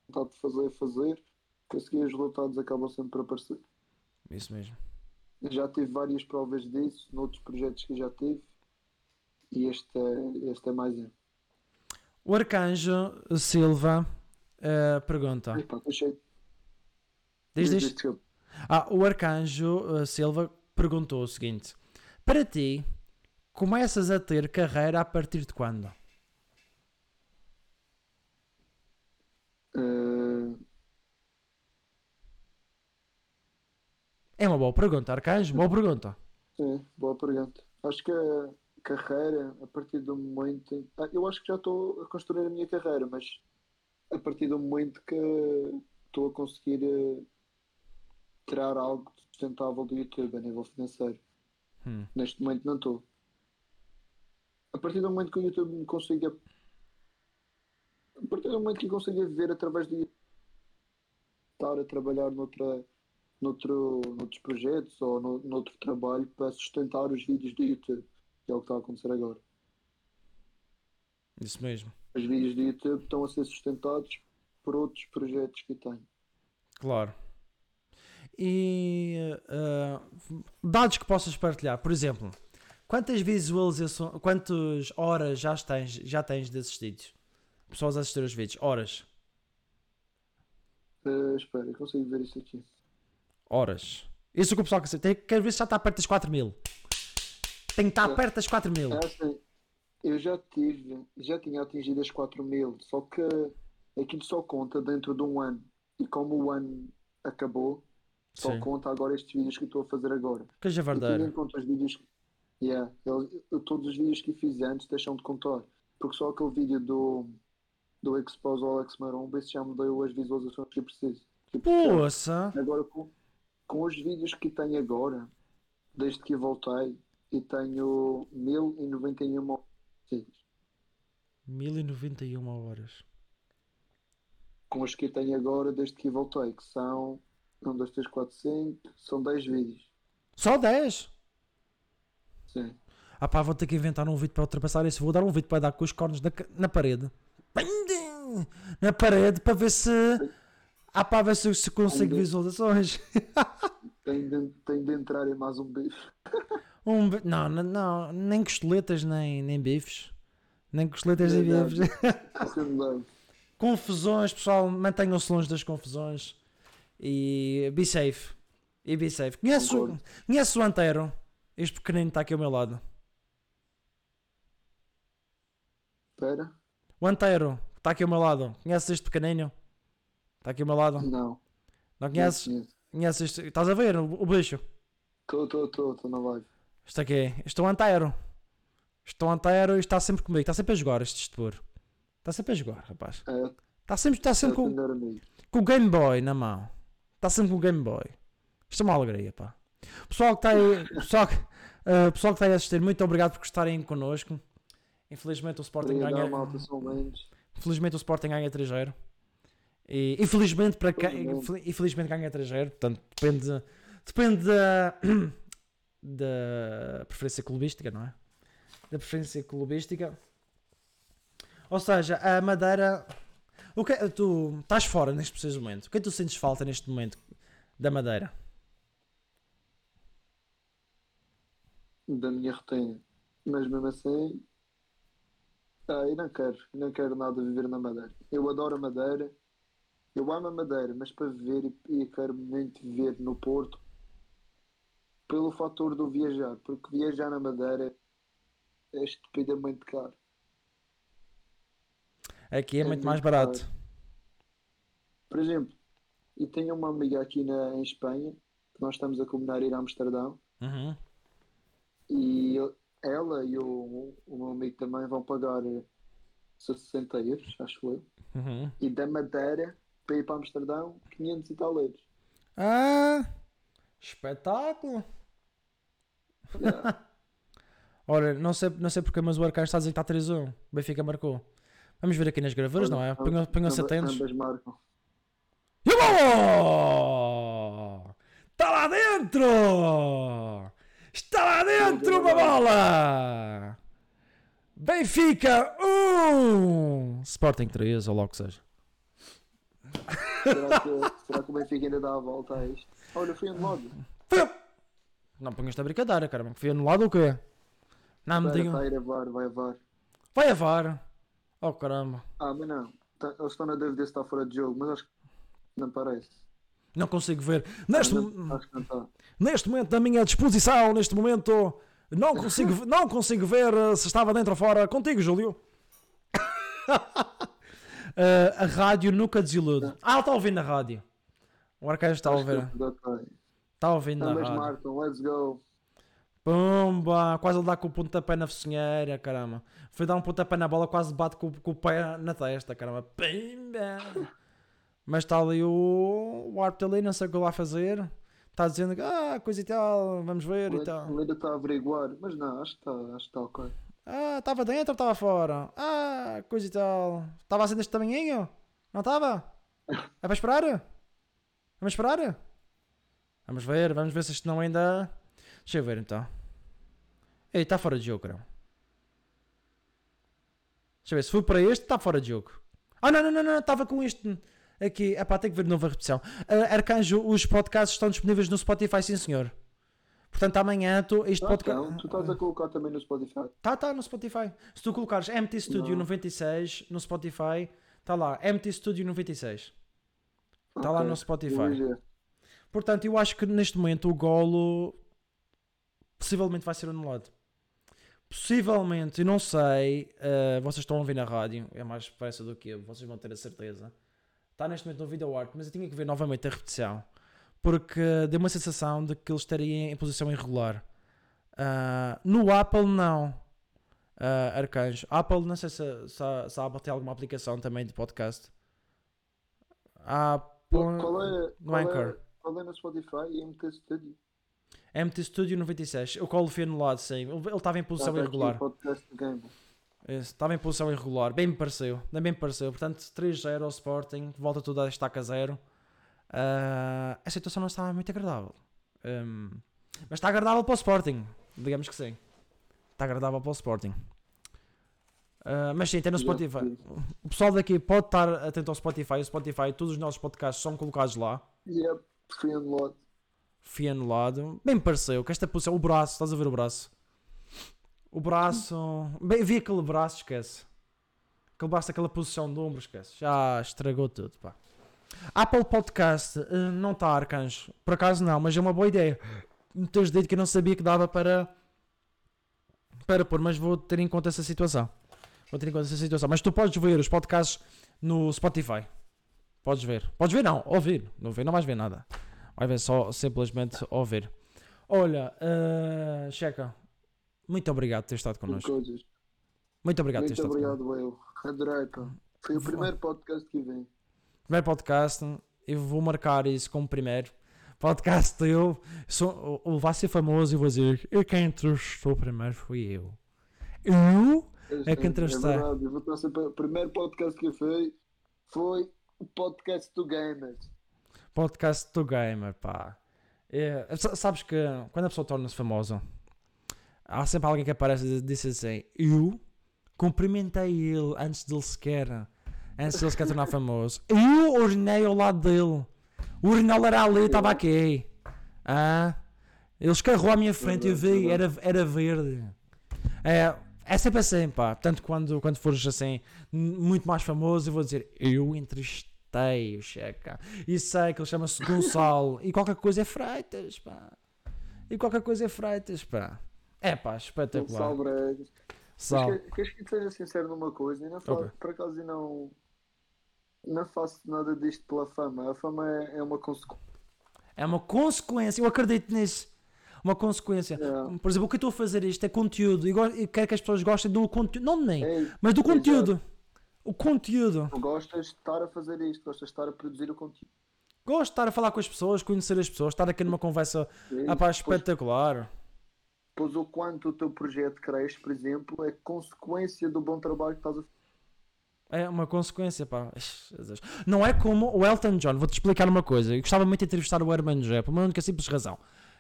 vontade de fazer, fazer, que a seguir os resultados acabam sempre por aparecer. Isso mesmo. Já tive várias provas disso, noutros projetos que já tive, e este é, este é mais um. O Arcanjo Silva eh, pergunta. Diz. desculpa. Ah, o Arcanjo eh, Silva perguntou o seguinte: Para ti, começas a ter carreira a partir de quando? Eh, É uma boa pergunta, Arcanjo. Boa pergunta. sim, boa pergunta. Acho que a carreira, a partir do momento. em- Ah, eu acho que já estou a construir a minha carreira, mas a partir do momento que estou a conseguir eh, tirar algo sustentável do YouTube a nível financeiro. Hum. Neste momento não estou. A partir do momento que o YouTube me consiga. A partir do momento que eu consiga viver através de estar a trabalhar noutra, noutro, noutros projetos ou no, noutro trabalho para sustentar os vídeos do YouTube, que é o que está a acontecer agora. Isso mesmo. Os vídeos do YouTube estão a ser sustentados por outros projetos que tenho. Claro. E eh, dados que possas partilhar, por exemplo, quantas visualizações, quantas horas já tens, já tens de assistidos? Pessoas a assistir os vídeos, horas. Eh, espera, eu consigo ver isso aqui. Horas. Isso que o pessoal quer saber. Tem- Quer ver se já está perto das 4 mil. Tem que estar É. perto das 4 mil. É assim, eu já tive, já tinha atingido as 4 mil, só que aquilo só conta dentro de um ano. E como o ano acabou, só Sim. conta agora estes vídeos que eu estou a fazer agora. Que E em javardeira. conta os vídeos, Yeah, ele, todos os vídeos que fiz antes deixam de contar. Porque só aquele vídeo do, do Expose ao Alex Maromba, esse já me deu as visualizações que eu preciso. Que eu preciso. Poça! Agora, com, com os vídeos que tenho agora, desde que voltei, e tenho 1091 vídeos. 1091 horas. Com os que tenho agora, desde que voltei, que são 1, 2, 3, 4, 5, são 10 vídeos. Só 10? Sim. Ah pá, vou ter que inventar um vídeo para ultrapassar isso. Vou dar um vídeo para dar com os cornos na, na parede. Na parede para ver se. Ah pá, ver se, se consigo visualizações. Tem de, tem de entrar em mais um bife. Um, não, não, não, nem costeletas nem, nem bifes. Nem costeletas nem Não, bifes. Confusões, pessoal, mantenham-se longe das confusões. E be safe. E be safe. Conhece, o- Concordo. conhece o Antero? Este pequenino está aqui ao meu lado. Espera. O Antero está aqui ao meu lado. Conheces este pequenino? Está aqui ao meu lado. Não. Não conheces? Conheces? Estás a ver o, bicho? Estou, estou, estou, estou na live. Isto aqui. É o Antero. Isto é Antero e está sempre comigo. Está sempre a jogar este estupor. Está sempre a jogar, rapaz. É, Está sempre, está é sempre com, atender amigo. com o Game Boy na mão. Está sempre com o Game Boy. Isto é uma alegria, pá. Pessoal que está aí, pessoal, que- eh, pessoal que está aí a assistir, muito obrigado por estarem connosco. Infelizmente o Sporting Obrigado, ganha. malta. Infelizmente o Sporting ganha 3-0. E infelizmente para quem. Infelizmente. infel- Infelizmente ganha 3-0. Portanto, depende, depende da, da preferência clubística, não é? Da preferência clubística. Ou seja, a Madeira. O que, tu estás fora neste preciso momento. O que é que tu sentes falta neste momento da Madeira? da minha rotina. Mas mesmo assim, ah, eu não quero, não quero nada viver na Madeira. Eu adoro a Madeira, eu amo a Madeira, mas para viver e quero muito viver no Porto pelo fator do viajar, porque viajar na Madeira é estupidamente caro. Aqui é, É muito mais muito barato. Por exemplo, e tenho uma amiga aqui na, em Espanha, que nós estamos a combinar ir a Amsterdão, Uhum. E eu- ela e o, o meu amigo também vão pagar eh, 60 euros, acho eu. Uhum. E da Madeira para ir para Amsterdão, 500 e tal euros. Ah! Espetáculo! Yeah. Ora, não sei, não sei porque, mas o Arcais está a dizer que está 3-1. O Benfica marcou. Vamos ver aqui nas gravuras, não é? Ponham- Ponham-se atentos. Ambas marcam. Está lá dentro! Está lá dentro uma bola! Benfica 1! Sporting 3, ou logo que seja. Será que, será que o Benfica ainda dá a volta a isto? Olha, fui anulado. Foi- Não ponhas esta brincadeira, cara. Foi anulado ou quê? Não me digam. Está a VAR, vai a VAR. Vai a VAR. Oh caramba. Ah, mas não. Tá- Eles estão na dúvida se está fora de jogo, mas acho que não parece. Não consigo ver. Neste, não, está. neste momento, na minha disposição, neste momento, não consigo, não consigo ver eh, se estava dentro ou fora. Contigo, Júlio. Eh, a rádio nunca desilude. Ah, está a ouvir na rádio. O Arcanjo está a ouvir. está. Está a ouvir na rádio. marcam, let's go. Pumba, quase ele dá com o pontapé na focinheira, caramba. Foi dar um pontapé na bola, quase bate com, com o pé na testa, caramba. Pimba. Mas está ali o, o árbitro ali, não sei o que ele vai fazer. Está dizendo que, ah, coisa e tal, vamos ver e tal. Ainda está a averiguar, mas não, acho que está, acho que está ok. Ah, estava dentro ou estava fora? Ah, coisa e tal. Estava assim deste tamanhinho? Não estava? É para esperar? Vamos esperar? Vamos ver, vamos ver se isto não ainda. Deixa eu ver então. Ei, está fora de jogo, não. Deixa eu ver, se for para este, está fora de jogo. Ah, não, não, não, não, estava com este aqui. É pá, tem que ver de novo a repetição. Ah, Arcanjo, os podcasts estão disponíveis no Spotify, sim senhor. Portanto, amanhã tu, este Ah, podcast. então, tu estás a colocar também no Spotify. Tá, tá no Spotify. Se tu colocares MT Studio Não. 96 no Spotify, tá lá, MT Studio 96. Tá lá Ok, no Spotify. Portanto, eu acho que neste momento o golo possivelmente vai ser anulado. Possivelmente, eu não sei. eh, vocês estão a ouvir na rádio, é mais depressa do que eu, vocês vão ter a certeza. Está neste momento no video art, mas eu tinha que ver novamente a repetição porque deu uma sensação de que eles estariam em posição irregular. Uh, no Apple, não. Uh, Arcanjo. Apple, não sei se, se, se a Apple tem alguma aplicação também de podcast. Qual é, no qual é, Anchor. É, qual é no Spotify? MT Studio. MT Studio 96. O qual no lado, sim. Ele estava em posição tá, tá irregular. Estava em posição irregular. Bem me pareceu. Bem me pareceu. Portanto, 3-0 ao Sporting. Volta tudo a estaca 0. Ah, uh, a situação não estava muito agradável. Um, mas está agradável para o Sporting, digamos que sim. Está agradável para o Sporting. Uh, mas sim, tem no Spotify. O pessoal daqui pode estar atento ao Spotify. O Spotify, todos os nossos podcasts são colocados lá. É yep, fui anulado. Fui anulado. Bem pareceu que esta posição, o braço, estás a ver o braço? O braço. Bem, vi aquele braço, esquece. Aquele braço, aquela posição do ombro, esquece. Já estragou tudo, pá. Apple Podcast, eh, não está, Arcanjo. Por acaso não, mas é uma boa ideia. Tens dito que eu não sabia que dava para. Para pôr, mas vou ter em conta essa situação. Vou ter em conta essa situação. Mas tu podes ver os podcasts no Spotify. Podes ver. Podes ver, não, ouvir. Não ver, não vais ver nada. Vai ver só simplesmente ouvir. Olha, eh, Checa, muito obrigado por ter estado connosco. Muito obrigado por ter Muito estado connosco. obrigado, eu. Adorei. Foi o primeiro podcast que vim. Primeiro podcast, eu vou marcar isso como primeiro. Podcast eu, sou, o vai ser famoso e vou dizer, e quem entrevistou primeiro fui eu. Eu? É que entrevistei. É verdade, eu vou estar sempre- O primeiro podcast que eu fiz foi o podcast do Gamers. Podcast do gamer, pá. É, sa- sabes que quando a pessoa torna-se famosa, há sempre alguém que aparece e diz assim: Eu cumprimentei ele antes dele sequer, antes dele sequer tornar famoso. Eu urinei ao lado dele. O urinal era ali, estava aqui. Ah, ele escarrou à minha frente e eu vi, era, era verde. É, é sempre assim, pá. Portanto, quando, quando fores assim, muito mais famoso, eu vou dizer: Eu entrevistei o Checa. E sei que ele chama-se Gonçalo. e qualquer coisa é Freitas, pá. E qualquer coisa é Freitas, pá. É pá, espetacular. Salve, Bregas. Queres que te seja sincero numa coisa? Eu não fa- Ok. Por acaso eu não, não faço nada disto pela fama. A fama é, é uma consequência. É uma consequência, eu acredito nisso. Uma consequência. É. Por exemplo, o que eu estou a fazer isto é conteúdo. E, quero que as pessoas gostem do conteúdo. Não de mim, Ei, mas do exato. conteúdo. O conteúdo. tu gostas de estar a fazer isto, gostas de estar a produzir o conteúdo. Gosto de estar a falar com as pessoas, conhecer as pessoas, estar aqui numa conversa É pá, isso. Pois- espetacular. Pois o quanto o teu projeto cresce, por exemplo, é consequência do bom trabalho que estás a fazer. É uma consequência, pá. Não é como o Elton John. Vou-te explicar uma coisa. Eu gostava muito de entrevistar o Herman Jé, por uma única simples razão.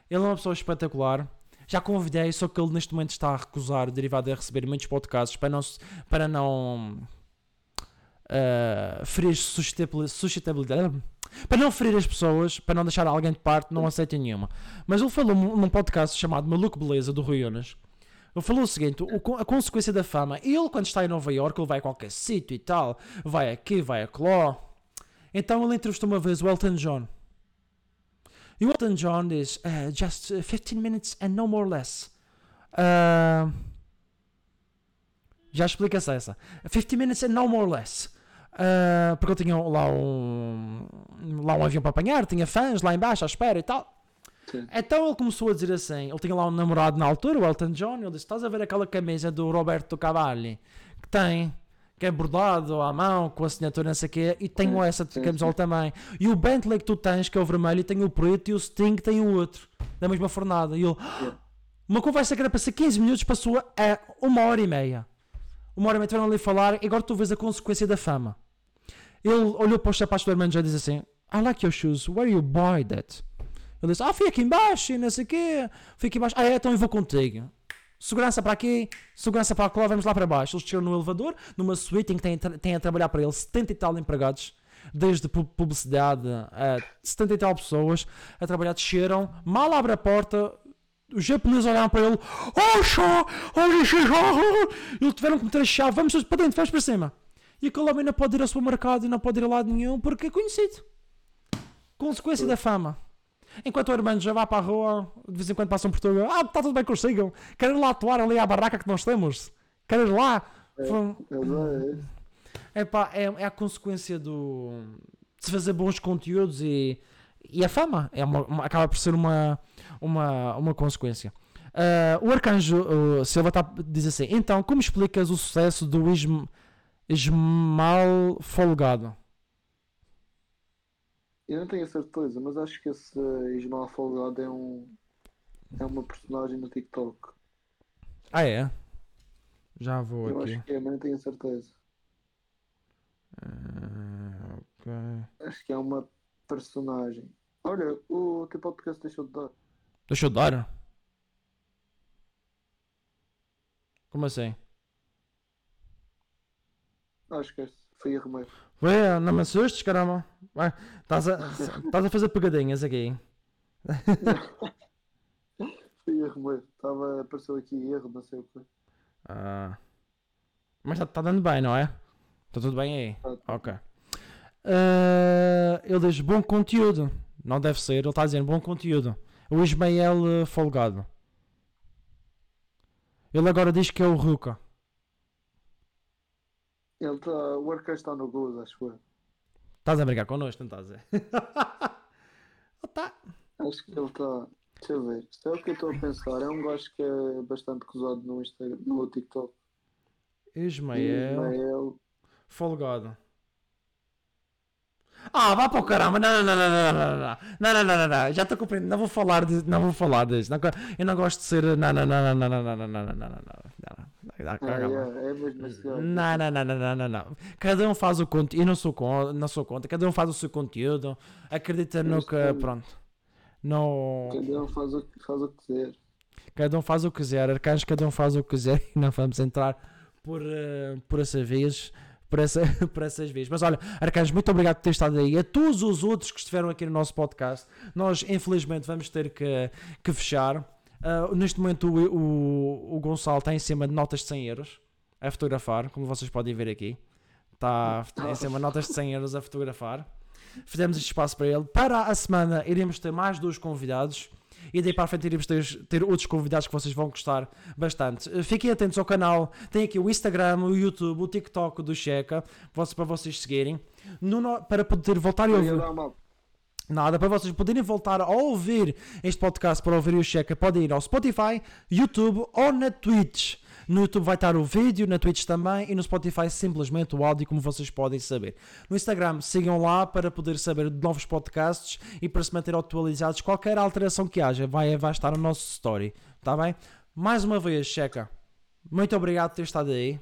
Ele é uma pessoa espetacular. Já convidei, só que ele neste momento está a recusar, derivado a receber muitos podcasts para não, para não ah, ferir suscetabili- suscetabilidade. Para não ferir as pessoas, para não deixar alguém de parte, não aceita nenhuma. Mas ele falou num podcast chamado Maluco Beleza, do Rui Unas. Ele falou o seguinte: o a consequência da fama. Ele, quando está em Nova York, ele vai a qualquer sítio e tal, vai aqui, vai acolá. Então ele entrevistou uma vez o Elton John. E o Elton John diz: "Uh, Just uh, 15 minutes and no more less. Uh, já explica-se essa. 50 minutes and no more less. Uh, porque ele tinha lá um, lá um avião para apanhar, tinha fãs lá embaixo à espera e tal. Sim. Então ele começou a dizer assim: ele tinha lá um namorado na altura, o Elton John. Ele disse: Estás a ver aquela camisa do Roberto Cavalli que tem, que é bordado à mão, com a assinatura, não sei o quê, e tenho essa sim, camisola também. E o Bentley que tu tens, que é o vermelho, e tem o preto, e o Sting tem o outro, da mesma fornada. E ele, Yeah. uma conversa que era para ser 15 minutos, passou a uma hora e meia. Uma hora e meia estiveram ali a falar, e agora tu vês a consequência da fama. Ele olhou para os sapatos do Herman e disse assim: I like your shoes, where you buy that? Ele disse: Ah, fui aqui embaixo, e não sei o quê. Fui aqui embaixo. Ah, é, então eu vou contigo. Segurança para aqui, segurança para lá, vamos lá para baixo. Eles desceram no elevador, numa suíte em que tem, tem a trabalhar para ele 70 e tal empregados, desde pu- publicidade a 70 e tal pessoas a trabalhar. Desceram, mal abre a porta, os japoneses olharam para ele: Oh, chá, oh, chá, Eles tiveram que meter a chave, vamos para dentro, vamos para cima. E aquele homem não pode ir ao supermercado e não pode ir a lado nenhum porque é conhecido. Consequência da fama. Enquanto o irmão já vai para a rua, de vez em quando passam por Portugal, ah, está tudo bem consigo. Quero ir lá atuar ali à barraca que nós temos. Quero ir lá. Ele é- Epá, é, é a consequência do de se fazer bons conteúdos e e a fama é uma, uma- acaba por ser uma, uma, uma consequência. Ah, o Arcanjo uh, Silva tá, diz assim: Então, como explicas o sucesso do Ism, Ismal Folgado? Eu não tenho a certeza, mas acho que esse Ismael Folgado é um é uma personagem no TikTok. Ah, é? Já vou Eu aqui. acho que é, mas não tenho a certeza. Ah, ok. Acho que é uma personagem. Olha, o teu podcast deixou de dar. Deixa eu dar? Como assim? Acho que é- foi erro meu. Ué, não me assustes, caramba. Estás a, estás a fazer pegadinhas aqui. Foi erro meu. Estava, apareceu aqui erro, não sei o que. Ah. Mas está dando bem, não é? Está tudo bem aí? Tá, tá. Ok. Ah, ele diz bom conteúdo. Não deve ser, ele está dizendo bom conteúdo. O Ismael eh, Folgado. Ele agora diz que é o Ruka. Ele tá, o arcade está no Gozo, acho eu. Estás a brincar connosco, não estás a tá. Acho que ele está. Deixa eu ver. Isto é o que eu estou a pensar. É um gajo que é bastante gozado no, Instagram, no TikTok. Ismael Ismael. Folgado. Ah, vá para o caramba! Não, não, não, não, não, não, não, não, não, não, não, não, já estou compreendendo. Não vou falar de, não vou falar disso. Não eu não gosto de ser. Não, não, não, não, não, não, não, não, não, não, não, não, não, não. Ah, Calma. é, é mesmo gajo. Não, não, não, não, não, não, não. Cada um faz o conteúdo. Eu não sou, con não sou contra. Cada um faz o seu conteúdo. Acredita no que. Pronto. Não. Cada um faz o, que- faz o que quiser. Cada um faz o que quiser. Arcanjos, cada um faz o que quiser. E não vamos entrar por, eh, por essa vez. Por, essa, por essas vezes. Mas olha, Arcanjos, muito obrigado por ter estado aí. A todos os outros que estiveram aqui no nosso podcast. Nós, infelizmente, vamos ter que, que fechar. Ah, neste momento, o, o, o Gonçalo está em cima de notas de 100 euros a fotografar, como vocês podem ver aqui. Está em cima de notas de 100 euros a fotografar. Fizemos este espaço para ele. Para a semana, iremos ter mais dois convidados. E daí para a frente iremos ter, ter outros convidados que vocês vão gostar bastante. Eh, Fiquem atentos ao canal. Tem aqui o Instagram, o YouTube, o TikTok do Checa para vocês seguirem. No para poder voltar a ouvir. Nada, para vocês poderem voltar a ouvir este podcast para ouvir o Checa, podem ir ao Spotify, YouTube ou na Twitch. No YouTube vai estar o vídeo, na Twitch também e no Spotify simplesmente o áudio, como vocês podem saber. No Instagram, sigam lá para poder saber de novos podcasts e para se manter atualizados. Qualquer alteração que haja vai, vai estar no nosso story, está bem? Mais uma vez, Checa, muito obrigado por ter estado aí.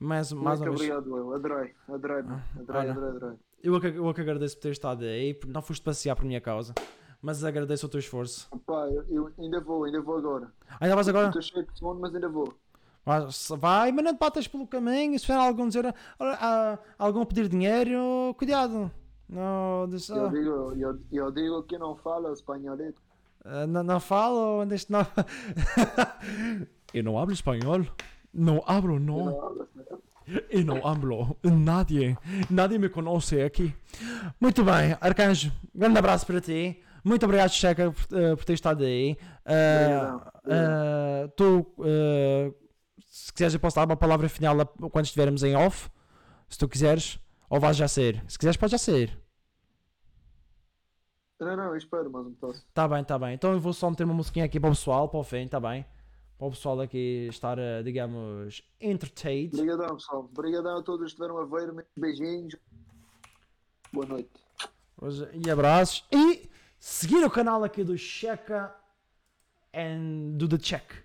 Mais, mais Muito uma vez. obrigado, eu. Adorei. Adorei, adorei, olha. adorei, adorei. Eu que, eu que agradeço por ter estado aí, não foste passear por minha causa, mas agradeço o teu esforço. Pá, eu, eu ainda vou, ainda vou agora. Ainda vais agora? Estou cheio de sono, mas ainda vou. Vais- Vai, mas não te batas pelo caminho. Se vier algum dizer, "Ora, ah, algum pedir dinheiro, cuidado. Não, diz- Eu digo, eu, eu digo que não falo espanholito. ah, não, não falo, deixa não. Eu não hablo espanhol. Não hablo, Eu não. não hablo Eu não hablo. Nadie. Nadie me conhece aqui. Muito bem, Arcanjo. Grande abraço para ti. Muito obrigado, Checa, por, eh, por ter estado aí. Obrigadão. ah, tu, se quiseres, eu posso dar uma palavra final quando estivermos em off. Se tu quiseres. Ou vais já sair. Se quiseres, pode já sair. Não, não, eu espero mais um pedaço. Tá bem, tá bem. Então eu vou só meter uma musiquinha aqui para o pessoal, para o fim, tá bem? Para o pessoal aqui estar, eh, digamos, entertained. Obrigadão, pessoal. Obrigadão a todos que estiveram a ver. Beijinhos. Boa noite. E abraços. E seguir o canal aqui do Checa and do The Check.